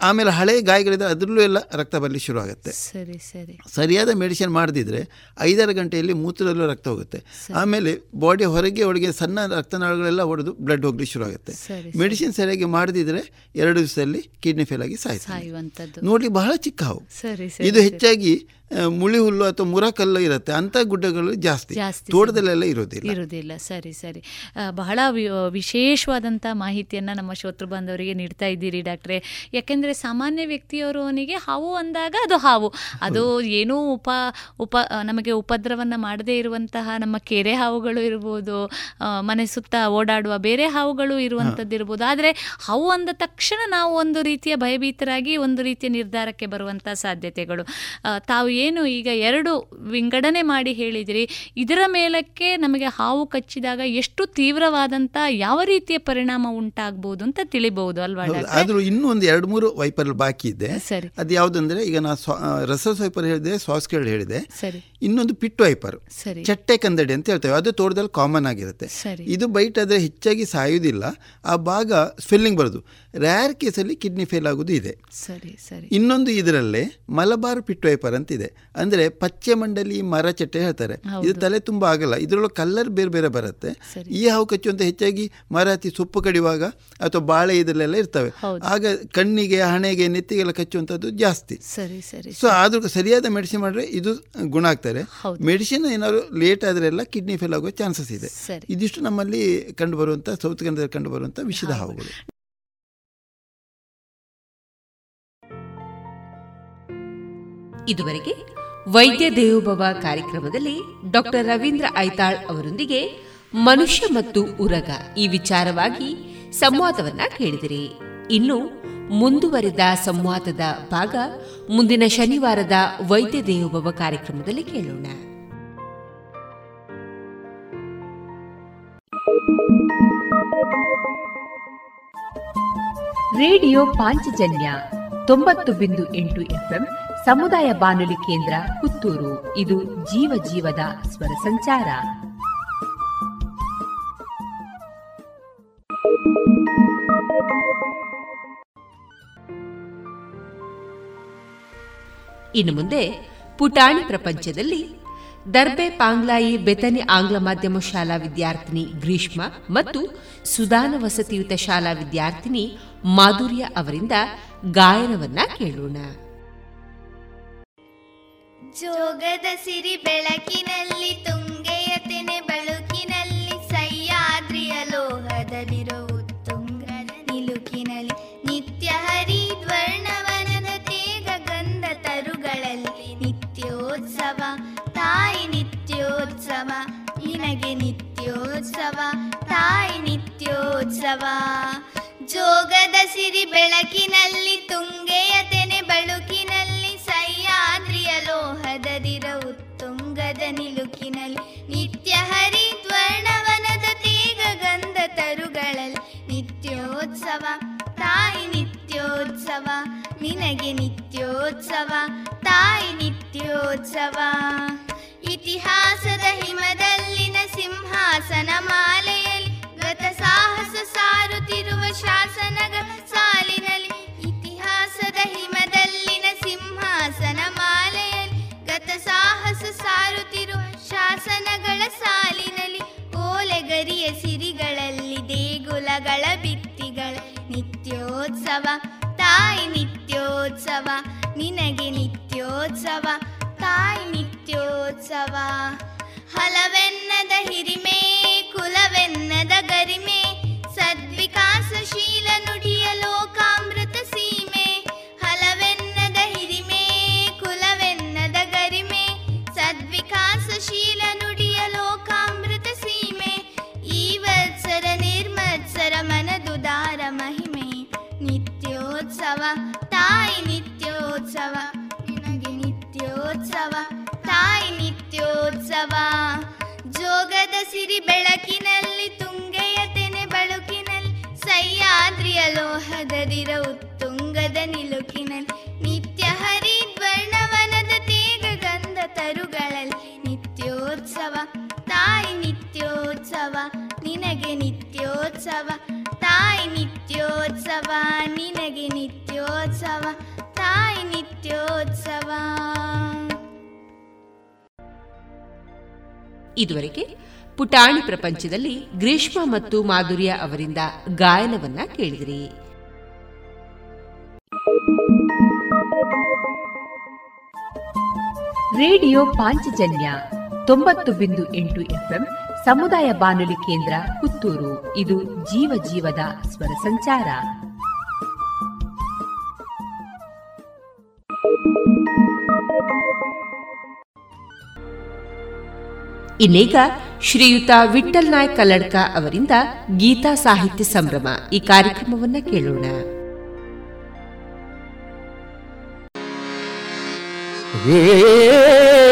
S9: ಆಮೇಲೆ ಹಳೆ ಗಾಯಗಳಿದೆ ಅದರಲ್ಲೂ ಎಲ್ಲ ರಕ್ತ ಬರಲಿ ಶುರು ಆಗುತ್ತೆ
S8: ಸರಿ ಸರಿ.
S9: ಸರಿಯಾದ ಮೆಡಿಸಿನ್ ಮಾಡದಿದ್ರೆ ಐದಾರು ಗಂಟೆಯಲ್ಲಿ ಮೂತ್ರದಲ್ಲೂ ರಕ್ತ ಹೋಗುತ್ತೆ. ಆಮೇಲೆ ಬಾಡಿ ಹೊರಗೆ ಒಳಗೆ ಸಣ್ಣ ರಕ್ತನಾಳಗಳೆಲ್ಲ ಹೊಡೆದು ಬ್ಲಡ್ ಹೋಗ್ಲಿಕ್ಕೆ ಶುರು ಆಗುತ್ತೆ ಮೆಡಿಸಿನ್ ಸರಿಯಾಗಿ ಮಾಡದಿದ್ರೆ ಎರಡು ದಿವಸದಲ್ಲಿ ಕಿಡ್ನಿ ಫೇಲ್ ಆಗಿ ಸಾಯ್ತಾರೆ
S8: ಸಾಯುವಂತದ್ದು
S9: ನೋಡ್ಲಿಕ್ಕೆ ಬಹಳ ಚಿಕ್ಕ ಹಾವು. ಇದು ಹೆಚ್ಚಾಗಿ ಮುಳಿ ಹುಲ್ಲು ಅಥವಾ ಮುರಕಲ್ಲು ಇರುತ್ತೆ ಅಂತ ಗುಡ್ಡಗಳು ಜಾಸ್ತಿ. ತೋಟದಲ್ಲೆಲ್ಲ ಇರೋದಿಲ್ಲ.
S8: ಇರೋದಿಲ್ಲ ಸರಿ ಸರಿ. ಬಹಳ ವಿಶೇಷವಾದಂತ ವಿಶೇಷವಾದಂಥ ಮಾಹಿತಿಯನ್ನು ನಮ್ಮ ಶ್ರೋತೃ ಬಾಂಧವರಿಗೆ ನೀಡ್ತಾ ಇದ್ದೀರಿ ಡಾಕ್ಟ್ರೆ. ಯಾಕೆಂದರೆ ಸಾಮಾನ್ಯ ವ್ಯಕ್ತಿಯವರವನಿಗೆ ಹಾವು ಅಂದಾಗ ಅದು ಹಾವು. ಅದು ಏನೂ ಉಪ ಉಪ ನಮಗೆ ಉಪದ್ರವನ್ನ ಮಾಡದೇ ಇರುವಂತಹ ನಮ್ಮ ಕೆರೆ ಹಾವುಗಳು ಇರ್ಬೋದು ಮನೆ ಸುತ್ತ ಓಡಾಡುವ ಬೇರೆ ಹಾವುಗಳು ಇರುವಂಥದ್ದು ಇರ್ಬೋದು. ಆದರೆ ಹಾವು ಅಂದ ತಕ್ಷಣ ನಾವು ಒಂದು ರೀತಿಯ ಭಯಭೀತರಾಗಿ ಒಂದು ರೀತಿಯ ನಿರ್ಧಾರಕ್ಕೆ ಬರುವಂಥ ಸಾಧ್ಯತೆಗಳು. ತಾವು ಏನು ಈಗ ಎರಡು ವಿಂಗಡಣೆ ಮಾಡಿ ಹೇಳಿದಿರಿ ಇದರ ಮೇಲಕ್ಕೆ ನಮಗೆ ಹಾವು ಕಚ್ಚಿದಾಗ ಎಷ್ಟು ತೀವ್ರವಾದಂಥ ಯಾವ ರೀತಿಯ ಪರಿಣಾಮ ಉಂಟಾಗ್ಬೋದು ಅಂತ ತಿಳಿಬಹುದು ಅಲ್ವಾ
S9: ಆದರೂ ಇನ್ನೂ ಒಂದು ಎರಡು ಮೂರು ವೈಪರ್ ಬಾಕಿ ಇದೆ.
S8: ಸರಿ.
S9: ಅದು ಯಾವುದಂದ್ರೆ ಈಗ ನಾ ರಸ ರಸಸ್ ವೈಪರ್ ಹೇಳಿದೆ ಸಾಸ್ಕೇಳ್ ಹೇಳಿದೆ.
S8: ಸರಿ.
S9: ಇನ್ನೊಂದು ಪಿಟ್ ವೈಪರ್
S8: ಸರಿ.
S9: ಚಟ್ಟೆ ಕಂದಡಿ ಅಂತ ಹೇಳ್ತೇವೆ ಅದು ತೋಟದಲ್ಲಿ ಕಾಮನ್ ಆಗಿರುತ್ತೆ. ಇದು ಬೈಟ್ ಆದರೆ ಹೆಚ್ಚಾಗಿ ಸಾಯುವುದಿಲ್ಲ ಆ ಭಾಗ ಸ್ವೆಲ್ಲಿಂಗ್ ಬರೋದು. ರ್ಯಾರ್ ಕೇಸಲ್ಲಿ ಕಿಡ್ನಿ ಫೇಲ್ ಆಗೋದು ಇದೆ.
S8: ಸರಿ ಸರಿ.
S9: ಇನ್ನೊಂದು ಇದರಲ್ಲೇ ಮಲಬಾರ್ ಪಿಟ್ ವೈಪರ್ ಅಂತಿದೆ ಅಂದರೆ ಪಚ್ಚೆ ಮಂಡಲಿ ಮರ ಚಟ್ಟೆ ಹೇಳ್ತಾರೆ. ಇದು ತಲೆ ತುಂಬಾ ಆಗಲ್ಲ. ಇದರೊಳಗೆ ಕಲ್ಲರ್ ಬೇರೆ ಬೇರೆ ಬರುತ್ತೆ. ಈ ಹಾವು ಕಚ್ಚುವಂತ ಹೆಚ್ಚಾಗಿ ಮರ ಹತ್ತಿ ಸೊಪ್ಪು ಕಡಿಯುವಾಗ ಅಥವಾ ಬಾಳೆ ಇದರಲ್ಲೆಲ್ಲ ಇರ್ತವೆ. ಆಗ ಕಣ್ಣಿಗೆ ಹಣೆಗೆ ನೆತ್ತಿಗೆಲ್ಲ ಕಚ್ಚುವಂಥದ್ದು ಜಾಸ್ತಿ.
S8: ಸರಿ ಸರಿ
S9: ಸೊ ಆದ್ರೂ ಸರಿಯಾದ ಮೆಡಿಸಿನ್ ಮಾಡಿದ್ರೆ ಇದು ಗುಣ ಆಗ್ತಾರೆ ಮೆಡಿಸಿನ್ ಏನಾದ್ರು ಲೇಟ್ ಆದ್ರೆಲ್ಲ ಕಿಡ್ನಿ ಫೇಲ್ ಆಗುವ ಚಾನ್ಸಸ್ ಇದೆ. ಇದಿಷ್ಟು ನಮ್ಮಲ್ಲಿ ಕಂಡು ಬರುವಂತ ಸೌತ್ ಕನ್ನಡದಲ್ಲಿ ಕಂಡು ಬರುವಂತ ವಿಷದ ಹಾವುಗಳು.
S2: ಇದುವರೆಗೆ ವೈದ್ಯ ದೇವೋಭವ ಕಾರ್ಯಕ್ರಮದಲ್ಲಿ ಡಾಕ್ಟರ್ ರವೀಂದ್ರ ಐತಾಳ್ ಅವರೊಂದಿಗೆ ಮನುಷ್ಯ ಮತ್ತು ಉರಗ ಈ ವಿಚಾರವಾಗಿ ಸಂವಾದವನ್ನ ಕೇಳಿದಿರಿ. ಇನ್ನು ಮುಂದುವರಿದ ಸಂವಾದದ ಭಾಗ ಮುಂದಿನ ಶನಿವಾರದ ವೈದ್ಯ ದೇವೋಭವ ಕಾರ್ಯಕ್ರಮದಲ್ಲಿ ಕೇಳೋಣ. ರೇಡಿಯೋ ಪಾಂಚಜನ್ಯ ತೊಂಬತ್ತು ಬಿಂದು ಎಂಟು ಎಫ್ಎಂ ಸಮುದಾಯ ಬಾನುಲಿ ಕೇಂದ್ರ ಪುತ್ತೂರು. ಇದು ಜೀವ ಜೀವದ ಸ್ವರ ಸಂಚಾರ. ಇನ್ನು ಮುಂದೆ ಪುಟಾಣಿ ಪ್ರಪಂಚದಲ್ಲಿ ದರ್ಬೆ ಪಾಂಗ್ಲಾಯಿ ಬೆತನಿ ಆಂಗ್ಲ ಮಾಧ್ಯಮ ಶಾಲಾ ವಿದ್ಯಾರ್ಥಿನಿ ಗ್ರೀಷ್ಮ ಮತ್ತು ಸುದಾನ ವಸತಿಯುತ ಶಾಲಾ ವಿದ್ಯಾರ್ಥಿನಿ ಮಾಧುರ್ಯ ಅವರಿಂದ ಗಾಯನವನ್ನ ಕೇಳೋಣ.
S10: ಜೋಗದ ಸಿರಿ ಬೆಳಕಿನಲ್ಲಿ, ತುಂಗೆಯ ತೆನೆ ಬಳುಕಿನಲ್ಲಿ, ಸಹ್ಯಾದ್ರಿಯ ಲೋಹದದಿರುವು ತುಂಗದ ನಿಲುಕಿನಲ್ಲಿ, ನಿತ್ಯ ಹರಿದ್ವರ್ಣವನದ ತೇಗ ಗಂಧ ತರುಗಳಲ್ಲಿ ನಿತ್ಯೋತ್ಸವ. ತಾಯಿ ನಿತ್ಯೋತ್ಸವ, ನಿನಗೆ ನಿತ್ಯೋತ್ಸವ, ತಾಯಿ ನಿತ್ಯೋತ್ಸವ. ಜೋಗದ ಸಿರಿ ಬೆಳಕಿನಲ್ಲಿ ತುಂಗೆಯ ನಿತ್ಯೋತ್ಸವ ಇತಿಹಾಸದ ಹಿಮದಲ್ಲಿನ ಸಿಂಹಾಸನ ಮಾಲೆಯಲ್ಲಿ ಗತ ಸಾಹಸ ಸಾರುತ್ತಿರುವ ಶಾಸನಗಳ ಸಾಲಿನಲ್ಲಿ ಇತಿಹಾಸದ ಹಿಮದಲ್ಲಿನ ಸಿಂಹಾಸನ ಮಾಲೆಯಲ್ಲಿ ಗತ ಸಾಹಸ ಸಾರುತ್ತಿರುವ ಶಾಸನಗಳ ಸಾಲಿನಲ್ಲಿ ಓಲೆಗರಿಯ ಸಿರಿಗಳಲ್ಲಿ ದೇಗುಲಗಳ ಭಿತ್ತಿಗಳ ನಿತ್ಯೋತ್ಸವ. ತಾಯಿ ನಿತ್ಯೋತ್ಸವ, ನಿನಗೆ ನಿತ್ಯೋತ್ಸವ. ತಾಯಿ ನಿತ್ಯೋತ್ಸವ. ಹಲವೆನ್ನದ ಹಿರಿಮೆ ಕುಲವೆನ್ನದ ಗರಿಮೆ. ನಿತ್ಯೋತ್ಸವ ತಾಯಿ ನಿತ್ಯೋತ್ಸವ, ನಿನಗೆ ನಿತ್ಯೋತ್ಸವ, ತಾಯಿ ನಿತ್ಯೋತ್ಸವ.
S2: ಇದುವರೆಗೆ ಪುಟಾಣಿ ಪ್ರಪಂಚದಲ್ಲಿ ಗ್ರೀಷ್ಮ ಮತ್ತು ಮಾಧುರ್ಯ ಅವರಿಂದ ಗಾಯನವನ್ನ ಕೇಳಿದಿರಿ.
S11: ರೇಡಿಯೋ ಪಾಂಚಜನ್ಯ ತೊಂಬತ್ತು ಬಿಂದು ಎಂಟು ಎಫ್ಎಂ ಸಮುದಾಯ ಬಾನುಲಿ ಕೇಂದ್ರ ಪುತ್ತೂರು. ಇದು ಜೀವ ಜೀವದ ಸ್ವರ ಸಂಚಾರ.
S2: ಇನ್ನೀಗ ಶ್ರೀಯುತ ವಿಠಲ್ ನಾಯಕ್ ಕಲ್ಲಡ್ಕ ಅವರಿಂದ ಗೀತಾ ಸಾಹಿತ್ಯ ಸಂಭ್ರಮ. ಈ ಕಾರ್ಯಕ್ರಮವನ್ನ ಕೇಳೋಣ.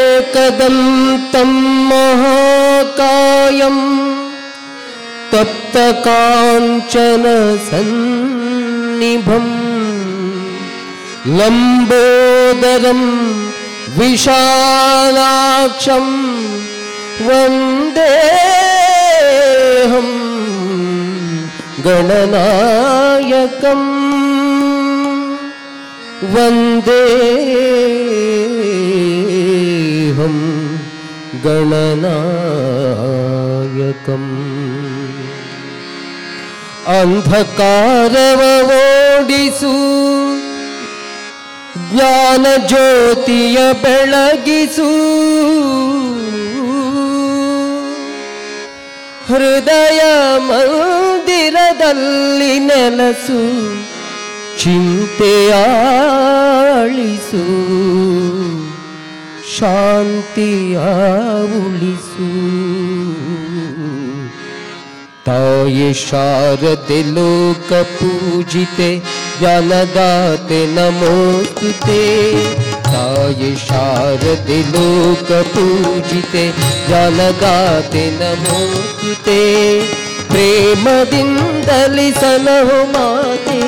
S12: एकदन्तं महाकायं तप्तकाञ्चनसन्निभम् लम्बोदरं विशालाक्षं वन्देऽहं गणनायकम् वन्देऽहं गणनायकम् ಅಂಧಕಾರವೋಡಿಸು ಜ್ಞಾನ ಜ್ಯೋತಿಯ ಬೆಳಗಿಸು ಹೃದಯ ಮಂದಿರದಲ್ಲಿ ನೆಲಸು ಚಿಂತೆಯಾಳಿಸು ಶಾಂತಿಯ ಉಳಿಸು ತಾಯಿ ಶಾರದೆ ಲೋಕ ಪೂಜಿತೆ ಜನದಾತೆ ನಮೋಸ್ತುತೆ ತಾಯಿ ಶಾರದೆ ಲೋಕ ಪೂಜಿತೆ ಜನದಾತೆ ನಮೋಸ್ತುತೆ ಪ್ರೇಮದಿಂದಲಿ ಸಲಹು ಮಾತೆ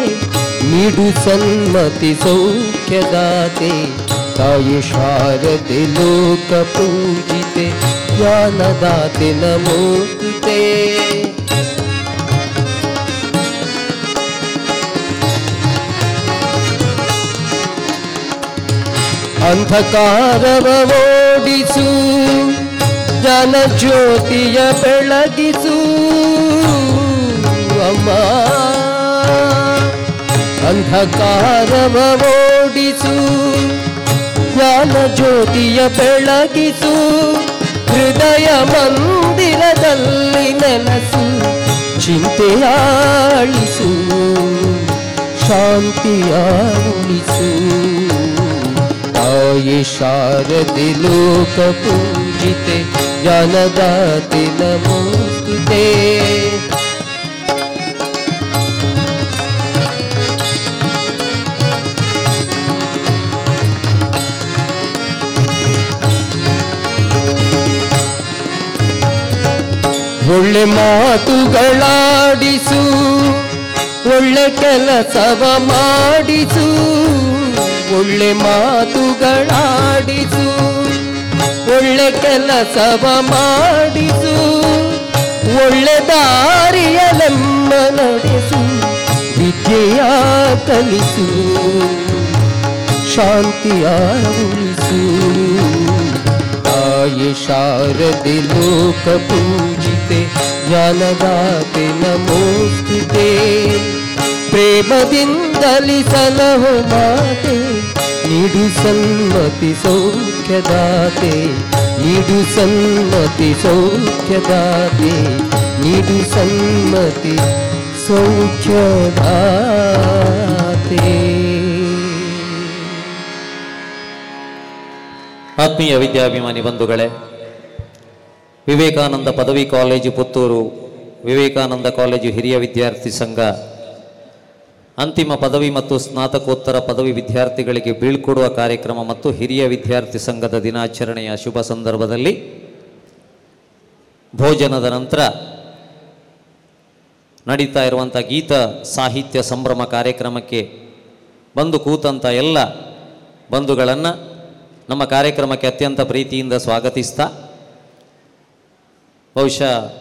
S12: ನಿಡು ಸನ್ಮತಿ ಸೌಖ್ಯದಾತೆ ತಾಯಿ ಶಾರದೆ ಲೋಕ ಪೂಜಿತೆ ಜ್ಞಾನದಾತೆ ನಮೋಸ್ತುತೆ ಅಂಧಕಾರವ ಓಡಿಸು ಜನ ಜ್ಯೋತಿಯ ಬೆಳಗಿಸು ಅಮ್ಮ ಅಂಧಕಾರವ ಓಡಿಸು ಜ್ಞಾನ ಜ್ಯೋತಿಯ ಬೆಳಗಿಸು ಹೃದಯ ಮಂದಿರದಲ್ಲಿ ನೆಲಸು ಚಿಂತೆಯಾಳಿಸು ಶಾಂತಿಯ ಉಳಿಸು ತಾಯಿ ಶಾರದೆ ಲೋಕ ಪೂಜಿತೆ ಜನದಾತಿ ನಮೋಸ್ತುತೆ ಒಳ್ಳೆ ಮಾತುಗಳಾಡಿಸು, ಒಳ್ಳೆ ಕೆಲಸವ ಮಾಡಿಸು, ಒಳ್ಳೆ ಮಾತುಗಳಾಡಿಸು, ಒಳ್ಳೆ ಕೆಲಸವ ಮಾಡಿಸು, ಒಳ್ಳೆ ದಾರಿಯಲೆಮ್ಮ ನಡೆಸು, ವಿದ್ಯೆಯ ಕಲಿಸು, ಶಾಂತಿಯ ಉಳಿಸು. ತಾಯಿ ಶಾರದೆ ಲೋಕ ಪೂಜಿತೆ ಜ್ಞಾನದಾತೆ ನಮೋಸ್ತುತೆ. ಪ್ರೇಮದಿಂದಲಿ ಸಲಹು ಮಾತೆ, ನೀಡು ಸನ್ಮತಿ ಸೌಖ್ಯದಾತೆ. ನೀಡು ಸನ್ಮತಿ ಸೌಖ್ಯದಾತೆ, ನೀಡು ಸನ್ಮತಿ ಸೌಖ್ಯದಾತೆ.
S13: ಆತ್ಮೀಯ ವಿದ್ಯಾಭಿಮಾನಿ ಬಂಧುಗಳೇ ವಿವೇಕಾನಂದ ಪದವಿ ಕಾಲೇಜು ಪುತ್ತೂರು, ವಿವೇಕಾನಂದ ಕಾಲೇಜು ಹಿರಿಯ ವಿದ್ಯಾರ್ಥಿ ಸಂಘ. ಅಂತಿಮ ಪದವಿ ಮತ್ತು ಸ್ನಾತಕೋತ್ತರ ಪದವಿ ವಿದ್ಯಾರ್ಥಿಗಳಿಗೆ ಬೀಳ್ಕೊಡುವ ಕಾರ್ಯಕ್ರಮ ಮತ್ತು ಹಿರಿಯ ವಿದ್ಯಾರ್ಥಿ ಸಂಘದ ದಿನಾಚರಣೆಯ ಶುಭ ಸಂದರ್ಭದಲ್ಲಿ ಭೋಜನದ ನಂತರ ನಡೀತಾ ಇರುವಂಥ ಗೀತ ಸಾಹಿತ್ಯ ಸಂಭ್ರಮ ಕಾರ್ಯಕ್ರಮಕ್ಕೆ ಬಂದು ಕೂತಂಥ ಎಲ್ಲ ಬಂಧುಗಳನ್ನು ನಮ್ಮ ಕಾರ್ಯಕ್ರಮಕ್ಕೆ ಅತ್ಯಂತ ಪ್ರೀತಿಯಿಂದ ಸ್ವಾಗತಿಸ್ತಾ ಬಹುಶಃ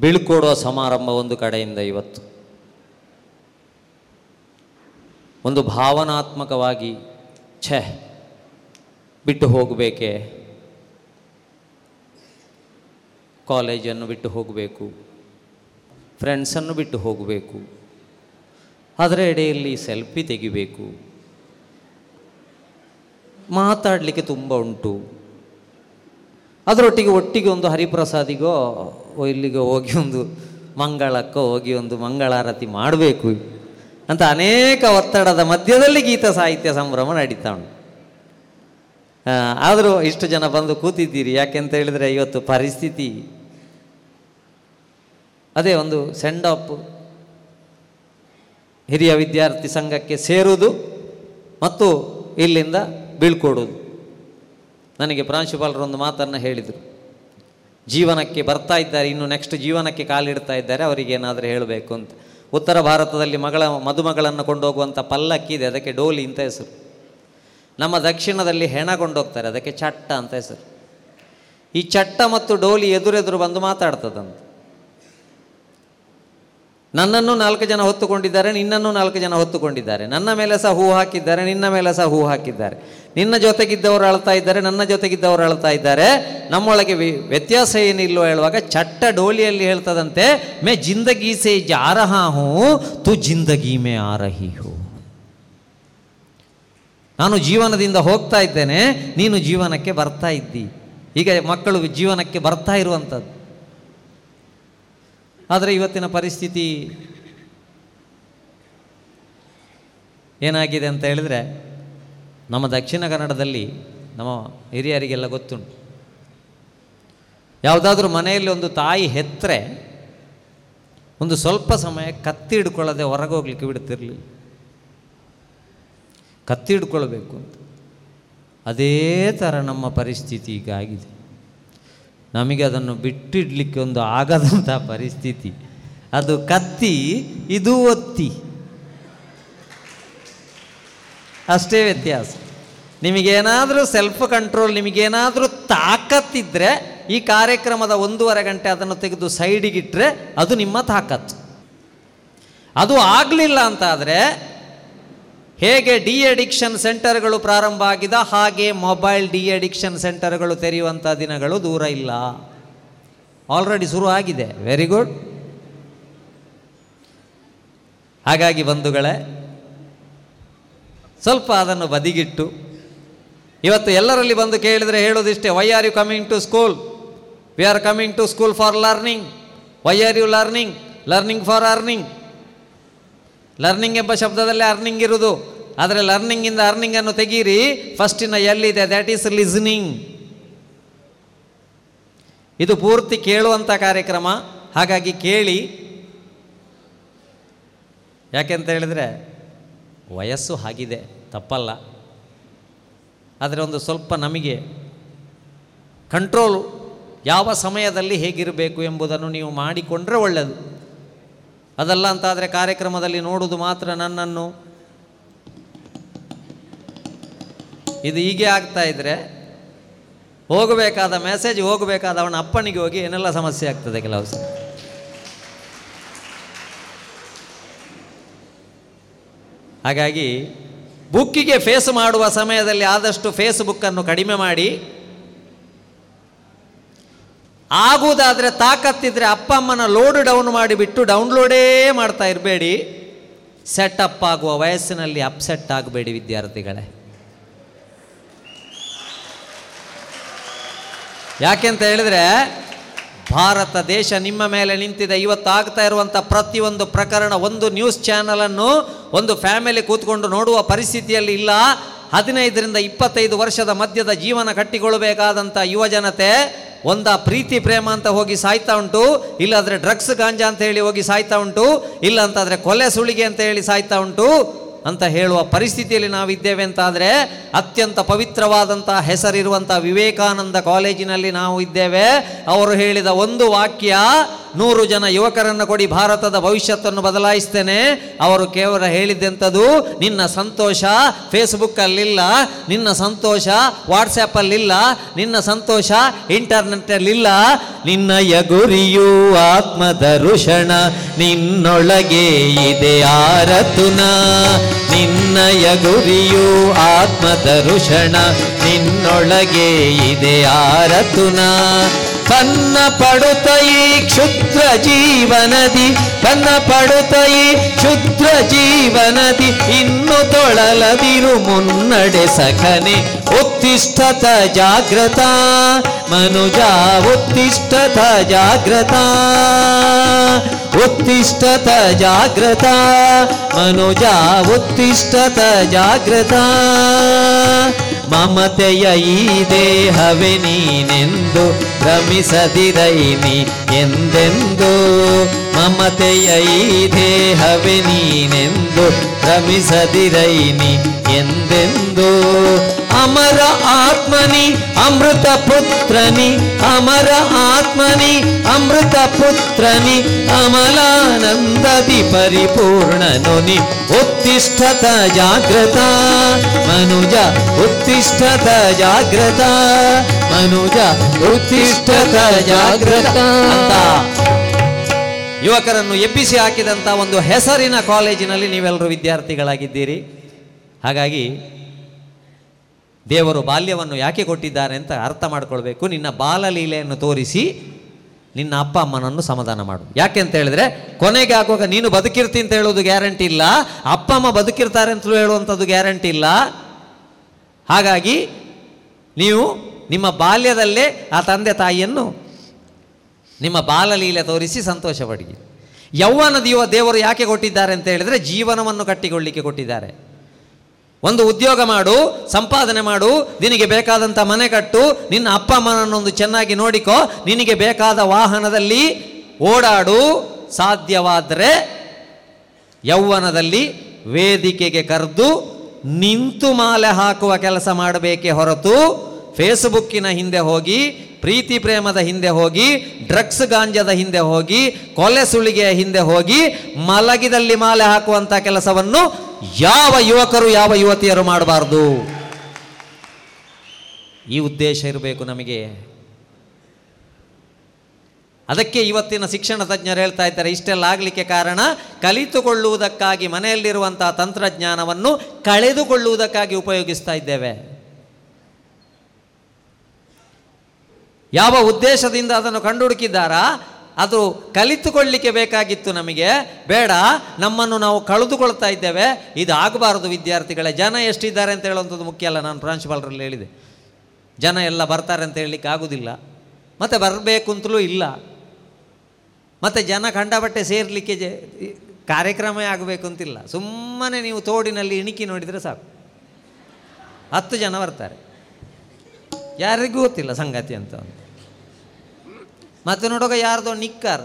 S13: ಬೀಳ್ಕೊಡುವ ಸಮಾರಂಭ ಒಂದು ಕಡೆಯಿಂದ ಇವತ್ತು. ಒಂದು ಭಾವನಾತ್ಮಕವಾಗಿ, ಛೆ, ಬಿಟ್ಟು ಹೋಗಬೇಕೆ? ಕಾಲೇಜನ್ನು ಬಿಟ್ಟು ಹೋಗಬೇಕು. ಫ್ರೆಂಡ್ಸನ್ನು ಬಿಟ್ಟು ಹೋಗಬೇಕು. ಅದರ ಎಡೆಯಲ್ಲಿ ಸೆಲ್ಫಿ ತೆಗಿಬೇಕು. ಮಾತಾಡಲಿಕ್ಕೆ ತುಂಬ ಉಂಟು. ಅದರೊಟ್ಟಿಗೆ ಒಟ್ಟಿಗೆ ಒಂದು ಹರಿಪ್ರಸಾದಿಗೋ ಇಲ್ಲಿಗೆ ಹೋಗಿ ಒಂದು ಮಂಗಳಕ್ಕೋ ಹೋಗಿ ಒಂದು ಮಂಗಳಾರತಿ ಮಾಡಬೇಕು. ಅಂತ ಅನೇಕ ಒತ್ತಡದ ಮಧ್ಯದಲ್ಲಿ ಗೀತ ಸಾಹಿತ್ಯ ಸಂಭ್ರಮ ನಡೀತಾ ಉಂಟು. ಆದರೂ ಇಷ್ಟು ಜನ ಬಂದು ಕೂತಿದ್ದೀರಿ, ಯಾಕೆಂತ ಹೇಳಿದರೆ ಇವತ್ತು ಪರಿಸ್ಥಿತಿ. ಅದೇ ಒಂದು ಸೆಂಡ್ ಆಫ್ ಹಿರಿಯ ವಿದ್ಯಾರ್ಥಿ ಸಂಘಕ್ಕೆ ಸೇರುವುದು ಮತ್ತು ಇಲ್ಲಿಂದ ಬೀಳ್ಕೊಡುವುದು. ನನಗೆ ಪ್ರಾಂಶುಪಾಲರು ಒಂದು ಮಾತನ್ನು ಹೇಳಿದರು. ಜೀವನಕ್ಕೆ ಬರ್ತಾ ಇದ್ದಾರೆ, ಇನ್ನು ನೆಕ್ಸ್ಟ್ ಜೀವನಕ್ಕೆ ಕಾಲಿಡ್ತಾ ಇದ್ದಾರೆ, ಅವರಿಗೆ ಏನಾದರೂ ಹೇಳಬೇಕು ಅಂತ. ಉತ್ತರ ಭಾರತದಲ್ಲಿ ಮಗಳ, ಮದುಮಗಳನ್ನು ಕೊಂಡೋಗುವಂಥ ಪಲ್ಲಕ್ಕಿ ಇದೆ, ಅದಕ್ಕೆ ಡೋಲಿ ಅಂತ ಹೆಸರು. ನಮ್ಮ ದಕ್ಷಿಣದಲ್ಲಿ ಹೆಣ ಕೊಂಡೋಗ್ತಾರೆ, ಅದಕ್ಕೆ ಚಟ್ಟ ಅಂತ ಹೆಸರು. ಈ ಚಟ್ಟ ಮತ್ತು ಡೋಲಿ ಎದುರೆದುರು ಬಂದು ಮಾತಾಡ್ತದಂತ. ನನ್ನನ್ನು ನಾಲ್ಕು ಜನ ಹೊತ್ತುಕೊಂಡಿದ್ದಾರೆ, ನಿನ್ನನ್ನು ನಾಲ್ಕು ಜನ ಹೊತ್ತುಕೊಂಡಿದ್ದಾರೆ. ನನ್ನ ಮೇಲೆ ಸಹ ಹೂ ಹಾಕಿದ್ದಾರೆ, ನಿನ್ನ ಮೇಲೆ ಸಹ ಹೂ ಹಾಕಿದ್ದಾರೆ. ನಿನ್ನ ಜೊತೆಗಿದ್ದವರು ಅಳ್ತಾ ಇದ್ದಾರೆ, ನನ್ನ ಜೊತೆಗಿದ್ದವರು ಅಳ್ತಾ ಇದ್ದಾರೆ. ನಮ್ಮೊಳಗೆ ವ್ಯತ್ಯಾಸ ಏನಿಲ್ಲೋ ಹೇಳುವಾಗ ಚಟ್ಟ ಡೋಲಿಯಲ್ಲಿ ಹೇಳ್ತದಂತೆ, ಮೇ ಜಿಂದಗಿ ಸೇ ಜಾರಹ ಹೂ, ತು ಜಿಂದಗಿ ಮೇ ಆರಹಿ ಹೂ ಹೋ. ನಾನು ಜೀವನದಿಂದ ಹೋಗ್ತಾ ಇದ್ದೇನೆ, ನೀನು ಜೀವನಕ್ಕೆ ಬರ್ತಾ ಇದ್ದಿ. ಈಗ ಮಕ್ಕಳು ಜೀವನಕ್ಕೆ ಬರ್ತಾ ಇರುವಂಥದ್ದು. ಆದರೆ ಇವತ್ತಿನ ಪರಿಸ್ಥಿತಿ ಏನಾಗಿದೆ ಅಂತ ಹೇಳಿದರೆ, ನಮ್ಮ ದಕ್ಷಿಣ ಕನ್ನಡದಲ್ಲಿ ನಮ್ಮ ಹಿರಿಯರಿಗೆಲ್ಲ ಗೊತ್ತುಂಟು. ಯಾವುದಾದ್ರೂ ಮನೆಯಲ್ಲಿ ಒಂದು ತಾಯಿ ಹೆತ್ತರೆ ಒಂದು ಸ್ವಲ್ಪ ಸಮಯ ಕತ್ತಿ ಹಿಡ್ಕೊಳ್ಳದೆ ಹೊರಗೆ ಹೋಗ್ಲಿಕ್ಕೆ ಬಿಡ್ತಿರ್ಲಿಲ್ಲ. ಕತ್ತಿ ಹಿಡ್ಕೊಳ್ಬೇಕು ಅಂತ. ಅದೇ ಥರ ನಮ್ಮ ಪರಿಸ್ಥಿತಿ ಈಗ ಆಗಿದೆ. ನಮಗೆ ಅದನ್ನು ಬಿಟ್ಟಿಡ್ಲಿಕ್ಕೆ ಒಂದು ಆಗದಂಥ ಪರಿಸ್ಥಿತಿ. ಅದು ಕತ್ತಿ, ಇದು ಒತ್ತಿ. ಅಷ್ಟೇ ವ್ಯತ್ಯಾಸ. ನಿಮಗೇನಾದರೂ ಸೆಲ್ಫ್ ಕಂಟ್ರೋಲ್ ನಿಮಗೇನಾದರೂ ತಾಕತ್ತಿದ್ದರೆ ಈ ಕಾರ್ಯಕ್ರಮದ ಒಂದೂವರೆ ಗಂಟೆ ಅದನ್ನು ತೆಗೆದು ಸೈಡಿಗಿಟ್ಟರೆ ಅದು ನಿಮ್ಮ ತಾಕತ್ತು. ಅದು ಆಗಲಿಲ್ಲ ಅಂತಾದರೆ ಹೇಗೆ ಡಿ ಅಡಿಕ್ಷನ್ ಸೆಂಟರ್ಗಳು ಪ್ರಾರಂಭ ಆಗಿದ, ಹಾಗೆ ಮೊಬೈಲ್ ಡಿ ಅಡಿಕ್ಷನ್ ಸೆಂಟರ್ಗಳು ತೆರೆಯುವಂಥ ದಿನಗಳು ದೂರ ಇಲ್ಲ. ಆಲ್ರೆಡಿ ಶುರು ಆಗಿದೆ. ವೆರಿ ಗುಡ್ ಹಾಗಾಗಿ ಬಂಧುಗಳೇ, ಸ್ವಲ್ಪ ಅದನ್ನು ಬದಿಗಿಟ್ಟು, ಇವತ್ತು ಎಲ್ಲರಲ್ಲಿ ಬಂದು ಕೇಳಿದರೆ ಹೇಳೋದಿಷ್ಟೇ why are you coming to school we are coming to school for learning why are you learning learning for earning learning ಎಂಬ ಶಬ್ದದಲ್ಲೇ ಅರ್ನಿಂಗ್ ಇರುವುದು. ಆದರೆ ಲರ್ನಿಂಗಿಂದ ಅರ್ನಿಂಗನ್ನು ತೆಗೀರಿ ಫಸ್ಟಿನ ಎಲ್ಲಿದೆ? ದ್ಯಾಟ್ ಈಸ್ ಲಿಸ್ನಿಂಗ್ ಇದು ಪೂರ್ತಿ ಕೇಳುವಂಥ ಕಾರ್ಯಕ್ರಮ. ಹಾಗಾಗಿ ಕೇಳಿ. ಯಾಕೆಂತ ಹೇಳಿದರೆ, ವಯಸ್ಸು ಆಗಿದೆ, ತಪ್ಪಲ್ಲ. ಆದರೆ ಒಂದು ಸ್ವಲ್ಪ ನಮಗೆ ಕಂಟ್ರೋಲು ಯಾವ ಸಮಯದಲ್ಲಿ ಹೇಗಿರಬೇಕು ಎಂಬುದನ್ನು ನೀವು ಮಾಡಿಕೊಂಡ್ರೆ ಒಳ್ಳೆಯದು ಅದಲ್ಲ ಅಂತಾದರೆ ಕಾರ್ಯಕ್ರಮದಲ್ಲಿ ನೋಡುವುದು ಮಾತ್ರ ನನ್ನನ್ನು. ಇದು ಹೀಗೆ ಆಗ್ತಾ ಇದ್ರೆ ಹೋಗಬೇಕಾದ ಮೆಸೇಜ್ ಹೋಗಬೇಕಾದ ಅವನ ಅಪ್ಪನಿಗೆ ಹೋಗಿ ಏನೆಲ್ಲ ಸಮಸ್ಯೆ ಆಗ್ತದೆ ಕೆಲವು ಹಾಗಾಗಿ ಬುಕ್ಕಿಗೆ ಫೇಸ್ ಮಾಡುವ ಸಮಯದಲ್ಲಿ ಆದಷ್ಟು ಫೇಸ್ಬುಕ್ಕನ್ನು ಕಡಿಮೆ ಮಾಡಿ ಆಗುವುದಾದರೆ ತಾಕತ್ತಿದ್ರೆ ಅಪ್ಪ ಅಮ್ಮನ ಲೋಡ್ ಡೌನ್ ಮಾಡಿಬಿಟ್ಟು ಡೌನ್ಲೋಡೇ ಮಾಡ್ತಾ ಇರಬೇಡಿ. ಸೆಟಪ್ ಆಗುವ ವಯಸ್ಸಿನಲ್ಲಿ ಅಪ್ಸೆಟ್ ಆಗಬೇಡಿ ವಿದ್ಯಾರ್ಥಿಗಳೇ. ಯಾಕೆಂತ ಹೇಳಿದರೆ ಭಾರತ ದೇಶ ನಿಮ್ಮ ಮೇಲೆ ನಿಂತಿದೆ. ಇವತ್ತು ಆಗ್ತಾ ಇರುವಂಥ ಪ್ರತಿಯೊಂದು ಪ್ರಕರಣ ಒಂದು ನ್ಯೂಸ್ ಚಾನಲನ್ನು ಒಂದು ಫ್ಯಾಮಿಲಿ ಕೂತ್ಕೊಂಡು ನೋಡುವ ಪರಿಸ್ಥಿತಿಯಲ್ಲಿ ಇಲ್ಲ. ಹದಿನೈದರಿಂದ ಇಪ್ಪತ್ತೈದು ವರ್ಷದ ಮಧ್ಯದ ಜೀವನ ಕಟ್ಟಿಕೊಳ್ಳಬೇಕಾದಂಥ ಯುವ ಜನತೆ ಒಂದ ಪ್ರೀತಿ ಪ್ರೇಮ ಅಂತ ಹೋಗಿ ಸಾಯ್ತಾ ಉಂಟು, ಇಲ್ಲಾಂದರೆ ಡ್ರಗ್ಸ್ ಗಾಂಜಾ ಅಂತ ಹೇಳಿ ಹೋಗಿ ಸಾಯ್ತಾ ಉಂಟು ಇಲ್ಲ ಅಂತಾದರೆ ಕೊಲೆ ಸುಳಿಗೆ ಅಂತ ಹೇಳಿ ಸಾಯ್ತಾ ಉಂಟು ಅಂತ ಹೇಳುವ ಪರಿಸ್ಥಿತಿಯಲ್ಲಿ ನಾವಿದ್ದೇವೆ ಅಂತಾದರೆ ಅತ್ಯಂತ ಪವಿತ್ರವಾದಂಥ ಹೆಸರಿರುವಂಥ ವಿವೇಕಾನಂದ ಕಾಲೇಜಿನಲ್ಲಿ ನಾವು ಇದ್ದೇವೆ. ಅವರು ಹೇಳಿದ ಒಂದು ವಾಕ್ಯ ನೂರು ಜನ ಯುವಕರನ್ನು ಕೊಡಿ ಭಾರತದ ಭವಿಷ್ಯತ್ತನ್ನು ಬದಲಾಯಿಸ್ತೇನೆ. ಅವರು ಕೇವಲ ಹೇಳಿದ್ದೆಂಥದ್ದು ನಿನ್ನ ಸಂತೋಷ ಫೇಸ್ಬುಕ್ಕಲ್ಲಿಲ್ಲ, ನಿನ್ನ ಸಂತೋಷ ವಾಟ್ಸಪ್ಪಲ್ಲಿಲ್ಲ ನಿನ್ನ ಸಂತೋಷ ಇಂಟರ್ನೆಟ್ಟಲ್ಲಿಲ್ಲ. ನಿನ್ನಯ ಗುರಿಯು ಆತ್ಮದರುಷಣ, ನಿನ್ನೊಳಗೆ ಇದೆ ಆರತುನ. ನಿನ್ನಯ ಗುರಿಯು ಆತ್ಮದರುಷಣ, ನಿನ್ನೊಳಗೆ ಇದೆ ಆರತುನ. ಕನ್ನ ಪಡುತ್ತ ಕ್ಷುದ್ರ ಜೀವನದಿ ತನ್ನ ಪಡುತ್ತ ಕ್ಷುದ್ರ ಜೀವನದಿ ಇನ್ನು ತೊಳಲದಿರು ಮುನ್ನಡೆ ಸಖನೆ. ಉತ್ತಿಷ್ಠತ ಜಾಗ್ರತ, ಮನುಜ ಉತ್ತಿಷ್ಠತ ಜಾಗ್ರತ. ಉತ್ತಿಷ್ಠತ ಜಾಗ್ರತ, ಮನುಜ ಉತ್ತಿಷ್ಠತ ಜಾಗ್ರತ. ಮಮತೆಯ ಈ ದೇಹವೇ ನೀನೆಂದು ಭ್ರಮಿಸದಿರೈನಿ ಎಂದೆಂದು? ಮಮತೆಯ ಈ ದೇಹವೇ ನೀನೆಂದು ಎಂದೆಂದು? ಅಮರ ಆತ್ಮನಿ, ಅಮೃತ ಪುತ್ರನಿ, ಅಮರ ಆತ್ಮನಿ, ಅಮೃತ ಪುತ್ರನಿ, ಅಮಲಾನಂದದಿ ಪರಿಪೂರ್ಣನುನಿ ಉತ್ತಿಷ್ಠತ ಜಾಗ್ರತ, ಮನುಜ ಉತ್ತಿಷ್ಠತ ಜಾಗ್ರತ, ಮನುಜ ಉತ್ತಿಷ್ಠತ ಜಾಗ್ರತ. ಯುವಕರನ್ನು ಎಬ್ಬಿಸಿ ಹಾಕಿದಂಥ ಒಂದು ಹೆಸರಿನ ಕಾಲೇಜಿನಲ್ಲಿ ನೀವೆಲ್ಲರೂ ವಿದ್ಯಾರ್ಥಿಗಳಾಗಿದ್ದೀರಿ. ಹಾಗಾಗಿ ದೇವರು ಬಾಲ್ಯವನ್ನು ಯಾಕೆ ಕೊಟ್ಟಿದ್ದಾರೆ ಅಂತ ಅರ್ಥ ಮಾಡ್ಕೊಳ್ಬೇಕು. ನಿನ್ನ ಬಾಲಲೀಲೆಯನ್ನು ತೋರಿಸಿ ನಿನ್ನ ಅಪ್ಪ ಅಮ್ಮನನ್ನು ಸಮಾಧಾನ ಮಾಡು. ಯಾಕೆ ಅಂತ ಹೇಳಿದ್ರೆ, ಕೊನೆಗೆ ಆಗುವಾಗ ನೀನು ಬದುಕಿರ್ತಿ ಅಂತ ಹೇಳೋದು ಗ್ಯಾರಂಟಿ ಇಲ್ಲ. ಅಪ್ಪ ಅಮ್ಮ ಬದುಕಿರ್ತಾರೆ ಅಂತಲೂ ಹೇಳುವಂಥದ್ದು ಗ್ಯಾರಂಟಿ ಇಲ್ಲ. ಹಾಗಾಗಿ ನೀವು ನಿಮ್ಮ ಬಾಲ್ಯದಲ್ಲೇ ಆ ತಂದೆ ತಾಯಿಯನ್ನು ನಿಮ್ಮ ಬಾಲಲೀಲೆ ತೋರಿಸಿ ಸಂತೋಷ ಪಡಿ. ಯೌವನ ದೀವ ದೇವರು ಯಾಕೆ ಕೊಟ್ಟಿದ್ದಾರೆ ಅಂತ ಹೇಳಿದರೆ ಜೀವನವನ್ನು ಕಟ್ಟಿಕೊಳ್ಳಿಕ್ಕೆ ಕೊಟ್ಟಿದ್ದಾರೆ. ಒಂದು ಉದ್ಯೋಗ ಮಾಡು, ಸಂಪಾದನೆ ಮಾಡು, ನಿನಗೆ ಬೇಕಾದಂಥ ಮನೆ ಕಟ್ಟು, ನಿನ್ನ ಅಪ್ಪ ಅಮ್ಮನನ್ನೊಂದು ಚೆನ್ನಾಗಿ ನೋಡಿಕೋ, ನಿನಗೆ ಬೇಕಾದ ವಾಹನದಲ್ಲಿ ಓಡಾಡು, ಸಾಧ್ಯವಾದರೆ ಯೌವನದಲ್ಲಿ ವೇದಿಕೆಗೆ ಕರೆದು ನಿಂತು ಮಾಲೆ ಹಾಕುವ ಕೆಲಸ ಮಾಡಬೇಕೇ ಹೊರತು ಫೇಸ್ಬುಕ್ಕಿನ ಹಿಂದೆ ಹೋಗಿ, ಪ್ರೀತಿ ಪ್ರೇಮದ ಹಿಂದೆ ಹೋಗಿ, ಡ್ರಗ್ಸ್ ಗಾಂಜದ ಹಿಂದೆ ಹೋಗಿ, ಕೊಲೆ ಸುಳಿಗೆಯ ಹಿಂದೆ ಹೋಗಿ, ಮಲಗಿದಲ್ಲಿ ಮಾಲೆ ಹಾಕುವಂಥ ಕೆಲಸವನ್ನು ಯಾವ ಯುವಕರು ಯಾವ ಯುವತಿಯರು ಮಾಡಬಾರ್ದು? ಈ ಉದ್ದೇಶ ಇರಬೇಕು ನಮಗೆ. ಅದಕ್ಕೆ ಇವತ್ತಿನ ಶಿಕ್ಷಣ ತಜ್ಞರು ಹೇಳ್ತಾ ಇದ್ದಾರೆ, ಇಷ್ಟೆಲ್ಲ ಆಗಲಿಕ್ಕೆ ಕಾರಣ ಕಲಿತುಕೊಳ್ಳುವುದಕ್ಕಾಗಿ ಮನೆಯಲ್ಲಿರುವಂತಹ ತಂತ್ರಜ್ಞಾನವನ್ನು ಕಳೆದುಕೊಳ್ಳುವುದಕ್ಕಾಗಿ ಉಪಯೋಗಿಸ್ತಾ ಇದ್ದೇವೆ. ಯಾವ ಉದ್ದೇಶದಿಂದ ಅದನ್ನು ಕಂಡುಹುಡುಕಿದ್ದಾರಾ ಅದು ಕಲಿತುಕೊಳ್ಳಿಕ್ಕೆ ಬೇಕಾಗಿತ್ತು ನಮಗೆ. ಬೇಡ, ನಮ್ಮನ್ನು ನಾವು ಕಳೆದುಕೊಳ್ತಾ ಇದ್ದೇವೆ. ಇದು ಆಗಬಾರದು ವಿದ್ಯಾರ್ಥಿಗಳೇ. ಜನ ಎಷ್ಟಿದ್ದಾರೆ ಅಂತ ಹೇಳುವಂಥದ್ದು ಮುಖ್ಯ ಅಲ್ಲ. ನಾನು ಪ್ರಾಂಶುಪಾಲರಲ್ಲಿ ಹೇಳಿದೆ. ಜನ ಎಲ್ಲ ಬರ್ತಾರೆ ಅಂತ ಹೇಳಲಿಕ್ಕೆ ಆಗೋದಿಲ್ಲ. ಮತ್ತು ಬರಬೇಕು ಅಂತಲೂ ಇಲ್ಲ. ಮತ್ತು ಜನ ಕಂಡಬಟ್ಟೆ ಸೇರಲಿಕ್ಕೆ ಜ ಕಾರ್ಯಕ್ರಮ ಆಗಬೇಕು ಅಂತಿಲ್ಲ ಸುಮ್ಮನೆ ನೀವು ತೋಡಿನಲ್ಲಿ ಇಣಿಕಿ ನೋಡಿದರೆ ಸಾಕು. ಹತ್ತು ಜನ ಬರ್ತಾರೆ. ಯಾರಿಗೂ ಗೊತ್ತಿಲ್ಲ ಸಂಗತಿ ಅಂತ. ಮತ್ತೆ ನೋಡುವಾಗ ಯಾರ್ದೋ ನಿಕ್ಕರ್.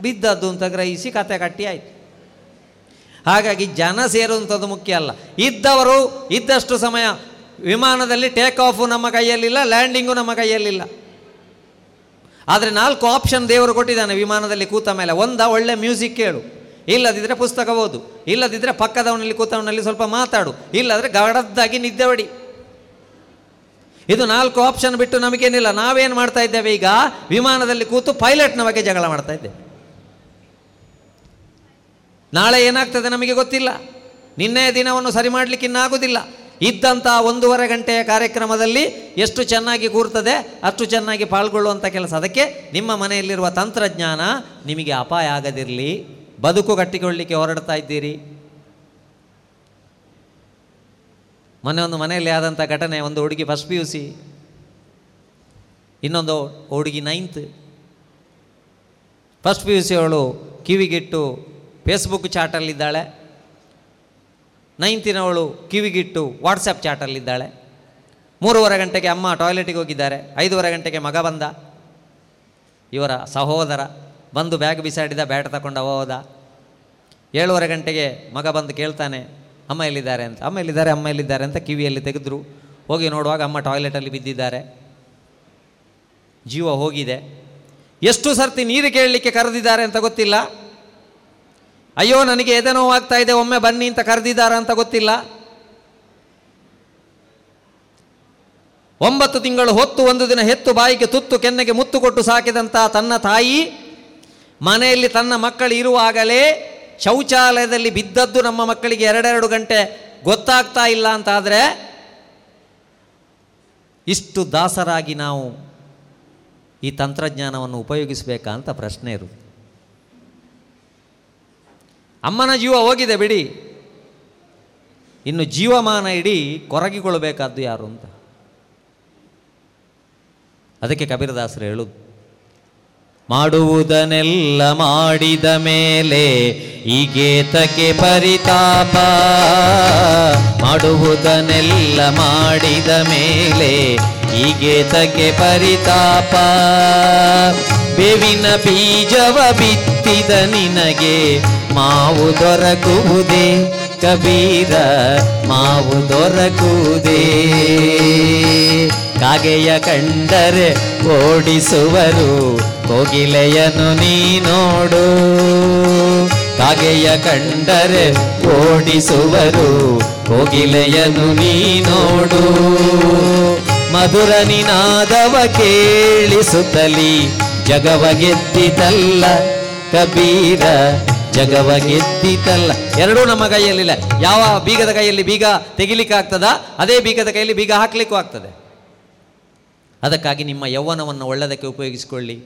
S13: ಬಿದ್ದದ್ದು ಅಂತ ಗ್ರಹಿಸಿ ಕತೆ ಕಟ್ಟಿ ಆಯ್ತು. ಹಾಗಾಗಿ ಜನ ಸೇರುವಂಥದ್ದು ಮುಖ್ಯ ಅಲ್ಲ. ಇದ್ದವರು ಇದ್ದಷ್ಟು ಸಮಯ ವಿಮಾನದಲ್ಲಿ ಟೇಕ್ ಆಫು ನಮ್ಮ ಕೈಯಲ್ಲಿಲ್ಲ ಲ್ಯಾಂಡಿಂಗು ನಮ್ಮ ಕೈಯಲ್ಲಿಲ್ಲ. ಆದರೆ ನಾಲ್ಕು ಆಪ್ಷನ್ ದೇವರು ಕೊಟ್ಟಿದ್ದಾನೆ ವಿಮಾನದಲ್ಲಿ ಕೂತ ಮೇಲೆ. ಒಂದ ಒಳ್ಳೆ ಮ್ಯೂಸಿಕ್ ಕೇಳು. ಇಲ್ಲದಿದ್ದರೆ ಪುಸ್ತಕ ಓದು. ಇಲ್ಲದಿದ್ದರೆ ಪಕ್ಕದವನಲ್ಲಿ ಕೂತವನಲ್ಲಿ ಸ್ವಲ್ಪ ಮಾತಾಡು. ಇಲ್ಲದ್ರೆ ಗಡದ್ದಾಗಿ ನಿದ್ದೆ ಹೊಡಿ. ಇದು ನಾಲ್ಕು ಆಪ್ಷನ್ ಬಿಟ್ಟು ನಮಗೇನಿಲ್ಲ. ನಾವೇನು ಮಾಡ್ತಾ ಇದ್ದೇವೆ ಈಗ? ವಿಮಾನದಲ್ಲಿ ಕೂತು ಪೈಲಟ್ನ ಬಗ್ಗೆ ಜಗಳ ಮಾಡ್ತಾ ಇದ್ದೇವೆ. ನಾಳೆ ಏನಾಗ್ತದೆ ನಮಗೆ ಗೊತ್ತಿಲ್ಲ. ನಿನ್ನೆಯ ದಿನವನ್ನು ಸರಿ ಮಾಡಲಿಕ್ಕೆ ಇನ್ನಾಗುವುದಿಲ್ಲ ಇದ್ದಂಥ ಒಂದೂವರೆ ಗಂಟೆಯ ಕಾರ್ಯಕ್ರಮದಲ್ಲಿ ಎಷ್ಟು ಚೆನ್ನಾಗಿ ಕೂರ್ತದೆ, ಅಷ್ಟು ಚೆನ್ನಾಗಿ ಪಾಲ್ಗೊಳ್ಳುವಂಥ ಕೆಲಸ. ಅದಕ್ಕೆ ನಿಮ್ಮ ಮನೆಯಲ್ಲಿರುವ ತಂತ್ರಜ್ಞಾನ ನಿಮಗೆ ಅಪಾಯ ಆಗದಿರಲಿ. ಬದುಕು ಕಟ್ಟಿಕೊಳ್ಳಲಿಕ್ಕೆ ಹೊರಡ್ತಾ ಇದ್ದೀರಿ. ಮೊನ್ನೆ ಒಂದು ಮನೆಯಲ್ಲಿ ಆದಂಥ ಘಟನೆ, ಒಂದು ಹುಡುಗಿ ಫಸ್ಟ್ ಪಿ ಯು ಸಿ ಇನ್ನೊಂದು ಹುಡುಗಿ ninth first P U C ಅವಳು ಕಿವಿಗಿಟ್ಟು ಫೇಸ್ಬುಕ್ ಚಾಟಲ್ಲಿದ್ದಾಳೆ ನೈನ್ತಿನವಳು ಕಿವಿಗಿಟ್ಟು ವಾಟ್ಸಪ್ ಚಾಟಲ್ಲಿದ್ದಾಳೆ ಮೂರುವರೆ ಗಂಟೆಗೆ ಅಮ್ಮ ಟಾಯ್ಲೆಟಿಗೆ ಹೋಗಿದ್ದಾರೆ. ಐದೂವರೆ ಗಂಟೆಗೆ ಮಗ ಬಂದ. ಇವರ ಸಹೋದರ ಬಂದು ಬ್ಯಾಗ್ ಬಿಸಾಡಿದ, ಬ್ಯಾಟ್ ತಗೊಂಡ ಹೋದ. ಏಳುವರೆ ಗಂಟೆಗೆ ಮಗ ಬಂದು ಕೇಳ್ತಾನೆ ಅಮ್ಮ ಎಲ್ಲಿದ್ದಾರೆ ಅಂತ, ಅಮ್ಮ ಎಲ್ಲಿದ್ದಾರೆ ಅಮ್ಮ ಎಲ್ಲಿದ್ದಾರೆ ಅಂತ ಕಿವಿಯಲ್ಲಿ ತೆಗೆದ್ರು. ಹೋಗಿ ನೋಡುವಾಗ ಅಮ್ಮ ಟಾಯ್ಲೆಟಲ್ಲಿ ಬಿದ್ದಿದ್ದಾರೆ. ಜೀವ ಹೋಗಿದೆ. ಎಷ್ಟು ಸರ್ತಿ ನೀರು ಕೇಳಲಿಕ್ಕೆ ಕರೆದಿದ್ದಾರೆ ಅಂತ ಗೊತ್ತಿಲ್ಲ. ಅಯ್ಯೋ, ನನಗೆ ಎದೆ ನೋವಾಗ್ತಾ ಇದೆ, ಒಮ್ಮೆ ಬನ್ನಿ ಅಂತ ಕರೆದಿದ್ದಾರೆ ಅಂತ ಗೊತ್ತಿಲ್ಲ. ಒಂಬತ್ತು ತಿಂಗಳು ಹೊತ್ತು, ಒಂದು ದಿನ ಹೆತ್ತು ಬಾಯಿಗೆ ತುತ್ತು ಕೆನ್ನೆಗೆ ಮುತ್ತು ಕೊಟ್ಟು ಸಾಕಿದಂತಹ ತನ್ನ ತಾಯಿ ಮನೆಯಲ್ಲಿ ತನ್ನ ಮಕ್ಕಳು ಇರುವಾಗಲೇ ಶೌಚಾಲಯದಲ್ಲಿ ಬಿದ್ದದ್ದು ನಮ್ಮ ಮಕ್ಕಳಿಗೆ ಎರಡೆರಡು ಗಂಟೆ ಗೊತ್ತಾಗ್ತಾ ಇಲ್ಲ ಅಂತಾದರೆ ಇಷ್ಟು ದಾಸರಾಗಿ ನಾವು ಈ ತಂತ್ರಜ್ಞಾನವನ್ನು ಉಪಯೋಗಿಸಬೇಕಾ ಅಂತ ಪ್ರಶ್ನೆ ಇರು ಅಮ್ಮನ ಜೀವ ಹೋಗಿದೆ ಬಿಡಿ. ಇನ್ನು ಜೀವಮಾನ ಇಡೀ ಕೊರಗಿಕೊಳ್ಳಬೇಕಾದ್ದು ಯಾರು ಅಂತ. ಅದಕ್ಕೆ ಕಬೀರದಾಸರು ಹೇಳುದು ಮಾಡುವುದನ್ನೆಲ್ಲ ಮಾಡಿದ ಮೇಲೆ ಈಗೇತಕ್ಕೆ ಪರಿತಾಪ. ಮಾಡುವುದನ್ನೆಲ್ಲ ಮಾಡಿದ ಮೇಲೆ ಈಗೇತಕ್ಕೆ ಪರಿತಾಪ. ಬೇವಿನ ಬೀಜವ ಬಿತ್ತಿದ ನಿನಗೆ ಮಾವು ದೊರಕುವುದೇ ಕಬೀರ, ಮಾವು ದೊರಕುವುದೇ. ಕಾಗೆಯ ಕಂಡರೆ ಓಡಿಸುವರು. ಕೋಗಿಲೆಯನ್ನು ನೀ ನೋಡು. ಕಾಗೆಯ ಕಂಡರೆ ಓಡಿಸುವರು. ಕೋಗಿಲೆಯನ್ನು ನೀ ನೋಡು. ಮಧುರ ನಿನಾದವ ಕೇಳಿಸುತ್ತಲಿ ಜಗವ ಗೆದ್ದಿತಲ್ಲ ಕಬೀರ. ಜಗವ ಗೆದ್ದಿತಲ್ಲ. ಎರಡೂ ನಮ್ಮ ಕೈಯಲ್ಲಿಲ್ಲ. ಯಾವ ಬೀಗದ ಕೈಯಲ್ಲಿ ಬೀಗ ತೆಗಿಲಿಕ್ಕೆ ಆಗ್ತದ ಅದೇ ಬೀಗದ ಕೈಯಲ್ಲಿ ಬೀಗ ಹಾಕ್ಲಿಕ್ಕೂ ಆಗ್ತದೆ. ಅದಕ್ಕಾಗಿ ನಿಮ್ಮ ಯೌವನವನ್ನು ಒಳ್ಳೆಯದಕ್ಕೆ ಉಪಯೋಗಿಸಿಕೊಳ್ಳಿ.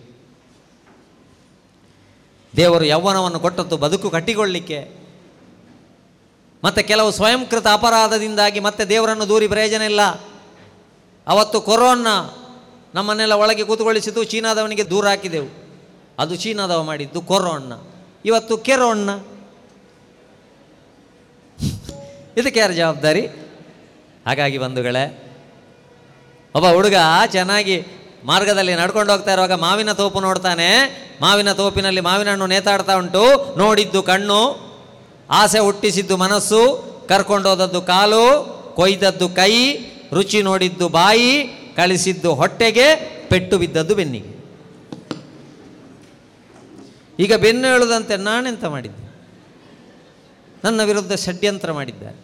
S13: ದೇವರು ಯೌವನವನ್ನು ಕೊಟ್ಟದ್ದು ಬದುಕು ಕಟ್ಟಿಕೊಳ್ಳಿಕ್ಕೆ. ಮತ್ತು ಕೆಲವು ಸ್ವಯಂಕೃತ ಅಪರಾಧದಿಂದಾಗಿ ಮತ್ತೆ ದೇವರನ್ನು ದೂರಿ ಪ್ರಯೋಜನ ಇಲ್ಲ. ಅವತ್ತು ಕೊರೋನಾ ನಮ್ಮನ್ನೆಲ್ಲ ಒಳಗೆ ಕೂತ್ಕೊಳ್ಳಿಸಿದ್ದು ಚೀನಾದವನಿಗೆ ದೂರ ಹಾಕಿದೆವು. ಅದು ಚೀನಾದವ ಮಾಡಿದ್ದು ಕೊರೋನ್ನ ಇವತ್ತು ಕೆರೋಣ್ಣ ಇದಕ್ಕೆ ಯಾರು ಜವಾಬ್ದಾರಿ? ಹಾಗಾಗಿ ಬಂಧುಗಳೇ ಒಬ್ಬ ಹುಡುಗ ಚೆನ್ನಾಗಿ ಮಾರ್ಗದಲ್ಲಿ ನಡ್ಕೊಂಡು ಹೋಗ್ತಾ ಇರುವಾಗ ಮಾವಿನ ತೋಪು ನೋಡ್ತಾನೆ. ಮಾವಿನ ತೋಪಿನಲ್ಲಿ ಮಾವಿನ ಹಣ್ಣು ನೇತಾಡ್ತಾ ಉಂಟು. ನೋಡಿದ್ದು ಕಣ್ಣು, ಆಸೆ ಹುಟ್ಟಿಸಿದ್ದು ಮನಸ್ಸು ಕರ್ಕೊಂಡೋದದ್ದು ಕಾಲು, ಕೊಯ್ದದ್ದು ಕೈ, ರುಚಿ ನೋಡಿದ್ದು ಬಾಯಿ, ಕಳಿಸಿದ್ದು ಹೊಟ್ಟೆಗೆ, ಪೆಟ್ಟು ಬಿದ್ದದ್ದು ಬೆನ್ನಿಗೆ. ಈಗ ಬೆನ್ನು ಹೇಳುದಂತೆ ನಾನೆಂತ ಮಾಡಿದ್ದೆ? ನನ್ನ ವಿರುದ್ಧ ಷಡ್ಯಂತ್ರ ಮಾಡಿದ್ದಾರೆ.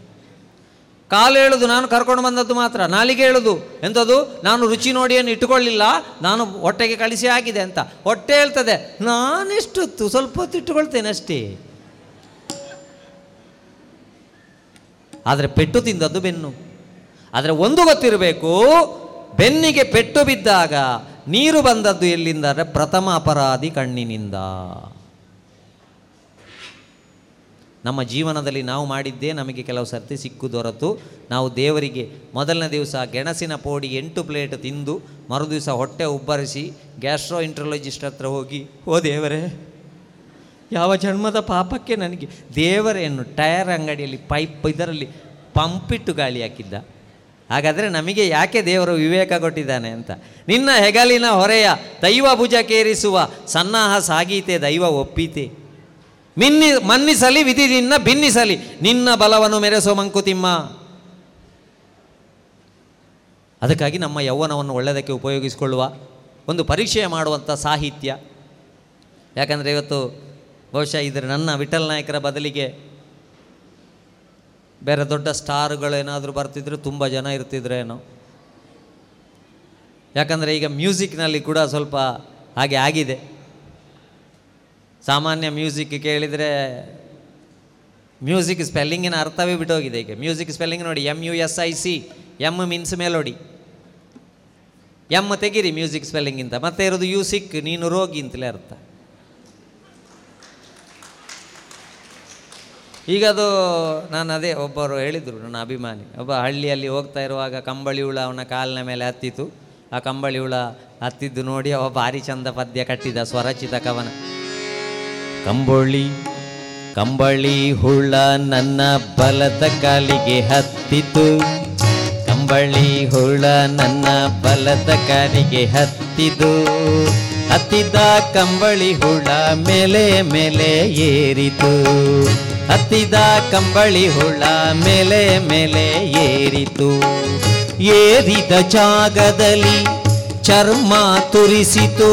S13: ಕಾಲು ಹೇಳುದು ನಾನು ಕರ್ಕೊಂಡು ಬಂದದ್ದು ಮಾತ್ರ, ನಾಲಿಗೆ ಹೇಳುದು ಎಂಥದ್ದು ನಾನು ರುಚಿ ನೋಡಿ ಏನು ಇಟ್ಟುಕೊಳ್ಳಿಲ್ಲ, ನಾನು ಹೊಟ್ಟೆಗೆ ಕಳಿಸಿ ಆಗಿದೆ ಅಂತ. ಹೊಟ್ಟೆ ಹೇಳ್ತದೆ, ನಾನೆಷ್ಟು ಸ್ವಲ್ಪ ಹೊತ್ತು ಇಟ್ಟುಕೊಳ್ತೇನೆ ಅಷ್ಟೇ ಆದರೆ ಪೆಟ್ಟು ತಿಂದದ್ದು ಬೆನ್ನು. ಆದರೆ ಒಂದು ಗೊತ್ತಿರಬೇಕು, ಬೆನ್ನಿಗೆ ಪೆಟ್ಟು ಬಿದ್ದಾಗ ನೀರು ಬಂದದ್ದು ಎಲ್ಲಿಂದ? ಪ್ರಥಮ ಅಪರಾಧಿ ಕಣ್ಣಿನಿಂದ. ನಮ್ಮ ಜೀವನದಲ್ಲಿ ನಾವು ಮಾಡಿದ್ದೇ ನಮಗೆ ಕೆಲವು ಸರ್ತಿ ಸಿಕ್ಕು ದೊರತು. ನಾವು ದೇವರಿಗೆ ಮೊದಲನೇ ದಿವಸ ಗೆಣಸಿನ ಪೋಡಿ ಎಂಟು ಪ್ಲೇಟ್ ತಿಂದು ಮರು ದಿವಸ ಹೊಟ್ಟೆ ಉಬ್ಬರಿಸಿ ಗ್ಯಾಸ್ಟ್ರೋ ಇಂಟ್ರೊಲಜಿಸ್ಟ್ ಹತ್ರ ಹೋಗಿ, ಓ ದೇವರೇ, ಯಾವ ಜನ್ಮದ ಪಾಪಕ್ಕೆ ನನಗೆ ದೇವರೇನು ಟಯರ್ ಅಂಗಡಿಯಲ್ಲಿ ಪೈಪ್ ಇದರಲ್ಲಿ ಪಂಪಿಟ್ಟು ಗಾಳಿ ಹಾಕಿದ್ದ. ಹಾಗಾದರೆ ನಮಗೆ ಯಾಕೆ ದೇವರು ವಿವೇಕ ಕೊಟ್ಟಿದ್ದಾನೆ ಅಂತ? ನಿನ್ನ ಹೆಗಲಿನ ಹೊರೆಯ ದೈವ ಭುಜಕ್ಕೇರಿಸುವ ಸನ್ನಾಹ ಸಾಗೀತೆ ದೈವ ಒಪ್ಪೀತೆ. ಮಿನ್ನಿ, ಮನ್ನಿಸಲಿ ವಿಧಿ ನಿನ್ನ ಭಿನ್ನಿಸಲಿ. ನಿನ್ನ ಬಲವನ್ನು ಮೆರೆಸೋ ಮಂಕುತಿಮ್ಮ ಅದಕ್ಕಾಗಿ ನಮ್ಮ ಯೌವನವನ್ನು ಒಳ್ಳೆಯದಕ್ಕೆ ಉಪಯೋಗಿಸಿಕೊಳ್ಳುವ ಒಂದು ಪರೀಕ್ಷೆ ಮಾಡುವಂಥ ಸಾಹಿತ್ಯ. ಯಾಕಂದರೆ ಇವತ್ತು ಬಹುಶಃ ಇದ್ರೆ ನನ್ನ ವಿಠಲ್ ನಾಯಕರ ಬದಲಿಗೆ ಬೇರೆ ದೊಡ್ಡ ಸ್ಟಾರ್ಗಳೇನಾದರೂ ಬರ್ತಿದ್ರು ತುಂಬ ಜನ ಇರ್ತಿದ್ರೇನೋ ಯಾಕಂದರೆ ಈಗ ಮ್ಯೂಸಿಕ್ನಲ್ಲಿ ಕೂಡ ಸ್ವಲ್ಪ ಹಾಗೆ ಆಗಿದೆ. ಸಾಮಾನ್ಯ ಮ್ಯೂಸಿಕ್ ಕೇಳಿದರೆ, ಮ್ಯೂಸಿಕ್ ಸ್ಪೆಲ್ಲಿಂಗಿನ ಅರ್ಥವೇ ಬಿಟ್ಟೋಗಿದೆ ಈಗ. ಮ್ಯೂಸಿಕ್ ಸ್ಪೆಲ್ಲಿಂಗ್ ನೋಡಿ M U S I C M means melody M ತೆಗಿರಿ ಮ್ಯೂಸಿಕ್ ಸ್ಪೆಲ್ಲಿಂಗಿಂತ. ಮತ್ತೆ ಇರೋದು ಯು ಸಿಕ್ ನೀನು ರೋಗಿ ಅಂತಲೇ ಅರ್ಥ. ಈಗ ಅದು ನಾನು ಅದೇ ಒಬ್ಬರು ಹೇಳಿದರು, ನನ್ನ ಅಭಿಮಾನಿ. ಒಬ್ಬ ಹಳ್ಳಿಯಲ್ಲಿ ಹೋಗ್ತಾ ಇರುವಾಗ ಕಂಬಳಿ ಹುಳ ಅವನ ಕಾಲಿನ ಮೇಲೆ ಹತ್ತಿತು ಆ ಕಂಬಳಿ ಹುಳ ಹತ್ತಿದ್ದು ನೋಡಿ, ಅವ ಭಾರಿ ಚಂದ ಪದ್ಯ ಕಟ್ಟಿದ ಸ್ವರಚಿತ ಕವನ. ಕಂಬಳಿ ಕಂಬಳಿ ಹುಳ ನನ್ನ ಬಲದ ಕಾಲಿಗೆ ಹತ್ತಿತು. ಕಂಬಳಿ ಹುಳ ನನ್ನ ಬಲದ ಕಾಲಿಗೆ ಹತ್ತಿದು ಹತ್ತಿದ ಕಂಬಳಿ ಹುಳ ಮೇಲೆ ಮೇಲೆ ಏರಿತು. ಹತ್ತಿದ ಕಂಬಳಿ ಹುಳ ಮೇಲೆ ಮೇಲೆ ಏರಿತು. ಏರಿದ ಜಾಗದಲ್ಲಿ ಚರ್ಮ ತುರಿಸಿತು.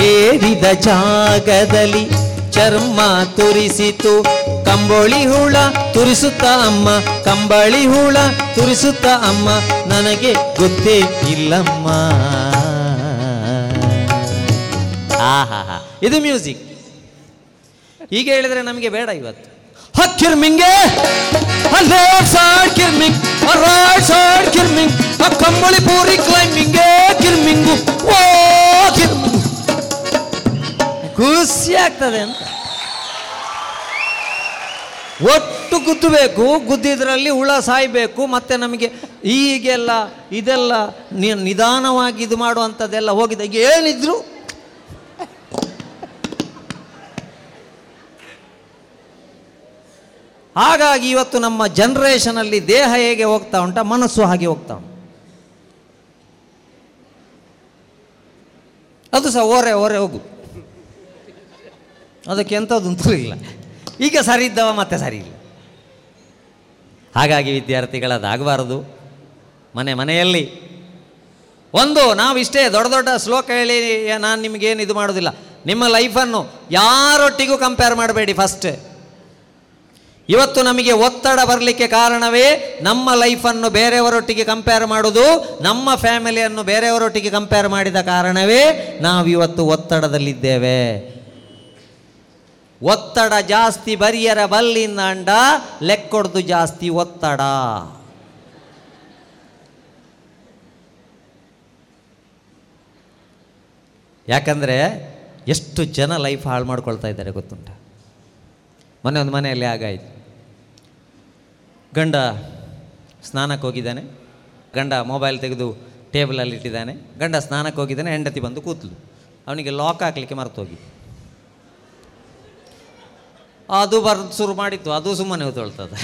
S13: ಏರಿದ ಜಾಗದಲ್ಲಿ ಚರ್ಮ ತುರಿಸಿತು. ಕಂಬಳಿ ಹುಳ ತುರಿಸುತ್ತ ಅಮ್ಮ, ಕಂಬಳಿ ಹುಳ ತುರಿಸುತ್ತ ಅಮ್ಮ, ನನಗೆ ಗೊತ್ತೇ ಇಲ್ಲಮ್ಮ. ಆಹಾ ಇದು ಮ್ಯೂಸಿಕ್. ಹೀಗೆ ಹೇಳಿದ್ರೆ ನಮಗೆ ಬೇಡ ಇವತ್ತು. ಹಕ್ಕಿರ್ಮಿಂಗೆ ಕಿರ್ಮಿಂಗ್! ಕಿರ್ಮಿಂಗ್ ಕಂಬಳಿ ಪೂರಿ ಕ್ಲೈಂಬಿಂಗೆ ಖುಷಿ ಆಗ್ತದೆ ಅಂತ ಒಟ್ಟು ಗುದ್ದಬೇಕು, ಗುದ್ದಿದ್ರಲ್ಲಿ ಹುಳ ಸಾಯ್ಬೇಕು, ಮತ್ತೆ ನಮಗೆ ಈಗೆಲ್ಲ ಇದೆಲ್ಲ ನಿಧಾನವಾಗಿ ಇದು ಮಾಡುವಂಥದ್ದೆಲ್ಲ ಹೋಗಿದೆ. ಈಗ ಏನಿದ್ರು ಹಾಗಾಗಿ ಇವತ್ತು ನಮ್ಮ ಜನ್ರೇಷನಲ್ಲಿ ದೇಹ ಹೇಗೆ ಹೋಗ್ತಾ ಉಂಟ, ಮನಸ್ಸು ಹಾಗೆ ಹೋಗ್ತಾ ಉಂಟು. ಅದು ಸಹ ಓರೆ ಓರೆ ಹೋಗು. ಅದಕ್ಕೆ ಎಂಥದ್ದಂತೂ ಇಲ್ಲ. ಈಗ ಸರಿ ಇದ್ದವ, ಮತ್ತೆ ಸರಿ ಇಲ್ಲ. ಹಾಗಾಗಿ ವಿದ್ಯಾರ್ಥಿಗಳದಾಗಬಾರದು ಮನೆ ಮನೆಯಲ್ಲಿ ಒಂದು, ನಾವು ಇಷ್ಟೇ ದೊಡ್ಡ ದೊಡ್ಡ ಶ್ಲೋಕ ಹೇಳಿ, ನಾನು ನಿಮಗೇನು ಇದು ಮಾಡೋದಿಲ್ಲ. ನಿಮ್ಮ ಲೈಫನ್ನು ಯಾರೊಟ್ಟಿಗೂ ಕಂಪೇರ್ ಮಾಡಬೇಡಿ ಫಸ್ಟ್ ಇವತ್ತು ನಮಗೆ ಒತ್ತಡ ಬರಲಿಕ್ಕೆ ಕಾರಣವೇ ನಮ್ಮ ಲೈಫನ್ನು ಬೇರೆಯವರೊಟ್ಟಿಗೆ ಕಂಪೇರ್ ಮಾಡೋದು, ನಮ್ಮ ಫ್ಯಾಮಿಲಿಯನ್ನು ಬೇರೆಯವರೊಟ್ಟಿಗೆ ಕಂಪೇರ್ ಮಾಡಿದ ಕಾರಣವೇ ನಾವು ಇವತ್ತು ಒತ್ತಡದಲ್ಲಿದ್ದೇವೆ. ಒತ್ತಡ ಜಾಸ್ತಿ ಬರಿಯರ ಬಲ್ಲಿನ ಅಂಡ, ಲೆಕ್ಕೊಡ್ದು ಜಾಸ್ತಿ ಒತ್ತಡ. ಯಾಕಂದರೆ ಎಷ್ಟು ಜನ ಲೈಫ್ ಹಾಳು ಮಾಡ್ಕೊಳ್ತಾ ಇದ್ದಾರೆ ಗೊತ್ತುಂಟ? ಮೊನ್ನೆ ಒಂದು ಮನೆಯಲ್ಲಿ ಆಗಾಯಿತು ಗಂಡ ಸ್ನಾನಕ್ಕೆ ಹೋಗಿದ್ದಾನೆ, ಗಂಡ ಮೊಬೈಲ್ ತೆಗೆದು ಟೇಬಲಲ್ಲಿ ಇಟ್ಟಿದ್ದಾನೆ ಗಂಡ ಸ್ನಾನಕ್ಕೆ ಹೋಗಿದ್ದಾನೆ, ಹೆಂಡತಿ ಬಂದು ಕೂತ್ಲು. ಅವನಿಗೆ ಲಾಕ್ ಹಾಕಲಿಕ್ಕೆ ಮರ್ತೋಗಿ ಅದು ಬರ್ ಶುರು ಮಾಡಿತ್ತು, ಅದು ಸುಮ್ಮನೆ ಹೊತ್ತೊಳ್ತದೆ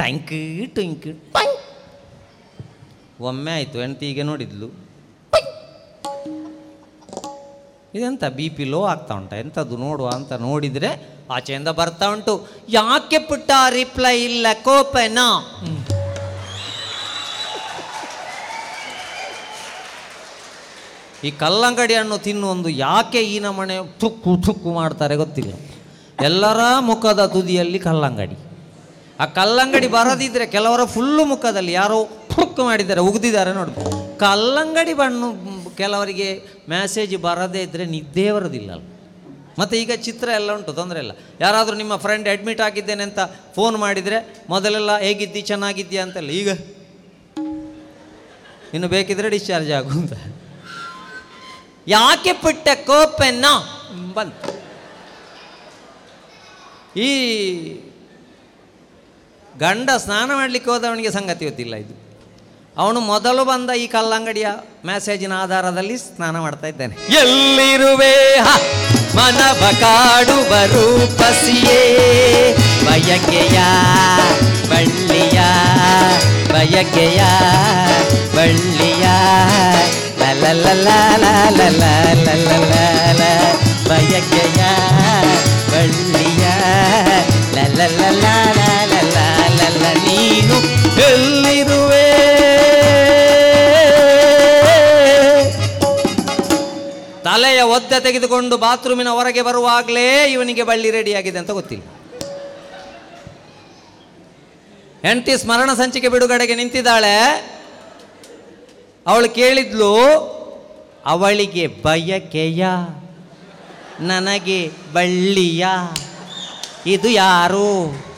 S13: ಟ್ಯಾಂಕ್ ಟ್ಯಾಂಕ್ ಟೈಂಕ್. ಒಮ್ಮೆ ಆಯಿತು, ಹೆಂಡತಿ ಈಗ ನೋಡಿದ್ಲು. ಇದೆಂತ ಬಿ ಪಿ ಲೋ ಆಗ್ತಾ ಉಂಟ? ಎಂಥದ್ದು ನೋಡುವ ಅಂತ ನೋಡಿದರೆ ಆಚೆಯಿಂದ ಬರ್ತಾ ಉಂಟು. ಯಾಕೆ ಪುಟ್ಟ ರಿಪ್ಲೈ ಇಲ್ಲ, ಕೋಪನ? ಈ ಕಲ್ಲಂಗಡಿ ಹಣ್ಣು ತಿನ್ನುವೊಂದು ಯಾಕೆ ಈ ನಮನೆ ಥುಕ್ಕು ತುಕ್ಕು ಮಾಡ್ತಾರೆ ಗೊತ್ತಿಲ್ಲ. ಎಲ್ಲರ ಮುಖದ ತುದಿಯಲ್ಲಿ ಕಲ್ಲಂಗಡಿ. ಆ ಕಲ್ಲಂಗಡಿ ಬರದಿದ್ದರೆ ಕೆಲವರ ಫುಲ್ಲು ಮುಖದಲ್ಲಿ ಯಾರೋ ಫುಕ್ ಮಾಡಿದ್ದಾರೆ, ಉಗ್ದಿದ್ದಾರೆ ನೋಡಿ. ಕಲ್ಲಂಗಡಿ ಬಣ್ಣು ಕೆಲವರಿಗೆ ಮೆಸೇಜ್ ಬರದೇ ಇದ್ದರೆ ನಿದ್ದೆ ಬರೋದಿಲ್ಲ ಮತ್ತು ಈಗ ಚಿತ್ರ ಎಲ್ಲ ಉಂಟು, ತೊಂದರೆ ಇಲ್ಲ. ಯಾರಾದರೂ ನಿಮ್ಮ ಫ್ರೆಂಡ್ ಅಡ್ಮಿಟ್ ಆಗಿದ್ದೇನೆ ಅಂತ ಫೋನ್ ಮಾಡಿದರೆ ಮೊದಲೆಲ್ಲ ಹೇಗಿದ್ದಿ ಚೆನ್ನಾಗಿದ್ದೀಯಾ ಅಂತೆಲ್ಲ, ಈಗ? ಇನ್ನು ಬೇಕಿದ್ರೆ ಡಿಸ್ಚಾರ್ಜ್ ಆಗು ಅಂತ. ಯಾಕೆ ಪುಟ್ಟ ಕೋಪೆನ್ನ? ಬಂತು. ಈ ಗಂಡ ಸ್ನಾನ ಮಾಡಲಿಕ್ಕೆ ಹೋದವನಿಗೆ ಸಂಗತಿ ಗೊತ್ತಿಲ್ಲ ಇದು ಅವನು ಮೊದಲು ಬಂದ ಈ ಕಲ್ಲಂಗಡಿಯ ಮೆಸೇಜಿನ ಆಧಾರದಲ್ಲಿ ಸ್ನಾನ ಮಾಡ್ತಾ ಇದ್ದೇನೆ ಎಲ್ಲಿರುವೆ ಮನವ ಕಾಡುವ ರೂಪಸಿಯೇ ಬಯಕೆಯ ಬಳ್ಳಿಯ ಬಯಕೆಯ ಬಳ್ಳಿಯ ಲಲಲಲ ಬಯಕೆಯ ಬಳ್ಳಿ ನೀನು ಎಲ್ಲಿರುವೆ? ತಲೆಯ ಒದ್ದೆ ತೆಗೆದುಕೊಂಡು ಬಾತ್ರೂಮಿನ ಹೊರಗೆ ಬರುವಾಗಲೇ ಇವನಿಗೆ ಬಳ್ಳಿ ರೆಡಿಯಾಗಿದೆ ಅಂತ ಗೊತ್ತಿಲ್ಲ. ಹೆಂಡತಿ ಸ್ಮರಣ ಸಂಚಿಕೆ ಬಿಡುಗಡೆಗೆ ನಿಂತಿದ್ದಾಳೆ. ಅವಳು ಕೇಳಿದ್ಲು, ಅವಳಿಗೆ ಬಯಕೆಯ, ನನಗೆ ಬಳ್ಳಿಯ. ಇದು ಯಾರು?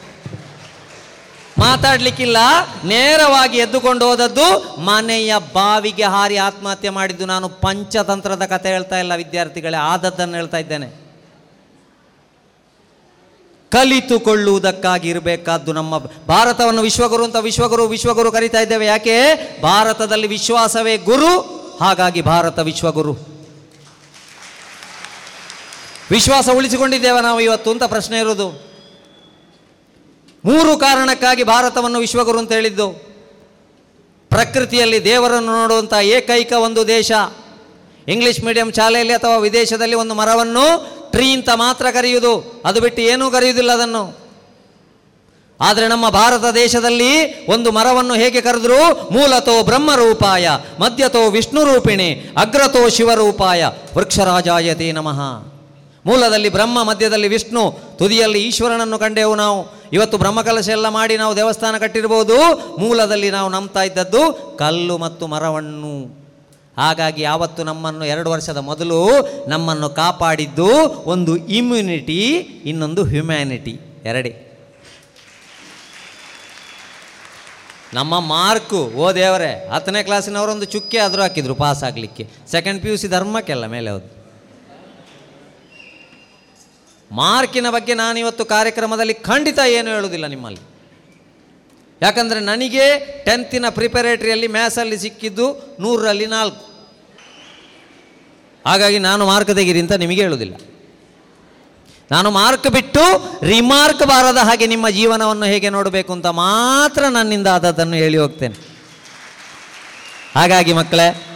S13: ಮಾತಾಡ್ಲಿಕ್ಕಿಲ್ಲ, ನೇರವಾಗಿ ಎದ್ದುಕೊಂಡು ಹೋದದ್ದು ಮನೆಯ ಬಾವಿಗೆ ಹಾರಿ ಆತ್ಮಹತ್ಯೆ ಮಾಡಿದ್ದು ನಾನು ಪಂಚತಂತ್ರದ ಕಥೆ ಹೇಳ್ತಾ ಇಲ್ಲ ವಿದ್ಯಾರ್ಥಿಗಳೇ, ಆದದ್ದನ್ನು ಹೇಳ್ತಾ ಇದ್ದೇನೆ. ಕಲಿತುಕೊಳ್ಳುವುದಕ್ಕಾಗಿ ಇರಬೇಕಾದ್ದು ನಮ್ಮ ಭಾರತವನ್ನು ವಿಶ್ವಗುರು ಅಂತ ವಿಶ್ವಗುರು ವಿಶ್ವಗುರು ಕರಿತಾ ಇದ್ದೇವೆ. ಯಾಕೆ? ಭಾರತದಲ್ಲಿ ವಿಶ್ವಾಸವೇ ಗುರು, ಹಾಗಾಗಿ ಭಾರತ ವಿಶ್ವಗುರು. ವಿಶ್ವಾಸ ಉಳಿಸಿಕೊಂಡಿದ್ದೇವೆ ನಾವು ಇವತ್ತು ಅಂತ ಪ್ರಶ್ನೆ ಇರೋದು ಮೂರು ಕಾರಣಕ್ಕಾಗಿ ಭಾರತವನ್ನು ವಿಶ್ವಗುರು ಅಂತ ಹೇಳಿದ್ದು. ಪ್ರಕೃತಿಯಲ್ಲಿ ದೇವರನ್ನು ನೋಡುವಂಥ ಏಕೈಕ ಒಂದು ದೇಶ. ಇಂಗ್ಲಿಷ್ ಮೀಡಿಯಂ ಶಾಲೆಯಲ್ಲಿ ಅಥವಾ ವಿದೇಶದಲ್ಲಿ ಒಂದು ಮರವನ್ನು ಟ್ರೀ ಅಂತ ಮಾತ್ರ ಕರೆಯುವುದು. ಅದು ಬಿಟ್ಟು ಏನೂ ಕರೆಯುವುದಿಲ್ಲ ಅದನ್ನು. ಆದರೆ ನಮ್ಮ ಭಾರತ ದೇಶದಲ್ಲಿ ಒಂದು ಮರವನ್ನು ಹೇಗೆ ಕರೆದ್ರು? ಮೂಲತೋ ಬ್ರಹ್ಮರೂಪಾಯ, ಮಧ್ಯತೋ ವಿಷ್ಣು ರೂಪಿಣಿ ಅಗ್ರತೋ ಶಿವರೂಪಾಯ. ವೃಕ್ಷರಾಜಾಯತೆ ನಮಃ. ಮೂಲದಲ್ಲಿ ಬ್ರಹ್ಮ, ಮಧ್ಯದಲ್ಲಿ ವಿಷ್ಣು, ತುದಿಯಲ್ಲಿ ಈಶ್ವರನನ್ನು ಕಂಡೆವು ನಾವು. ಇವತ್ತು ಬ್ರಹ್ಮಕಲಶ ಎಲ್ಲ ಮಾಡಿ ನಾವು ದೇವಸ್ಥಾನ ಕಟ್ಟಿರ್ಬೋದು. ಮೂಲದಲ್ಲಿ ನಾವು ನಂಬ್ತಾ ಇದ್ದದ್ದು ಕಲ್ಲು ಮತ್ತು ಮರವನ್ನು. ಹಾಗಾಗಿ ಯಾವತ್ತು ನಮ್ಮನ್ನು ಎರಡು ವರ್ಷದ ಮೊದಲು ನಮ್ಮನ್ನು ಕಾಪಾಡಿದ್ದು ಒಂದು ಇಮ್ಯುನಿಟಿ ಇನ್ನೊಂದು ಹ್ಯುಮ್ಯಾನಿಟಿ ಎರಡೇ. ನಮ್ಮ ಮಾರ್ಕು, ಓ ದೇವರೇ, ಹತ್ತನೇ ಕ್ಲಾಸಿನವರೊಂದು ಚುಕ್ಕೆ ಆದರೂ ಹಾಕಿದ್ರು ಪಾಸ್ ಆಗಲಿಕ್ಕೆ. ಸೆಕೆಂಡ್ ಪಿ ಯು ಸಿ ಧರ್ಮಕ್ಕೆಲ್ಲ ಮೇಲೆ ಹೌದು ಮಾರ್ಕಿನ ಬಗ್ಗೆ ನಾನಿವತ್ತು ಕಾರ್ಯಕ್ರಮದಲ್ಲಿ ಖಂಡಿತ ಏನು ಹೇಳುವುದಿಲ್ಲ ನಿಮ್ಮಲ್ಲಿ. ಯಾಕಂದರೆ ನನಗೆ ಟೆಂತಿನ ಪ್ರಿಪರೇಟರಿಯಲ್ಲಿ ಮ್ಯಾಥ್ಸಲ್ಲಿ ಸಿಕ್ಕಿದ್ದು ನೂರರಲ್ಲಿ ನಾಲ್ಕು. ಹಾಗಾಗಿ ನಾನು ಮಾರ್ಕ್ ತೆಗೀರಿ ಅಂತ ನಿಮಗೆ ಹೇಳುವುದಿಲ್ಲ. ನಾನು ಮಾರ್ಕ್ ಬಿಟ್ಟು ರಿಮಾರ್ಕ್ ಬಾರದ ಹಾಗೆ ನಿಮ್ಮ ಜೀವನವನ್ನು ಹೇಗೆ ನೋಡಬೇಕು ಅಂತ ಮಾತ್ರ ನನ್ನಿಂದ ಆದದ್ದನ್ನು ಹೇಳಿ ಹೋಗ್ತೇನೆ. ಹಾಗಾಗಿ ಮಕ್ಕಳೇ,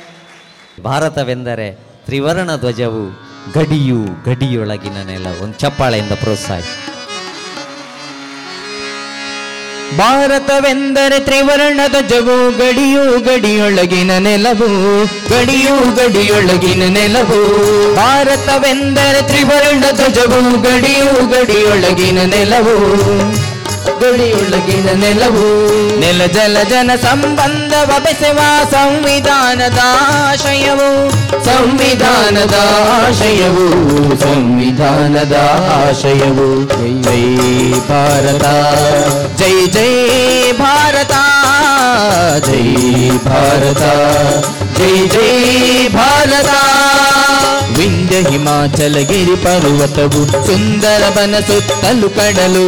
S13: ಭಾರತವೆಂದರೆ ತ್ರಿವರ್ಣ ಧ್ವಜವು ಗಡಿಯು ಗಡಿಯೊಳಗಿನ ನೆಲ ಒಂದು ಚಪ್ಪಾಳೆಯಿಂದ ಪ್ರೋತ್ಸಾಹ.
S12: ಭಾರತವೆಂದರೆ ತ್ರಿವರ್ಣದ ಜಗು, ಗಡಿಯು, ಗಡಿಯೊಳಗಿನ ನೆಲವು. ಗಡಿಯು, ಗಡಿಯೊಳಗಿನ ನೆಲವು. ಭಾರತವೆಂದರೆ ತ್ರಿವರ್ಣದ ಜಗು, ಗಡಿಯು, ಗಡಿಯೊಳಗಿನ ನೆಲವು. ಗಡಿಯೊಳಗಿನ ನೆಲವು ನೆಲ ಜಲ ಜನ ಸಂಬಂಧವ ಬೆಸೆವ ಸಂವಿಧಾನದ ಆಶಯವು ಸಂವಿಧಾನದ ಆಶಯವು ಸಂವಿಧಾನದ ಆಶಯವು ಜೈ ಜೈ ಭಾರತ ಜೈ ಜೈ ಭಾರತ ಜೈ ಭಾರತ ಜೈ ಜೈ ಭಾರತ ವಿಂಧ್ಯ ಹಿಮಾಚಲ ಗಿರಿ ಪರ್ವತವು ಸುಂದರ ಬನ ಸುತ್ತಲು ಕಡಲು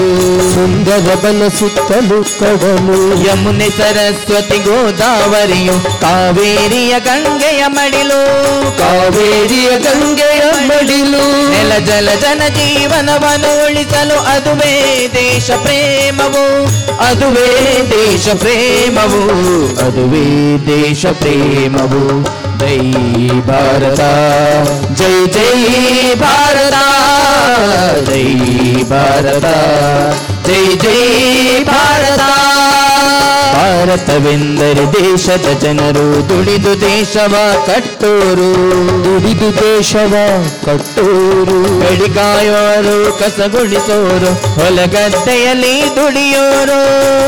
S14: ಸುಂದರ ಬನ ಸುತ್ತಲು ಕಡಲು
S12: ಯಮುನೆ ಸರಸ್ವತಿ ಗೋದಾವರಿಯು ಕಾವೇರಿಯ ಗಂಗೆಯ ಮಡಿಲು ಕಾವೇರಿಯ ಗಂಗೆಯ ಮಡಿಲು ನೆಲ ಜಲ ಜನ ಜೀವನವನ್ನು ಉಳಿಸಲು ಅದುವೇ ದೇಶ ಪ್ರೇಮವು ಅದುವೇ ದೇಶ ಪ್ರೇಮವು ಅದುವೇ ದೇಶ ಪ್ರೇಮವು ಜೈ ಭಾರತ ಜೈ ಜೈ ಭಾರತ ಜೈ ಭಾರತ ಜೈ ಜೈ ಭಾರತ ಭಾರತವೆಂದರೆ ದೇಶದ ಜನರು ದುಡಿದು ದೇಶವ ಕಟ್ಟೋರು. ದುಡಿದು ದೇಶವ ಕಟ್ಟೋರು. ಬೆಳಿಗಾಯೋರು ಕಸಗುಡಿಸೋರು ಹೊಲಗದ್ದೆಯಲ್ಲಿ ದುಡಿಯೋರು.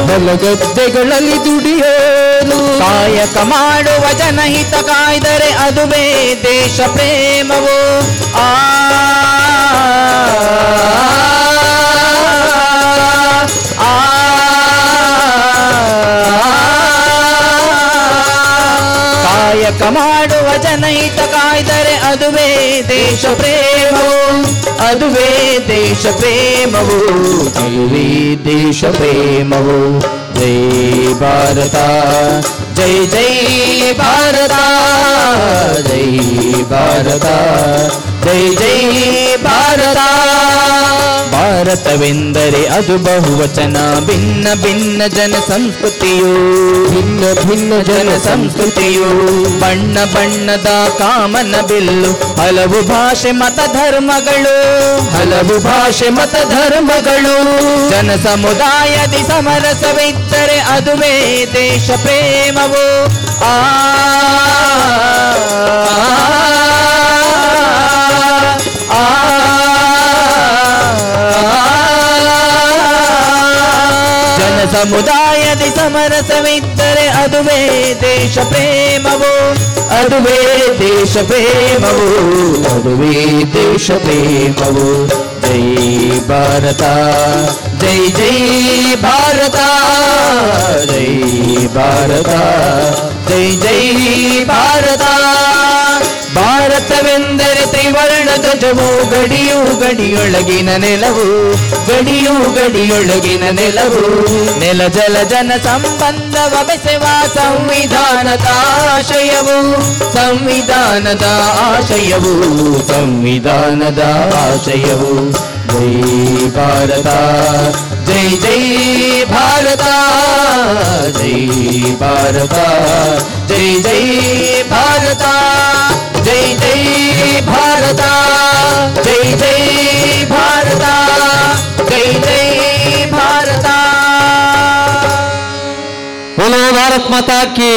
S12: ಹೊಲಗದ್ದೆಗಳಲ್ಲಿ ದುಡಿಯೋರು. ಕಾಯಕ ಮಾಡುವ ಜನಹಿತ ಕಾಯ್ದರೆ ಅದುವೇ ದೇಶ ಪ್ರೇಮವು. ಆ ಮಾಡುವ ಜನಹಿತ ಕಾಯ್ದರೆ ಅದುವೇ ದೇಶ ಪ್ರೇಮವು ಅದುವೇ ದೇಶ ಪ್ರೇಮವು ಅದುವೇ ದೇಶ ಪ್ರೇಮವು ಜೈ ಭಾರತ ಜೈ ಜೈ ಭಾರತ ಜೈ ಭಾರತ ಜೈ ಜೈ ಭಾರತ ಭಾರತವೆಂದರೆ ಅದು ಬಹುವಚನ. ಭಿನ್ನ ಭಿನ್ನ ಜನ ಸಂಸ್ಕೃತಿಯು ಭಿನ್ನ ಭಿನ್ನ ಜನ ಸಂಸ್ಕೃತಿಯು ಬಣ್ಣ ಬಣ್ಣದ ಕಾಮನ ಬಿಲ್ಲು. ಹಲವು ಭಾಷೆ ಮತ ಧರ್ಮಗಳು. ಹಲವು ಭಾಷೆ ಮತ ಧರ್ಮಗಳು. ಜನ ಸಮುದಾಯದಿ ಸಮರಸವಿದ್ದರೆ ಅದುವೇ ದೇಶ ಪ್ರೇಮವು. ಆ ಆ. ಸಮುದಾಯದಿ ಸಮರಸವಿದ್ದರೆ ಅದುವೇ ದೇಶ ಪ್ರೇಮವು ಅದುವೇ ದೇಶ ಪ್ರೇಮವು ಅದುವೇ ದೇಶ ಪ್ರೇಮವು ಜೈ ಭಾರತ ಜೈ ಜೈ ಭಾರತ ಜೈ ಭಾರತ ಜೈ ಜೈ ಭಾರತ ಭಾರತವೆಂದರೆ ತ್ರಿವರ್ಣ ಧ್ವಜವು ಗಡಿಯು ಗಡಿಯೊಳಗಿನ ನೆಲವು, ಗಡಿಯು ಗಡಿಯೊಳಗಿನ ನೆಲವು. ನೆಲ ಜಲ ಜನ ಸಂಬಂಧವ ಬೆಸೆವ ಸಂವಿಧಾನದ ಆಶಯವು ಸಂವಿಧಾನದ ಆಶಯವು ಸಂವಿಧಾನದ ಆಶಯವು. ಜೈ ಭಾರತ, ಜೈ ಜೈ ಭಾರತ ಜೈ ಭಾರತ, ಜೈ ಜೈ ಭಾರತ. ಜೈ ಜೈ ಭಾರತ ಜೈ ಜೈ ಭಾರತ ಜೈ ಜೈ ಭಾರತ.
S13: ಭಾರತ್ ಮಾತಾ ಕಿ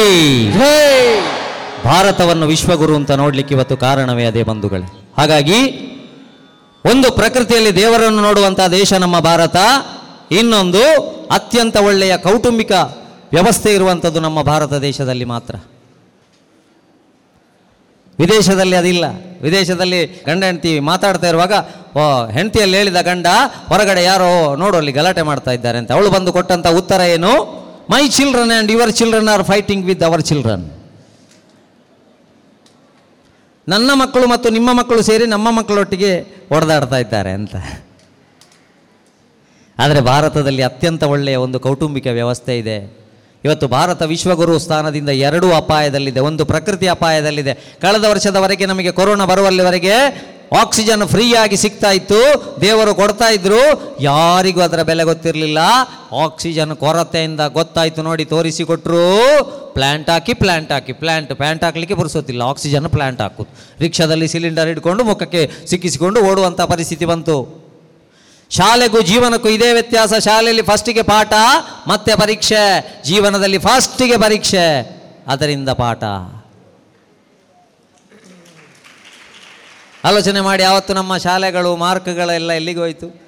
S13: ಭಾರತವನ್ನು ವಿಶ್ವಗುರು ಅಂತ ನೋಡ್ಲಿಕ್ಕೆ ಇವತ್ತು ಕಾರಣವೇ ಅದೇ ಬಂಧುಗಳೇ. ಹಾಗಾಗಿ ಒಂದು ಪ್ರಕೃತಿಯಲ್ಲಿ ದೇವರನ್ನು ನೋಡುವಂತಹ ದೇಶ ನಮ್ಮ ಭಾರತ ಇನ್ನೊಂದು ಅತ್ಯಂತ ಒಳ್ಳೆಯ ಕೌಟುಂಬಿಕ ವ್ಯವಸ್ಥೆ ಇರುವಂಥದ್ದು ನಮ್ಮ ಭಾರತ ದೇಶದಲ್ಲಿ ಮಾತ್ರ. ವಿದೇಶದಲ್ಲಿ ಅದಿಲ್ಲ. ವಿದೇಶದಲ್ಲಿ ಗಂಡ, ಹೆಂಡತಿ ಮಾತಾಡ್ತಾ ಇರುವಾಗ, ಓ, ಹೆಂಡತಿಯಲ್ಲಿ ಹೇಳಿದ ಗಂಡ, ಹೊರಗಡೆ ಯಾರೋ ನೋಡು ಅಲ್ಲಿ ಗಲಾಟೆ ಮಾಡ್ತಾ ಇದ್ದಾರೆ ಅಂತ. ಅವಳು ಬಂದು ಕೊಟ್ಟಂತ ಉತ್ತರ ಏನು? My children and your children are fighting with our children ನನ್ನ ಮಕ್ಕಳು ಮತ್ತು ನಿಮ್ಮ ಮಕ್ಕಳು ಸೇರಿ ನಮ್ಮ ಮಕ್ಕಳೊಟ್ಟಿಗೆ ಹೊಡೆದಾಡ್ತಾ ಇದ್ದಾರೆ ಅಂತ. ಆದರೆ ಭಾರತದಲ್ಲಿ ಅತ್ಯಂತ ಒಳ್ಳೆಯ ಒಂದು ಕೌಟುಂಬಿಕ ವ್ಯವಸ್ಥೆ ಇದೆ. ಇವತ್ತು ಭಾರತ ವಿಶ್ವಗುರು ಸ್ಥಾನದಿಂದ ಎರಡೂ ಅಪಾಯದಲ್ಲಿದೆ. ಒಂದು ಪ್ರಕೃತಿ ಅಪಾಯದಲ್ಲಿದೆ. ಕಳೆದ ವರ್ಷದವರೆಗೆ ನಮಗೆ ಕೊರೋನಾ ಬರುವಲ್ಲಿವರೆಗೆ ಆಕ್ಸಿಜನ್ ಫ್ರೀಯಾಗಿ ಸಿಗ್ತಾ ಇತ್ತು. ದೇವರು ಕೊಡ್ತಾ ಇದ್ರು. ಯಾರಿಗೂ ಅದರ ಬೆಲೆ ಗೊತ್ತಿರಲಿಲ್ಲ. ಆಕ್ಸಿಜನ್ ಕೊರತೆಯಿಂದ ಗೊತ್ತಾಯಿತು ನೋಡಿ ತೋರಿಸಿಕೊಟ್ರು. ಪ್ಲ್ಯಾಂಟ್ ಹಾಕಿ ಪ್ಲ್ಯಾಂಟ್ ಹಾಕಿ ಪ್ಲ್ಯಾಂಟ್ ಪ್ಯಾಂಟ್ ಹಾಕ್ಲಿಕ್ಕೆ ಬರ್ಸೋತಿಲ್ಲ ಆಕ್ಸಿಜನ್ ಪ್ಲ್ಯಾಂಟ್ ಹಾಕುದು. ರಿಕ್ಷಾದಲ್ಲಿ ಸಿಲಿಂಡರ್ ಹಿಡ್ಕೊಂಡು ಮುಖಕ್ಕೆ ಸಿಕ್ಕಿಸಿಕೊಂಡು ಓಡುವಂಥ ಪರಿಸ್ಥಿತಿ ಬಂತು. ಶಾಲೆಗೂ ಜೀವನಕ್ಕೂ ಇದೇ ವ್ಯತ್ಯಾಸ. ಶಾಲೆಯಲ್ಲಿ ಫಸ್ಟಿಗೆ ಪಾಠ, ಮತ್ತೆ ಪರೀಕ್ಷೆ. ಜೀವನದಲ್ಲಿ ಫಸ್ಟಿಗೆ ಪರೀಕ್ಷೆ. ಅದರಿಂದ ಪಾಠ. ಆಲೋಚನೆ ಮಾಡಿ ಯಾವತ್ತು ನಮ್ಮ ಶಾಲೆಗಳು, ಮಾರ್ಕ್ಗಳೆಲ್ಲ ಎಲ್ಲಿಗೆ ಹೋಯಿತು?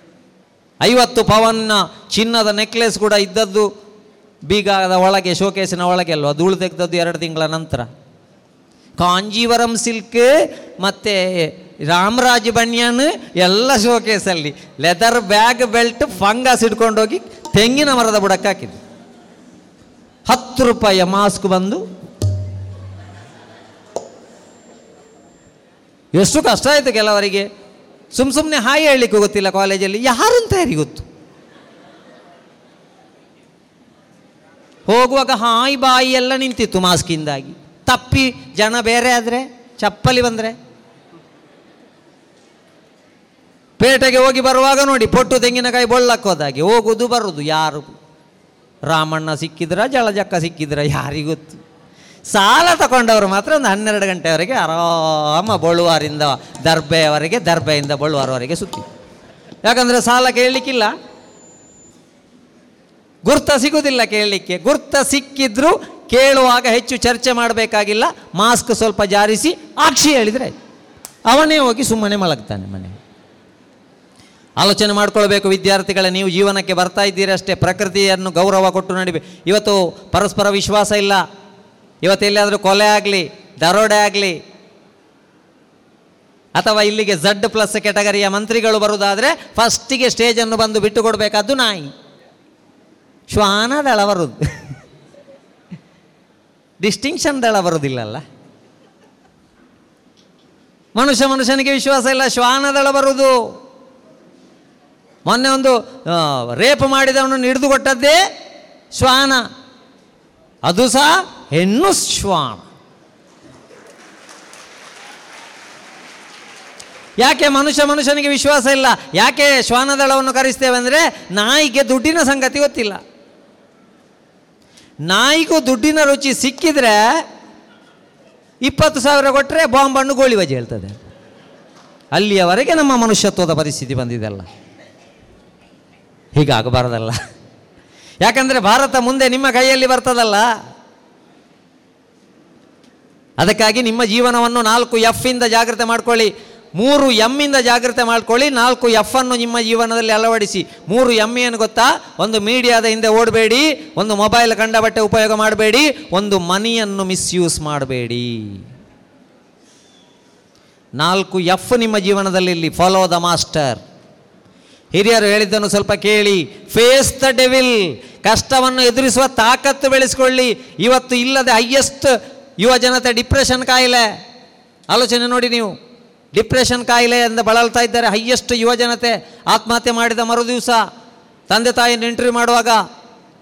S13: ಐವತ್ತು ಪವನ್ನ ಚಿನ್ನದ ನೆಕ್ಲೆಸ್ ಕೂಡ ಇದ್ದದ್ದು ಬೀಗದ ಒಳಗೆ ಶೋಕೇಸಿನ ಒಳಗೆ ಅಲ್ವಾ? ಧೂಳು ತೆಗೆದದ್ದು ಎರಡು ತಿಂಗಳ ನಂತರ. ಕಾಂಜೀವರಂ ಸಿಲ್ಕ್ ಮತ್ತು ರಾಮರಾಜ್ ಬನ್ಯಾನ್ ಎಲ್ಲ ಶೋಕೇಸಲ್ಲಿ ಲೆದರ್ ಬ್ಯಾಗ್ ಬೆಲ್ಟ್ ಫಂಗಸ್ ಹಿಡ್ಕೊಂಡೋಗಿ ತೆಂಗಿನ ಮರದ ಬುಡಕ್ಕೆ ಹಾಕಿದ್ದು ಹತ್ತು ರೂಪಾಯಿಯ ಮಾಸ್ಕ್ ಬಂದು. ಎಷ್ಟು ಕಷ್ಟ ಆಯಿತು ಕೆಲವರಿಗೆ. ಸುಮ್ ಸುಮ್ಮನೆ ಹಾಯ್ ಹೇಳಲಿಕ್ಕೆ ಗೊತ್ತಿಲ್ಲ ಕಾಲೇಜಲ್ಲಿ ಯಾರು ಅಂತ ಯಾರಿಗೆ ಗೊತ್ತು. ಹೋಗುವಾಗ ಹಾಯಿ ಬಾಯಿ ಎಲ್ಲ ನಿಂತಿತ್ತು ಮಾಸ್ಕಿಂದಾಗಿ. ತಪ್ಪಿ ಜನ ಬೇರೆ ಆದರೆ, ಚಪ್ಪಲಿ ಬಂದರೆ. ಪೇಟೆಗೆ ಹೋಗಿ ಬರುವಾಗ ನೋಡಿ, ಪೊಟ್ಟು ತೆಂಗಿನಕಾಯಿ ಬೊಳ್ಳಕ್ಕೆ ಹೋದಾಗೆ, ಹೋಗುದು ಬರುದು ಯಾರು? ರಾಮಣ್ಣ ಸಿಕ್ಕಿದ್ರ ಜಳಜಕ್ಕ ಸಿಕ್ಕಿದ್ರ, ಯಾರಿಗೂ ಗೊತ್ತು. ಸಾಲ ತಗೊಂಡವರು ಮಾತ್ರ ಒಂದು ಹನ್ನೆರಡು ಗಂಟೆವರೆಗೆ ಆರಾಮ ಬಳುವಾರಿಂದ ದರ್ಬೆಯವರೆಗೆ, ದರ್ಬೆಯಿಂದ ಬಳುವಾರವರೆಗೆ ಸುತ್ತಿ. ಯಾಕಂದರೆ ಸಾಲ ಕೇಳಲಿಕ್ಕಿಲ್ಲ. ಗುರ್ತ ಸಿಗುವುದಿಲ್ಲ ಕೇಳಲಿಕ್ಕೆ. ಗುರ್ತ ಸಿಕ್ಕಿದ್ರು ಕೇಳುವಾಗ ಹೆಚ್ಚು ಚರ್ಚೆ ಮಾಡಬೇಕಾಗಿಲ್ಲ. ಮಾಸ್ಕ್ ಸ್ವಲ್ಪ ಜಾರಿಸಿ, ಆಕ್ಷಿ ಹೇಳಿದರೆ ಅವನೇ ಹೋಗಿ ಸುಮ್ಮನೆ ಮಲಗ್ತಾನೆ ಮನೆ ಆಲೋಚನೆ ಮಾಡ್ಕೊಳ್ಬೇಕು ವಿದ್ಯಾರ್ಥಿಗಳ, ನೀವು ಜೀವನಕ್ಕೆ ಬರ್ತಾ ಇದ್ದೀರಿ ಅಷ್ಟೇ, ಪ್ರಕೃತಿಯನ್ನು ಗೌರವ ಕೊಟ್ಟು ನಡಿಬೆ, ಇವತ್ತು ಪರಸ್ಪರ ವಿಶ್ವಾಸ ಇಲ್ಲ. ಇವತ್ತು ಎಲ್ಲಿಯಾದರೂ ಕೊಲೆ ಆಗಲಿ, ದರೋಡೆ ಆಗಲಿ, ಅಥವಾ ಇಲ್ಲಿಗೆ ಝಡ್ ಪ್ಲಸ್ ಕೆಟಗರಿಯ ಮಂತ್ರಿಗಳು ಬರುವುದಾದರೆ ಫಸ್ಟಿಗೆ ಸ್ಟೇಜನ್ನು ಬಂದು ಬಿಟ್ಟು ಕೊಡಬೇಕಾದ್ದು ನಾಯಿ. ಶ್ವಾನದಳ ಬರುದು. ಡಿಸ್ಟಿಂಕ್ಷನ್ ದಳ ಬರುವುದಿಲ್ಲಲ್ಲ ಮನುಷ್ಯ ಮನುಷ್ಯನಿಗೆ ವಿಶ್ವಾಸ ಇಲ್ಲ ಶ್ವಾನದಳ ಬರುವುದು ಮೊನ್ನೆ ಒಂದು ರೇಪ್ ಮಾಡಿದವನನ್ನು ಹಿಡಿದು ಕೊಟ್ಟದ್ದೇ ಶ್ವಾನ. ಅದು ಸಹ ಹೆಣ್ಣು ಶ್ವಾನ. ಯಾಕೆ ಮನುಷ್ಯ ಮನುಷ್ಯನಿಗೆ ವಿಶ್ವಾಸ ಇಲ್ಲ? ಯಾಕೆ ಶ್ವಾನದಳವನ್ನು ಕರೆಸ್ತೇವೆ ಅಂದರೆ ನಾಯಿಗೆ ದುಡ್ಡಿನ ಸಂಗತಿ ಗೊತ್ತಿಲ್ಲ. ನಾಯಿಗೂ ದುಡ್ಡಿನ ರುಚಿ ಸಿಕ್ಕಿದ್ರೆ ಇಪ್ಪತ್ತು ಸಾವಿರ ಕೊಟ್ಟರೆ ಬಾಂಬನ್ನು ಗೋಳಿ ಬಜೆ ಹೇಳ್ತದೆ. ಅಲ್ಲಿಯವರೆಗೆ ನಮ್ಮ ಮನುಷ್ಯತ್ವದ ಪರಿಸ್ಥಿತಿ ಬಂದಿದೆಲ್ಲ ಹೀಗಾಗಬಾರ್ದಲ್ಲ ಯಾಕಂದರೆ ಭಾರತ ಮುಂದೆ ನಿಮ್ಮ ಕೈಯಲ್ಲಿ ಬರ್ತದಲ್ಲ. ಅದಕ್ಕಾಗಿ ನಿಮ್ಮ ಜೀವನವನ್ನು ನಾಲ್ಕು ಎಫ್ ಇಂದ ಜಾಗ್ರತೆ ಮಾಡ್ಕೊಳ್ಳಿ. ಮೂರು ಎಮ್ಮಿಂದ ಜಾಗ್ರತೆ ಮಾಡ್ಕೊಳ್ಳಿ. ನಾಲ್ಕು ಎಫ್ ಅನ್ನು ನಿಮ್ಮ ಜೀವನದಲ್ಲಿ ಅಳವಡಿಸಿ. ಮೂರು ಎಂ ಏನು ಗೊತ್ತಾ? ಒಂದು ಮೀಡಿಯಾದ ಹಿಂದೆ ಓಡಬೇಡಿ. ಒಂದು ಮೊಬೈಲ್ ಕಂಡ ಬಟ್ಟೆ ಉಪಯೋಗ ಮಾಡಬೇಡಿ. ಒಂದು ಮನಿಯನ್ನು ಮಿಸ್ಯೂಸ್ ಮಾಡಬೇಡಿ. ನಾಲ್ಕು ಎಫ್ ನಿಮ್ಮ ಜೀವನದಲ್ಲಿ ಇಲ್ಲಿ ಫಾಲೋ ದ ಮಾಸ್ಟರ್ ಹಿರಿಯರು ಹೇಳಿದ್ದನ್ನು ಸ್ವಲ್ಪ ಕೇಳಿ. ಫೇಸ್ ದ ಡೆವಿಲ್ ಕಷ್ಟವನ್ನು ಎದುರಿಸುವ ತಾಕತ್ತು ಬೆಳೆಸಿಕೊಳ್ಳಿ. ಇವತ್ತು ಇಲ್ಲದೆ ಹೈಯೆಸ್ಟ್ ಯುವ ಜನತೆ ಡಿಪ್ರೆಷನ್ ಕಾಯಿಲೆ. ಆಲೋಚನೆ ನೋಡಿ ನೀವು. ಡಿಪ್ರೆಷನ್ ಕಾಯಿಲೆಯಿಂದ ಬಳಲ್ತಾ ಇದ್ದಾರೆ ಹೈಯೆಸ್ಟ್ ಯುವ ಜನತೆ. ಆತ್ಮಹತ್ಯೆ ಮಾಡಿದ ಮರು ದಿವಸ ತಂದೆ ತಾಯಿನ ಎಂಟ್ರಿ ಮಾಡುವಾಗ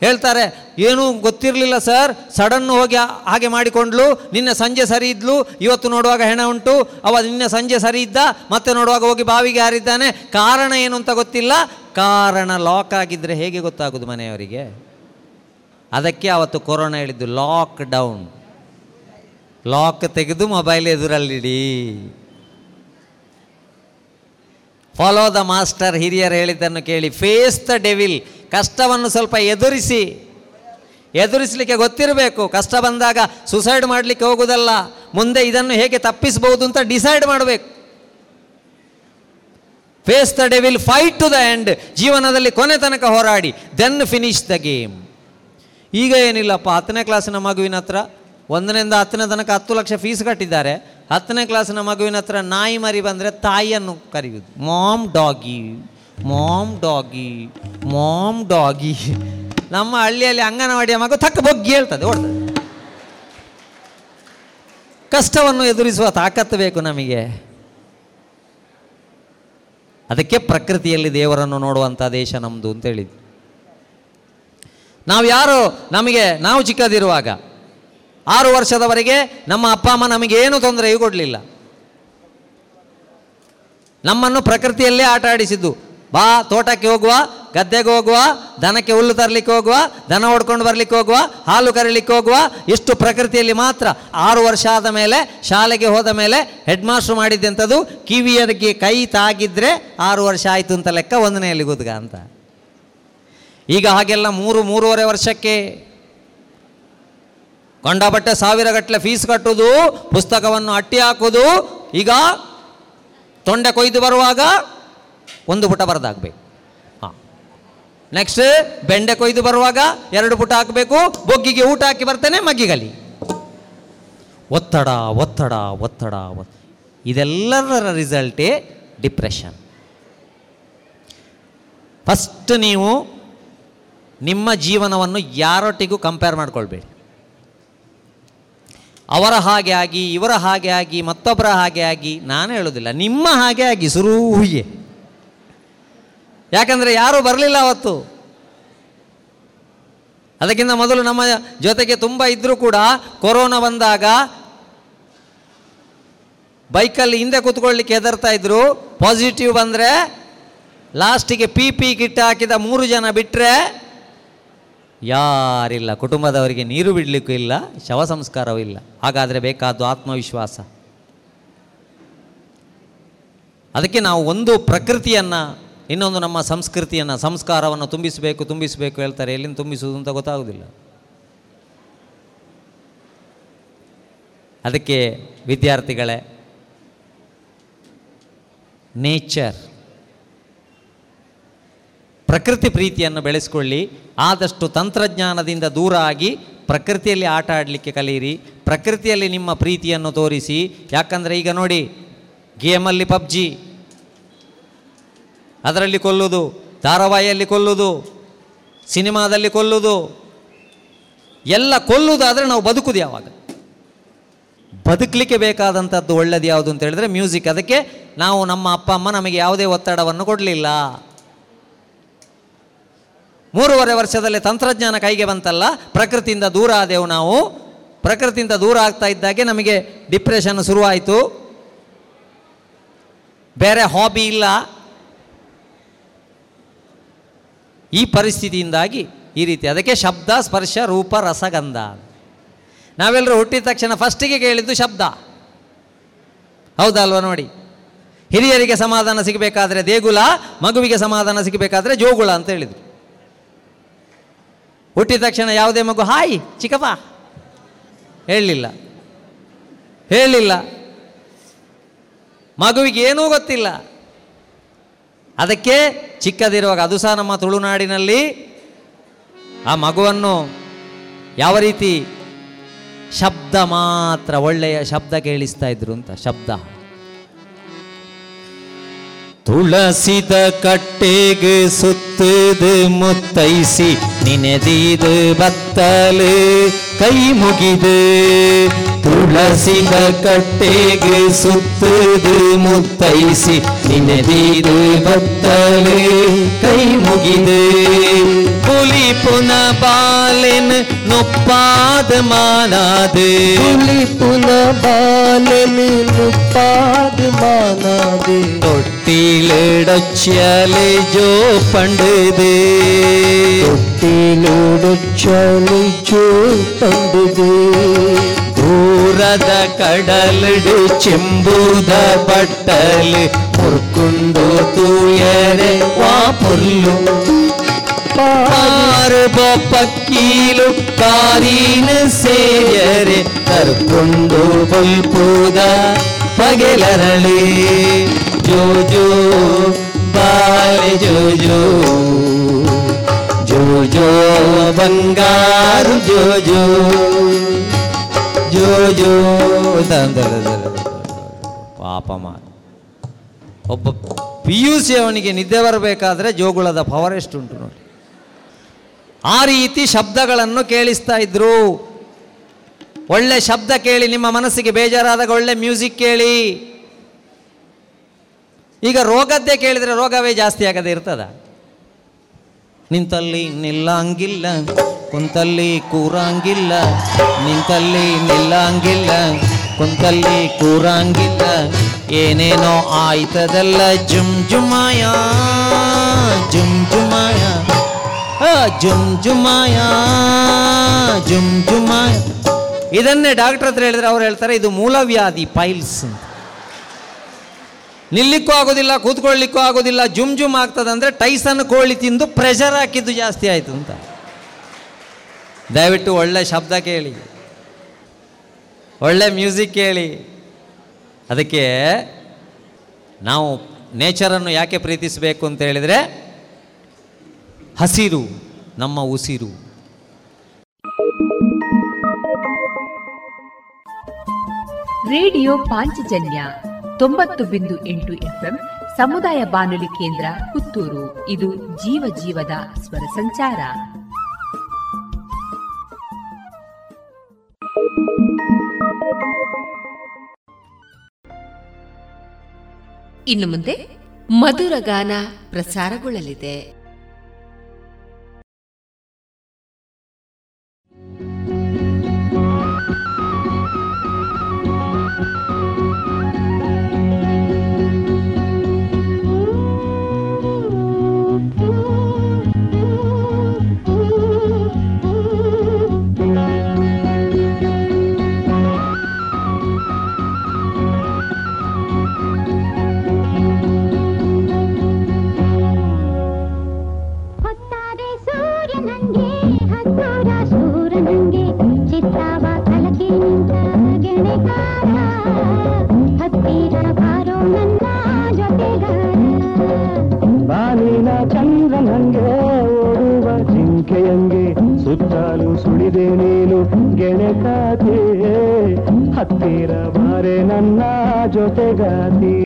S13: ಹೇಳ್ತಾರೆ, ಏನೂ ಗೊತ್ತಿರಲಿಲ್ಲ ಸರ್. ಸಡನ್ ಹೋಗಿ ಹಾಗೆ ಮಾಡಿಕೊಂಡ್ಲು. ನಿನ್ನೆ ಸಂಜೆ ಸರಿ ಇದ್ಲು. ಇವತ್ತು ನೋಡುವಾಗ ಹೆಣ ಉಂಟು. ಅವ ನಿನ್ನೆ ಸಂಜೆ ಸರಿ ಇದ್ದ. ಮತ್ತೆ ನೋಡುವಾಗ ಹೋಗಿ ಬಾವಿಗೆ ಹಾರಿದ್ದಾನೆ ಕಾರಣ ಏನು ಅಂತ ಗೊತ್ತಿಲ್ಲ. ಕಾರಣ ಲಾಕ್ ಆಗಿದ್ದರೆ ಹೇಗೆ ಗೊತ್ತಾಗೋದು ಮನೆಯವರಿಗೆ? ಅದಕ್ಕೆ ಅವತ್ತು ಕೊರೋನಾ ಹೇಳಿದ್ದು ಲಾಕ್ ಡೌನ್ ಲಾಕ್ ತೆಗೆದು ಮೊಬೈಲ್ ಎದುರಲ್ಲಿಡಿ. ಫಾಲೋ ದ ಮಾಸ್ಟರ್ ಹಿರಿಯರು ಹೇಳಿದ್ದನ್ನು ಕೇಳಿ ಫೇಸ್ ದ ಡೆವಿಲ್ ಕಷ್ಟವನ್ನು ಸ್ವಲ್ಪ ಎದುರಿಸಿ, ಎದುರಿಸಲಿಕ್ಕೆ ಗೊತ್ತಿರಬೇಕು. ಕಷ್ಟ ಬಂದಾಗ ಸುಸೈಡ್ ಮಾಡಲಿಕ್ಕೆ ಹೋಗುವುದಲ್ಲ, ಮುಂದೆ ಇದನ್ನು ಹೇಗೆ ತಪ್ಪಿಸಬಹುದು ಅಂತ ಡಿಸೈಡ್ ಮಾಡಬೇಕು. Face the day will fight to the end ಜೀವನದಲ್ಲಿ ಕೊನೆ ತನಕ ಹೋರಾಡಿ ದೆನ್ ಫಿನಿಶ್ ದ ಗೇಮ್ ಈಗ ಏನಿಲ್ಲಪ್ಪ, ಹತ್ತನೇ ಕ್ಲಾಸಿನ ಮಗುವಿನ ಹತ್ರ, ಒಂದರಿಂದ ಹತ್ತನೇ ತನಕ ಹತ್ತು ಲಕ್ಷ ಫೀಸ್ ಕಟ್ಟಿದ್ದಾರೆ. ಹತ್ತನೇ ಕ್ಲಾಸಿನ ಮಗುವಿನ ಹತ್ರ ನಾಯಿ ಮರಿ ಬಂದರೆ ತಾಯಿಯನ್ನು ಕರೆಯುವುದು. Mom doggy mom doggy mom doggy. ನಮ್ಮ ಹಳ್ಳಿಯಲ್ಲಿ ಅಂಗನವಾಡಿಯ ಮಗು ತಕ್ಕ ಬೊಗ್ಗಿ ಹೇಳ್ತದೆ, ಓಡ್ತದೆ. ಕಷ್ಟವನ್ನು ಎದುರಿಸುವ ತಾಕತ್ತು ಬೇಕು ನಮಗೆ. ಅದಕ್ಕೆ ಪ್ರಕೃತಿಯಲ್ಲಿ ದೇವರನ್ನು ನೋಡುವಂಥ ದೇಶ ನಮ್ಮದು ಅಂತ ಹೇಳಿದ್ವಿ. ನಾವು ಯಾರು? ನಮಗೆ, ನಾವು ಚಿಕ್ಕದಿರುವಾಗ. ಆರು ವರ್ಷದವರೆಗೆ ನಮ್ಮ ಅಪ್ಪ, ಅಮ್ಮ ನಮಗೆ ಏನು ತೊಂದರೆಯೂ ಕೊಡಲಿಲ್ಲ. ನಮ್ಮನ್ನು ಪ್ರಕೃತಿಯಲ್ಲೇ ಆಟ ಆಡಿಸಿದ್ದು. ಬಾ, ತೋಟಕ್ಕೆ ಹೋಗುವ, ಗದ್ದೆಗೆ ಹೋಗುವ, ದನಕ್ಕೆ ಹುಲ್ಲು ತರಲಿಕ್ಕೆ ಹೋಗುವ, ದನ ಹೊಡ್ಕೊಂಡು ಬರಲಿಕ್ಕೆ ಹೋಗುವ, ಹಾಲು ಕರೀಲಿಕ್ಕೆ ಹೋಗುವ, ಇಷ್ಟು ಪ್ರಕೃತಿಯಲ್ಲಿ ಮಾತ್ರ ಆರು ವರ್ಷ ಆದ ಮೇಲೆ, ಶಾಲೆಗೆ ಹೋದ ಮೇಲೆ ಹೆಡ್ ಮಾಸ್ಟ್ರು ಮಾಡಿದ್ದಂಥದ್ದು ಕಿವಿಯರಿಗೆ ಕೈ ತಾಗಿದ್ರೆ ಆರು ವರ್ಷ ಆಯಿತು ಅಂತ ಲೆಕ್ಕ ಒಂದನೆಯಲ್ಲಿ ಗುದ್ಗ ಅಂತ. ಈಗ ಹಾಗೆಲ್ಲ ಮೂರು, ಮೂರುವರೆ ವರ್ಷಕ್ಕೆ ಕೊಂಡಬಟ್ಟೆ ಸಾವಿರ ಗಟ್ಟಲೆ ಫೀಸ್ ಕಟ್ಟುವುದು ಪುಸ್ತಕವನ್ನು ಅಟ್ಟಿ ಹಾಕುವುದು ಈಗ ತೊಂಡೆ ಕೊಯ್ದು ಬರುವಾಗ ಒಂದು ಪುಟ ಬರೆದಾಗಬೇಕು. ಹಾಂ. ನೆಕ್ಸ್ಟ್ ಬೆಂಡೆ ಕೊಯ್ದು ಬರುವಾಗ ಎರಡು ಪುಟ ಹಾಕಬೇಕು. ಬೊಗ್ಗಿಗೆ ಊಟ ಹಾಕಿ ಬರ್ತೇನೆ ಮಗ್ಗಿಗಲಿ ಒತ್ತಡ ಒತ್ತಡ ಒತ್ತಡ ಇದೆಲ್ಲರ ರಿಸಲ್ಟೇ ಡಿಪ್ರೆಷನ್ ಫಸ್ಟ್ ನೀವು ನಿಮ್ಮ ಜೀವನವನ್ನು ಯಾರೊಟ್ಟಿಗೂ ಕಂಪೇರ್ ಮಾಡ್ಕೊಳ್ಬೇಡಿ. ಅವರ ಹಾಗೆ ಆಗಿ, ಇವರ ಹಾಗೆ ಆಗಿ, ಮತ್ತೊಬ್ಬರ ಹಾಗೆ ಆಗಿ, ನಾನು ಹೇಳೋದಿಲ್ಲ, ನಿಮ್ಮ ಹಾಗೆ ಆಗಿ ಸುರೂಹಿಗೆ ಯಾಕಂದರೆ ಯಾರೂ ಬರಲಿಲ್ಲ ಅವತ್ತು. ಅದಕ್ಕಿಂತ ಮೊದಲು ನಮ್ಮ ಜೊತೆಗೆ ತುಂಬ ಇದ್ದರೂ ಕೂಡ ಕೊರೋನಾ ಬಂದಾಗ ಬೈಕಲ್ಲಿ ಹಿಂದೆ ಕೂತ್ಕೊಳ್ಳಿಕ್ಕೆ ಹೆದರ್ತಾ ಇದ್ರು. ಪಾಸಿಟಿವ್ ಬಂದರೆ ಲಾಸ್ಟಿಗೆ ಪಿ ಪಿ ಕಿಟ್ ಹಾಕಿದ ಮೂರು ಜನ ಬಿಟ್ಟರೆ ಯಾರಿಲ್ಲ. ಕುಟುಂಬದವರಿಗೆ ನೀರು ಬಿಡಲಿಕ್ಕೂ ಇಲ್ಲ, ಶವ ಸಂಸ್ಕಾರವೂ ಇಲ್ಲ. ಹಾಗಾದರೆ ಬೇಕಾದ್ದು ಆತ್ಮವಿಶ್ವಾಸ. ಅದಕ್ಕೆ ನಾವು ಒಂದು ಪ್ರಕೃತಿಯನ್ನು ಇನ್ನೊಂದು ನಮ್ಮ ಸಂಸ್ಕೃತಿಯನ್ನು, ಸಂಸ್ಕಾರವನ್ನು ತುಂಬಿಸಬೇಕು ತುಂಬಿಸಬೇಕು ಹೇಳ್ತಾರೆ. ಎಲ್ಲಿಂದ ತುಂಬಿಸುವುದು ಅಂತ ಗೊತ್ತಾಗೋದಿಲ್ಲ ಅದಕ್ಕೆ ವಿದ್ಯಾರ್ಥಿಗಳೇ, ನೇಚರ್, ಪ್ರಕೃತಿ ಪ್ರೀತಿಯನ್ನು ಬೆಳೆಸ್ಕೊಳ್ಳಿ. ಆದಷ್ಟು ತಂತ್ರಜ್ಞಾನದಿಂದ ದೂರ ಆಗಿ ಪ್ರಕೃತಿಯಲ್ಲಿ ಆಟ ಆಡಲಿಕ್ಕೆ ಕಲಿಯಿರಿ. ಪ್ರಕೃತಿಯಲ್ಲಿ ನಿಮ್ಮ ಪ್ರೀತಿಯನ್ನು ತೋರಿಸಿ. ಯಾಕಂದರೆ ಈಗ ನೋಡಿ, ಗೇಮಲ್ಲಿ ಪಬ್ಜಿ. ಅದರಲ್ಲಿ ಕೊಲ್ಲುವುದು ಧಾರಾವಾಹಿಯಲ್ಲಿ ಕೊಲ್ಲುವುದು ಸಿನಿಮಾದಲ್ಲಿ ಕೊಲ್ಲುವುದು ಎಲ್ಲ ಕೊಲ್ಲುವುದಾದರೆ ನಾವು ಬದುಕುದು ಯಾವಾಗ? ಬದುಕಲಿಕ್ಕೆ ಬೇಕಾದಂಥದ್ದು ಒಳ್ಳೆಯದು ಯಾವುದು ಅಂತ ಹೇಳಿದ್ರೆ ಮ್ಯೂಸಿಕ್. ಅದಕ್ಕೆ ನಾವು ನಮ್ಮ ಅಪ್ಪ, ಅಮ್ಮ ನಮಗೆ ಯಾವುದೇ ಒತ್ತಡವನ್ನು ಕೊಡಲಿಲ್ಲ. ಮೂರುವರೆ ವರ್ಷದಲ್ಲಿ ತಂತ್ರಜ್ಞಾನ ಕೈಗೆ ಬಂತಲ್ಲ, ಪ್ರಕೃತಿಯಿಂದ ದೂರ ಆದೆವು ನಾವು. ಪ್ರಕೃತಿಯಿಂದ ದೂರ ಆಗ್ತಾ ಇದ್ದಾಗೆ ನಮಗೆ ಡಿಪ್ರೆಷನ್ ಶುರುವಾಯಿತು. ಬೇರೆ ಹಾಬಿ ಇಲ್ಲ. ಈ ಪರಿಸ್ಥಿತಿಯಿಂದಾಗಿ ಈ ರೀತಿ. ಅದಕ್ಕೆ ಶಬ್ದ, ಸ್ಪರ್ಶ, ರೂಪ, ರಸಗಂಧ. ನಾವೆಲ್ಲರೂ ಹುಟ್ಟಿದ ತಕ್ಷಣ ಫಸ್ಟಿಗೆ ಕೇಳಿದ್ದು ಶಬ್ದ. ಹೌದಲ್ವ ನೋಡಿ? ಹಿರಿಯರಿಗೆ ಸಮಾಧಾನ ಸಿಗಬೇಕಾದ್ರೆ ದೇಗುಲ, ಮಗುವಿಗೆ ಸಮಾಧಾನ ಸಿಗಬೇಕಾದ್ರೆ ಜೋಗುಳ ಅಂತ ಹೇಳಿದ್ರು. ಹುಟ್ಟಿದ ತಕ್ಷಣ ಯಾವುದೇ ಮಗು, ಹಾಯ್, ಚಿಕ್ಕಪ್ಪ. ಹೇಳಲಿಲ್ಲ ಹೇಳಲಿಲ್ಲ ಮಗುವಿಗೆ ಏನೂ ಗೊತ್ತಿಲ್ಲ. ಅದಕ್ಕೆ ಚಿಕ್ಕದಿರುವಾಗ, ಅದು ಸಹ ನಮ್ಮ ತುಳುನಾಡಿನಲ್ಲಿ ಆ ಮಗುವನ್ನು ಯಾವ ರೀತಿ ಶಬ್ದ ಮಾತ್ರ, ಒಳ್ಳೆಯ ಶಬ್ದ ಕೇಳಿಸ್ತಾ ಇದ್ರು ಅಂತ, ಶಬ್ದ.
S15: ತುಳಸಿದ ಕಟ್ಟೆಗೆ ಸುತ್ತದು ಮುತ್ತೈಸಿ, ನಿನೆದಿದು ಬತ್ತಲು. ಕೈ ಮುಗಿದು ತುಳಸಿದ ಕಟ್ಟೆಗೆ ಸುತ್ತದು ಮುತ್ತೈಸಿ ನಿನೆದಿದು ಬತ್ತಲು ಕೈ ಮುಗಿದು புலி புன பாலன் நுப்பாத மானாது புலி புன பாலன் நுப்பாத மானாது தொட்டிலிடச்சலே തൊട്ടിയിലിടച്ചാലി ജോ പണ്ടത് തൊട്ടിയിലിടച്ചാലി ജോ പണ്ടത് ദൂരത കടലിട് ചെമ്പൂത പട്ടല് പൊർക്കുണ്ടോ തൂയരെ വാ പൊല്ലും പക്കീലു
S16: കാരീന് സേയരെ കർക്കുണ്ടോ പൊൽപ്പൂത പകലരളേ ಪಗೆಲರಳಿ ಜೋ ಜೋ ಬಾಲೆ ಜೋ ಬಂಗಾರು ಜೋ ಜೋ ಜೋ ಜೋ
S13: ಪಾಪ ಒಬ್ಬ ಪಿ ಯು ಸಿ ಅವನಿಗೆ ನಿದ್ದೆ ಬರಬೇಕಾದ್ರೆ ಜೋಗುಳದ ಪವರ್ ಎಷ್ಟುಂಟು ನೋಡಿ. ಆ ರೀತಿ ಶಬ್ದಗಳನ್ನು ಕೇಳಿಸ್ತಾ ಇದ್ರು. ಒಳ್ಳೆ ಶಬ್ದ ಕೇಳಿ ನಿಮ್ಮ ಮನಸ್ಸಿಗೆ ಬೇಜಾರಾದಾಗ ಒಳ್ಳೆ ಮ್ಯೂಸಿಕ್ ಕೇಳಿ. ಈಗ ರೋಗದ್ದೇ ಕೇಳಿದರೆ ರೋಗವೇ ಜಾಸ್ತಿ ಆಗದೆ ಇರ್ತದ? ನಿಂತಲ್ಲಿ ನಿಲ್ಲಂಗಿಲ್ಲ, ಕುಂತಲ್ಲಿ ಕೂರಂಗಿಲ್ಲ, ನಿಂತಲ್ಲಿ ನಿಲ್ಲಂಗಿಲ್ಲ, ಕುಂತಲ್ಲಿ ಕೂರಂಗಿಲ್ಲ, ಏನೇನೋ ಆಯ್ತದಲ್ಲ ಜುಮ್ ಜುಮಾಯ ಜುಮ್ ಜುಮಾಯ ಜುಮ್ ಜುಮಾಯ ಜುಮ್ ಜುಮಾಯ ಇದನ್ನೇ ಡಾಕ್ಟರ್ ಹತ್ರ ಹೇಳಿದ್ರೆ ಅವ್ರು ಹೇಳ್ತಾರೆ, ಇದು ಮೂಲವ್ಯಾಧಿ ಪೈಲ್ಸ್ ನಿಲ್ಲಿಕ್ಕೂ ಆಗೋದಿಲ್ಲ, ಕೂತ್ಕೊಳ್ಳಿಕ್ಕೂ ಆಗೋದಿಲ್ಲ, ಜುಮ್ ಜುಮ್ ಆಗ್ತದಂದ್ರೆ ಟೈಸನ್ ಕೋಳಿ ತಿಂದು ಪ್ರೆಷರ್ ಹಾಕಿದ್ದು ಜಾಸ್ತಿ ಆಯಿತು ಅಂತ. ದಯವಿಟ್ಟು ಒಳ್ಳೆ ಶಬ್ದ ಕೇಳಿ. ಒಳ್ಳೆ ಮ್ಯೂಸಿಕ್ ಕೇಳಿ. ಅದಕ್ಕೆ ನಾವು ನೇಚರನ್ನು ಯಾಕೆ ಪ್ರೀತಿಸಬೇಕು ಅಂತ ಹೇಳಿದರೆ, ಹಸಿರು, ನಮ್ಮ ಉಸಿರು.
S17: ರೇಡಿಯೋ ಪಾಂಚಜನ್ಯ. ತೊಂಬತ್ತು ಬಿಂದು ಎಂಟು ಎಫ್ಎಂ ಸಮುದಾಯ ಬಾನುಲಿ ಕೇಂದ್ರ ಪುತ್ತೂರು. ಇದು ಜೀವ ಜೀವದ ಸ್ವರ ಸಂಚಾರ. ಇನ್ನು ಮುಂದೆ ಮಧುರ ಗಾನ ಪ್ರಸಾರಗೊಳ್ಳಲಿದೆ.
S18: ಸುಳಿದೆ ನೀನು ಗೆಣೆಕಾತಿ ಹತ್ತಿರ ಬಾರೆ ನನ್ನ ಜೊತೆಗಾತಿ.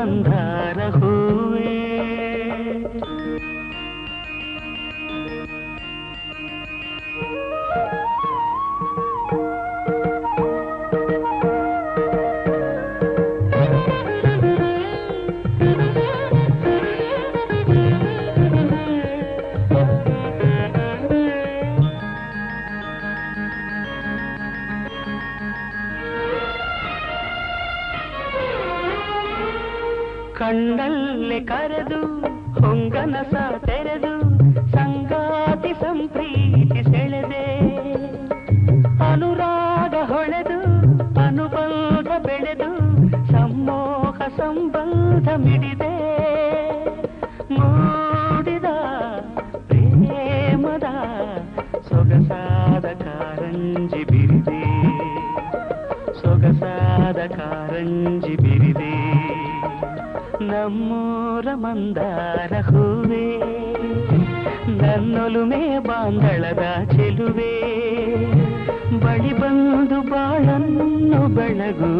S19: ನಮ್ಮೂರ ಮಂದಾರ ಹೂವೇ ಬೆಳಗು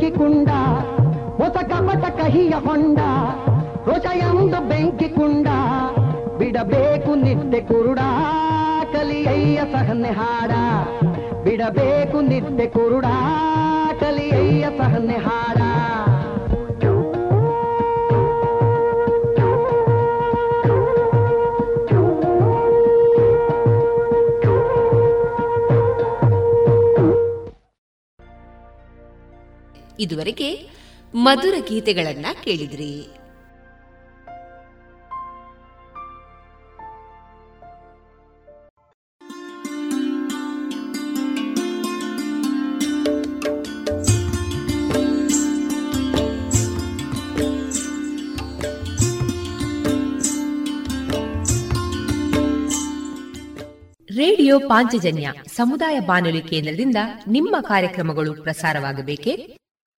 S19: ಕುಂಡ
S20: ಹೊಸ ಕಪಟ ಕಹಿಯ ಹೊಂಡ ಎಂದು ಬೆಂಕಿ ಕುಂಡ ಬಿಡಬೇಕು ನಿದ್ದೆ ಕುರುಡ, ಕಲಿಯಯ್ಯ ಸಹನೆ ಹಾಡ. ಬಿಡಬೇಕು ನಿದ್ದೆ ಕುರುಡ, ಕಲಿಯಯ್ಯ ಸಹನೆ ಹಾಡ.
S2: ಇದುವರೆಗೆ ಮಧುರ ಗೀತೆಗಳನ್ನ ಕೇಳಿದ್ರಿ. ರೇಡಿಯೋ ಪಾಂಚಜನ್ಯ ಸಮುದಾಯ ಬಾನುಲಿ ಕೇಂದ್ರದಿಂದ ನಿಮ್ಮ ಕಾರ್ಯಕ್ರಮಗಳು ಪ್ರಸಾರವಾಗಬೇಕೆ?